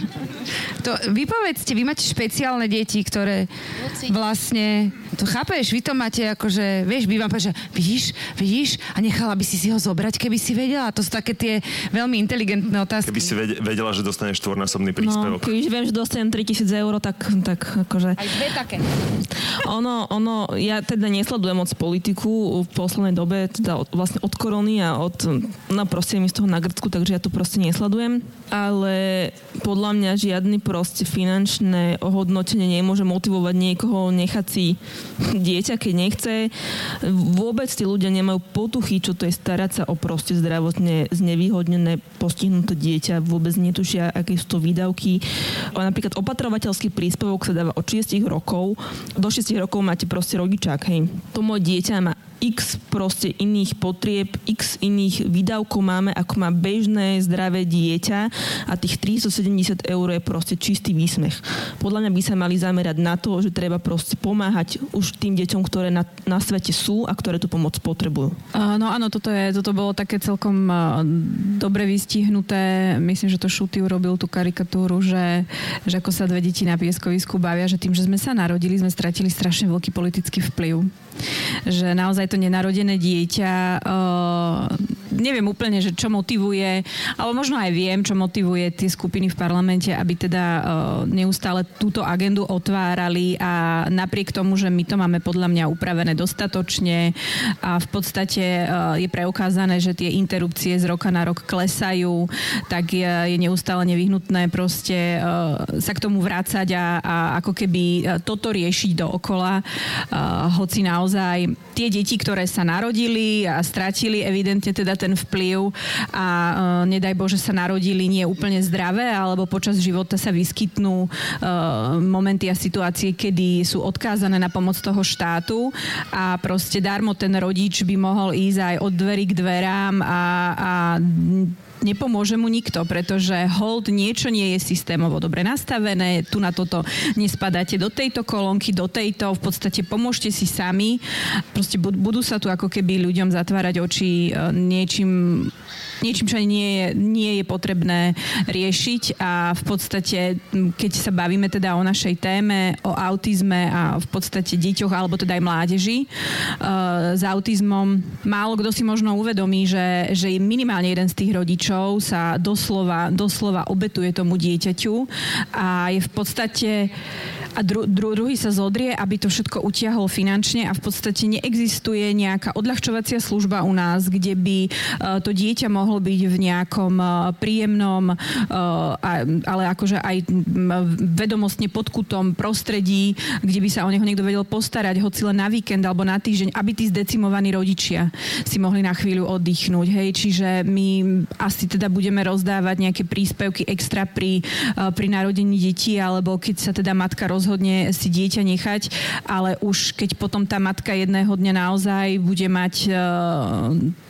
to vypovedzte, vy máte špeciálne deti, ktoré vlastne, to chápeš, vy to máte akože, vieš, povedať, že vidíš, vidíš, a nechala by si si ho zobrať, keby si vedela. To sú také tie veľmi inteligentné otázky. Keby si vedela, že dostaneš štvornásobný príspevok. No, keď viem, že dostanem 3000 eur, tak, tak akože... Aj dve také. Ono, ono, ja teda nesledujem moc politiku v poslednej dobe, teda od, vlastne od korony a od, no proste mi z toho na Grcku, takže ja to proste nesledujem. Ale podľa mňa žiadny proste finančné ohodnotenie nemôže motivovať niekoho nechať si dieťa, keď nechce. Vôbec tí ľudia nemajú potuchy, čo to je starať sa o proste zdravotne znevýhodnené postihnuté dieťa. Vôbec netušia, aké sú to výdavky. Napríklad opatrovateľský príspevok sa dáva od 6 rokov. Do 6 rokov máte proste rodičák, hej. To moje dieťa má x proste iných potrieb, x iných výdavkov máme, ako má bežné zdravé dieťa a tých 370 eur je proste čistý výsmech. Podľa mňa by sa mali zamerať na to, že treba proste pomáhať už tým deťom, ktoré na, na svete sú a ktoré tú pomoc potrebujú. No áno, toto, je, toto bolo také celkom dobre vystihnuté. Myslím, že to Šuty urobil tú karikatúru, že, že ako sa dve deti na pieskovisku bavia, že tým, že sme sa narodili, sme stratili strašne veľký politický vplyv. Že naozaj to nenarodené dieťa, uh, neviem úplne, že čo motivuje, ale možno aj viem, čo motivuje tie skupiny v parlamente, aby teda uh, neustále túto agendu otvárali. A napriek tomu, že my to máme podľa mňa upravené dostatočne a v podstate uh, je preukázané, že tie interrupcie z roka na rok klesajú, tak je, je neustále nevyhnutné proste uh, sa k tomu vrácať a, a ako keby toto riešiť dookola, hoci naozaj tie deti, ktoré sa narodili a stratili evidentne teda ten vplyv a uh, nedaj Bože sa narodili nie úplne zdravé, alebo počas života sa vyskytnú uh, momenty a situácie, kedy sú odkázané na pomoc toho štátu a proste darmo ten rodič by mohol ísť aj od dverí k dverám a, a nepomôže mu nikto, pretože hold niečo nie je systémovo dobre nastavené, tu na toto nespadáte do tejto kolónky, do tejto, v podstate pomôžte si sami. Proste budú sa tu ako keby ľuďom zatvárať oči e, niečím niečím, čo nie je, nie je potrebné riešiť. A v podstate, keď sa bavíme teda o našej téme, o autizme a v podstate deťoch alebo teda aj mládeži uh, s autizmom, málo kto si možno uvedomí, že, že minimálne jeden z tých rodičov sa doslova, doslova obetuje tomu dieťaťu. A je v podstate a dru, dru, druhý sa zodrie, aby to všetko utiahol finančne a v podstate neexistuje nejaká odľahčovacia služba u nás, kde by uh, to dieťa mohlo byť v nejakom uh, príjemnom, uh, ale akože aj vedomostne podkutom prostredí, kde by sa o neho niekto vedel postarať, hoci len na víkend alebo na týždeň, aby tí zdecimovaní rodičia si mohli na chvíľu oddychnúť. Hej, čiže my asi teda budeme rozdávať nejaké príspevky extra pri, pri narodení detí, alebo keď sa teda matka rozhodne si dieťa nechať, ale už keď potom tá matka jedného dňa naozaj bude mať e,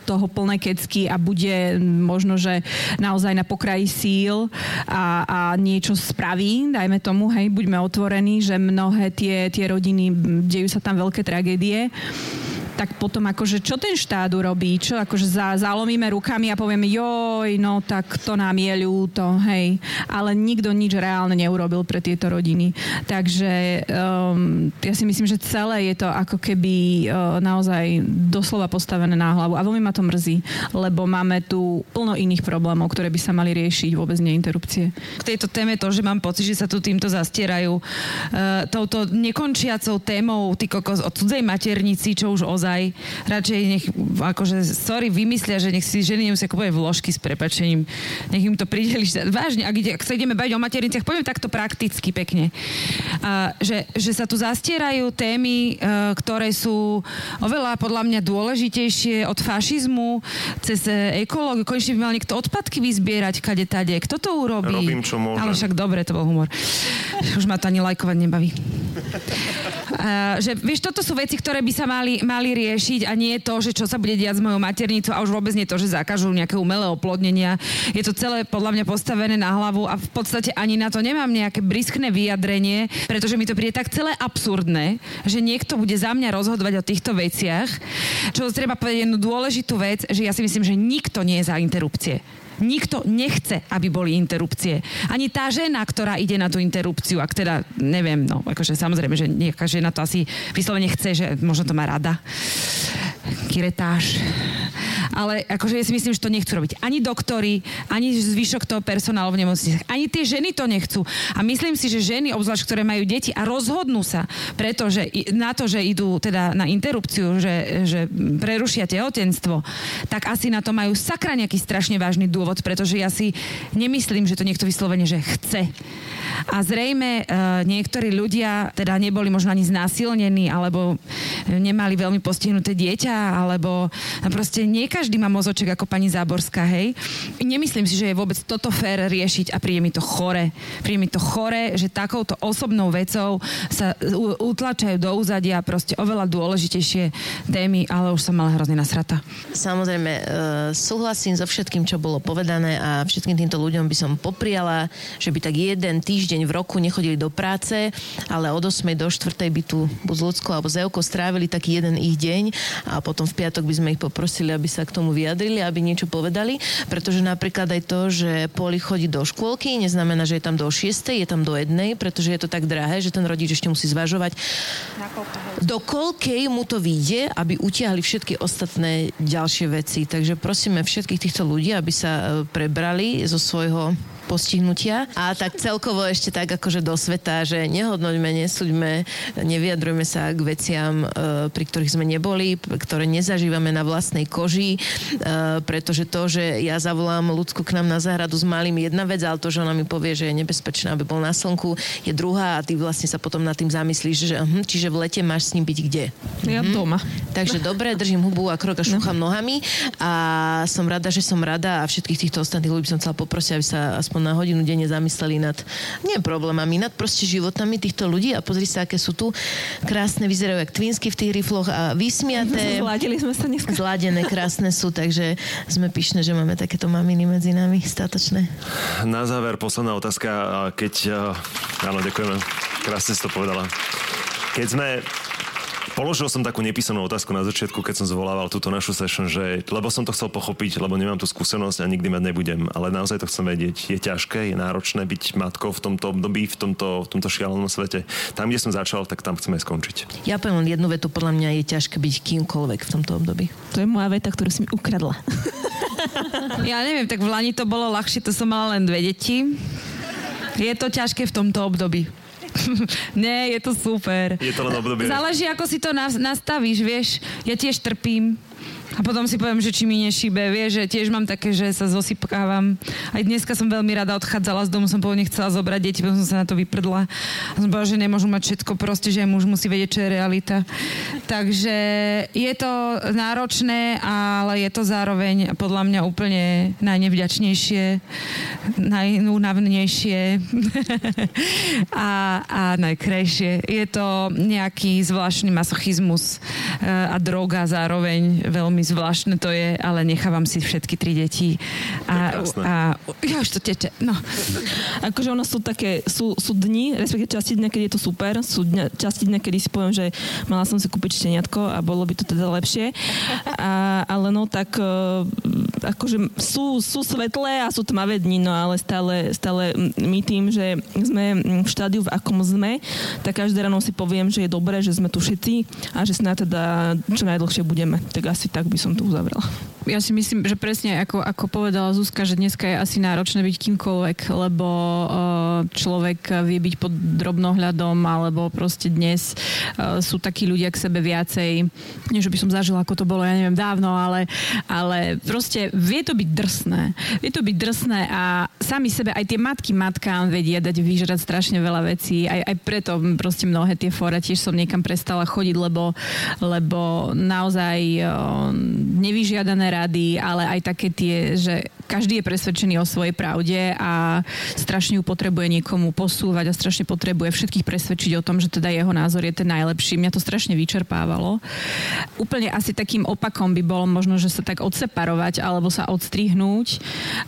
toho plné kecky a bude možno, že naozaj na pokraji síl a, a niečo spraví, dajme tomu, hej, buďme otvorení, že mnohé tie, tie rodiny, dejú sa tam veľké tragédie tak potom akože čo ten štát urobí? Čo akože za, zalomíme rukami a povieme, joj, no tak to nám je ľúto, hej. Ale nikto nič reálne neurobil pre tieto rodiny. Takže um, ja si myslím, že celé je to ako keby uh, naozaj doslova postavené na hlavu. A veľmi ma to mrzí, lebo máme tu plno iných problémov, ktoré by sa mali riešiť, vôbec nie. K tejto téme to, že mám pocit, že sa tu týmto zastierajú uh, touto nekončiacou témou ty kokos o cudzej maternici, čo už ozaj radšej nech, akože, sorry, vymyslia, že nech si ženy nemusia kúpovať vložky s prepačením. Nech im to prideli. Vážne, ak, ide, ak sa ideme baviť o materniciach, poviem takto prakticky pekne. Uh, že, že sa tu zastierajú témy, uh, ktoré sú oveľa podľa mňa dôležitejšie od fašizmu cez ekológiu. Konečne by mal niekto odpadky vyzbierať kade tade. Kto to urobí? Robím, čo môžem. Ale však dobre, to bol humor. Už ma to ani lajkovať nebaví. Uh, že vieš, toto sú veci, ktoré by sa mali, mali riešiť a nie to, že čo sa bude diať s mojou maternicou a už vôbec nie to, že zakažú nejaké umelé oplodnenia. Je to celé podľa mňa postavené na hlavu a v podstate ani na to nemám nejaké briskné vyjadrenie, pretože mi to príde tak celé absurdné, že niekto bude za mňa rozhodovať o týchto veciach. Čo treba povedať jednu dôležitú vec, že ja si myslím, že nikto nie je za interrupcie. Nikto nechce, aby boli interrupcie. Ani tá žena, ktorá ide na tú interrupciu, ak teda, neviem, no, akože samozrejme, že nejaká žena to asi vyslovene chce, že možno to má rada. Kiretáž. Ale akože ja si myslím, že to nechcú robiť ani doktori, ani zvyšok toho personálu v nemocniciach. Ani tie ženy to nechcú. A myslím si, že ženy, obzvlášť, ktoré majú deti a rozhodnú sa pretože na to, že idú teda na interrupciu, že, že prerušia tehotenstvo, tak asi na to majú sakra nejaký strašne vážny dôvod, pretože ja si nemyslím, že to niekto vyslovene, že chce. A zrejme e, niektorí ľudia teda neboli možno ani znásilnení, alebo nemali veľmi postihnuté dieťa, alebo proste nie každý má mozoček ako pani Záborská, hej. Nemyslím si, že je vôbec toto fér riešiť a príde mi to chore. Príde mi to chore, že takouto osobnou vecou sa utlačajú do úzadia proste oveľa dôležitejšie témy, ale už som mala hrozne nasrata. Samozrejme, e, súhlasím so všetkým, čo bolo povedané a všetkým týmto ľuďom by som popriala, že by tak jeden týždeň v roku nechodili do práce, ale od 8. do 4. by tu buď s ľudskou alebo z strávili taký jeden ich deň a potom v piatok by sme ich poprosili, aby sa k tomu vyjadrili, aby niečo povedali, pretože napríklad aj to, že Poli chodí do škôlky, neznamená, že je tam do 6, je tam do 1, pretože je to tak drahé, že ten rodič ešte musí zvažovať, do koľkej mu to vyjde, aby utiahli všetky ostatné ďalšie veci. Takže prosíme všetkých týchto ľudí, aby sa prebrali zo svojho postihnutia. A tak celkovo ešte tak akože do sveta, že nehodnoťme, nesúďme, nevyjadrujme sa k veciam, e, pri ktorých sme neboli, ktoré nezažívame na vlastnej koži, e, pretože to, že ja zavolám ľudskú k nám na záhradu s malým jedna vec, ale to, že ona mi povie, že je nebezpečné, aby bol na slnku, je druhá a ty vlastne sa potom nad tým zamyslíš, že hm, čiže v lete máš s ním byť kde? Ja hm? doma. Takže dobre, držím hubu a krok a šúcham no. nohami a som rada, že som rada a všetkých týchto ostatných ľudí som chcela poprosiť, aby sa aspoň na hodinu denne zamysleli nad, nie problémami, nad proste životami týchto ľudí a pozri sa, aké sú tu krásne, vyzerajú jak twinsky v tých rifloch a vysmiaté. Zladili sme sa dneska. Zladené, krásne sú, takže sme pyšné, že máme takéto maminy medzi nami, statočné. Na záver posledná otázka, keď... Áno, ďakujeme. Krásne si to povedala. Keď sme Položil som takú nepísanú otázku na začiatku, keď som zvolával túto našu session, že lebo som to chcel pochopiť, lebo nemám tú skúsenosť a nikdy mať nebudem, ale naozaj to chcem vedieť. Je ťažké, je náročné byť matkou v tomto období, v tomto, v tomto šialenom svete. Tam, kde som začal, tak tam chceme skončiť. Ja poviem len jednu vetu, podľa mňa je ťažké byť kýmkoľvek v tomto období. To je moja veta, ktorú si mi ukradla. ja neviem, tak v Lani to bolo ľahšie, to som mala len dve deti. Je to ťažké v tomto období. Nie, je to super. Je to len obdobie. Záleží, ako si to nastavíš, vieš. Ja tiež trpím. A potom si poviem, že či mi nešíbe, vieš, že tiež mám také, že sa zosypkávam. Aj dneska som veľmi rada odchádzala z domu, som pôvodne chcela zobrať deti, potom som sa na to vyprdla. A som povedala, že nemôžu mať všetko, proste, že muž musí vedieť, čo je realita. Takže je to náročné, ale je to zároveň podľa mňa úplne najnevďačnejšie, najúnavnejšie a, a najkrajšie. Je to nejaký zvláštny masochizmus eh, a droga zároveň veľmi zvláštne to je, ale nechávam si všetky tri deti. A, a ja už to teče. No. Akože ono sú také, sú, sú dni, respektíve časti dňa, keď je to super, sú dňa, časti dňa, kedy si poviem, že mala som si kúpiť šteniatko a bolo by to teda lepšie. A, ale no tak e, akože sú, sú svetlé a sú tmavé dni, no ale stále, stále my tým, že sme v štádiu, v akom sme, tak každé ráno si poviem, že je dobré, že sme tu všetci a že snáď teda čo najdlhšie budeme. Tak asi tak by som to uzavrela. Ja si myslím, že presne ako, ako povedala Zuzka, že dneska je asi náročné byť kýmkoľvek, lebo uh, človek vie byť pod drobnohľadom, alebo proste dnes uh, sú takí ľudia k sebe viacej, nie že by som zažila, ako to bolo, ja neviem, dávno, ale, ale proste vie to byť drsné. Vie to byť drsné a sami sebe, aj tie matky matkám vedia dať vyžrať strašne veľa vecí, aj, aj preto proste mnohé tie fóra tiež som niekam prestala chodiť, lebo, lebo naozaj uh, nevyžiadané rady, ale aj také tie, že každý je presvedčený o svojej pravde a strašne ju potrebuje niekomu posúvať a strašne potrebuje všetkých presvedčiť o tom, že teda jeho názor je ten najlepší. Mňa to strašne vyčerpávalo. Úplne asi takým opakom by bolo možno, že sa tak odseparovať alebo sa odstrihnúť,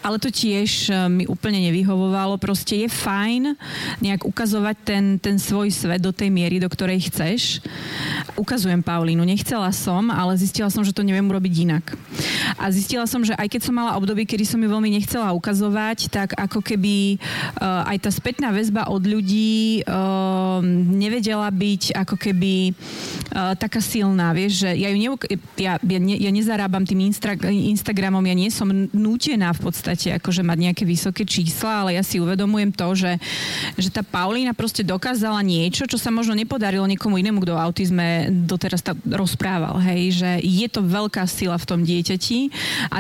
ale to tiež e, mi úplne nevyhovovalo. Proste je fajn nejak ukazovať ten, ten svoj svet do tej miery, do ktorej chceš. Ukazujem Paulínu, nechcela som, ale zistila som, že to neviem urobiť inak. A zistila som, že aj keď som mala obdobie, kedy som ju veľmi nechcela ukazovať, tak ako keby uh, aj tá spätná väzba od ľudí uh, nevedela byť ako keby uh, taká silná, vieš, že ja ju neuk- ja, ja, ne, ja nezarábam tým instra- Instagramom, ja nie som nútená v podstate akože mať nejaké vysoké čísla, ale ja si uvedomujem to, že, že tá Paulína proste dokázala niečo, čo sa možno nepodarilo niekomu inému, kto o autizme doteraz tá rozprával, hej, že je to veľká sila v tom dieťati a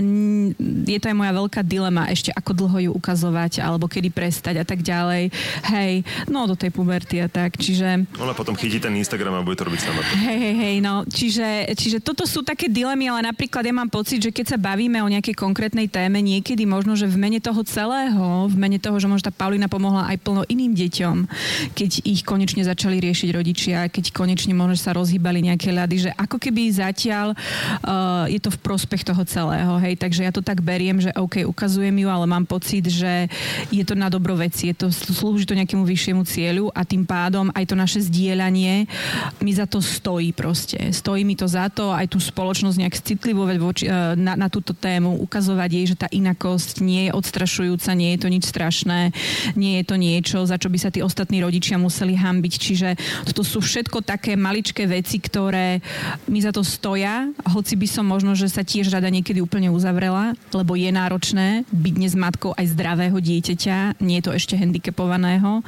je to aj moja veľká dilema ešte ako dlho ju ukazovať alebo kedy prestať a tak ďalej. Hej, no do tej puberty a tak, čiže... Ona potom chytí ten Instagram a bude to robiť sama. Hej, hej, hej, no, čiže, čiže toto sú také dilemy, ale napríklad ja mám pocit, že keď sa bavíme o nejakej konkrétnej téme, niekedy možno, že v mene toho celého, v mene toho, že možno tá Paulina pomohla aj plno iným deťom, keď ich konečne začali riešiť rodičia, keď konečne možno sa rozhýbali nejaké ľady, že ako keby zatiaľ uh, je to v prospech toho celého, hej, takže ja to tak beriem, že OK, ukazujem ju, ale mám pocit, že je to na dobro veci, je to, slúži to nejakému vyššiemu cieľu a tým pádom aj to naše zdieľanie mi za to stojí proste. Stojí mi to za to, aj tú spoločnosť nejak citlivovať voči, e, na, na túto tému, ukazovať jej, že tá inakosť nie je odstrašujúca, nie je to nič strašné, nie je to niečo, za čo by sa tí ostatní rodičia museli hambiť. Čiže toto sú všetko také maličké veci, ktoré mi za to stoja, hoci by som možno, že sa tiež rada niekedy úplne uzavrela, lebo je náročné byť dnes matkou aj zdravého dieťaťa, nie je to ešte handicapovaného.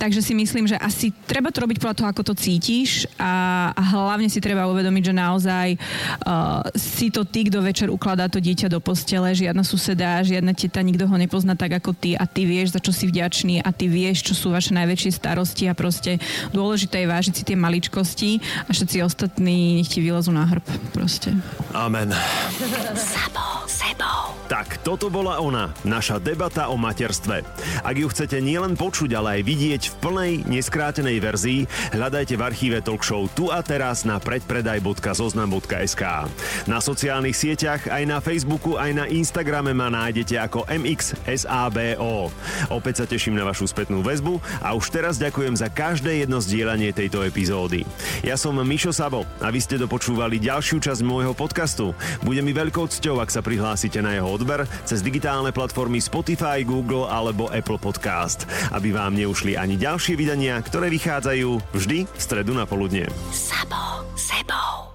Takže si myslím, že asi treba to robiť podľa toho, ako to cítiš a, a hlavne si treba uvedomiť, že naozaj uh, si to ty, kto večer ukladá to dieťa do postele, žiadna suseda, žiadna teta, nikto ho nepozná tak ako ty a ty vieš, za čo si vďačný a ty vieš, čo sú vaše najväčšie starosti a proste dôležité je vážiť si tie maličkosti a všetci ostatní nech ti vylezú na hrb proste. Amen. Sabo sebou. Tak, toto bola ona, naša debata o materstve. Ak ju chcete nielen počuť, ale aj vidieť v plnej, neskrátenej verzii, hľadajte v archíve talkshow tu a teraz na predpredaj.zoznam.sk. Na sociálnych sieťach, aj na Facebooku, aj na Instagrame ma nájdete ako MXSABO. Opäť sa teším na vašu spätnú väzbu a už teraz ďakujem za každé jedno zdieľanie tejto epizódy. Ja som Mišo Sabo a vy ste dopočúvali ďalšiu časť môjho podcastu. Bude mi veľkou cťou, ak sa prihlásite na jeho odber cez digitálne platformy Spotify, Google alebo Apple Podcast, aby vám neušli ani ďalšie vydania, ktoré vychádzajú vždy v stredu na poludne. Sabo, sebo.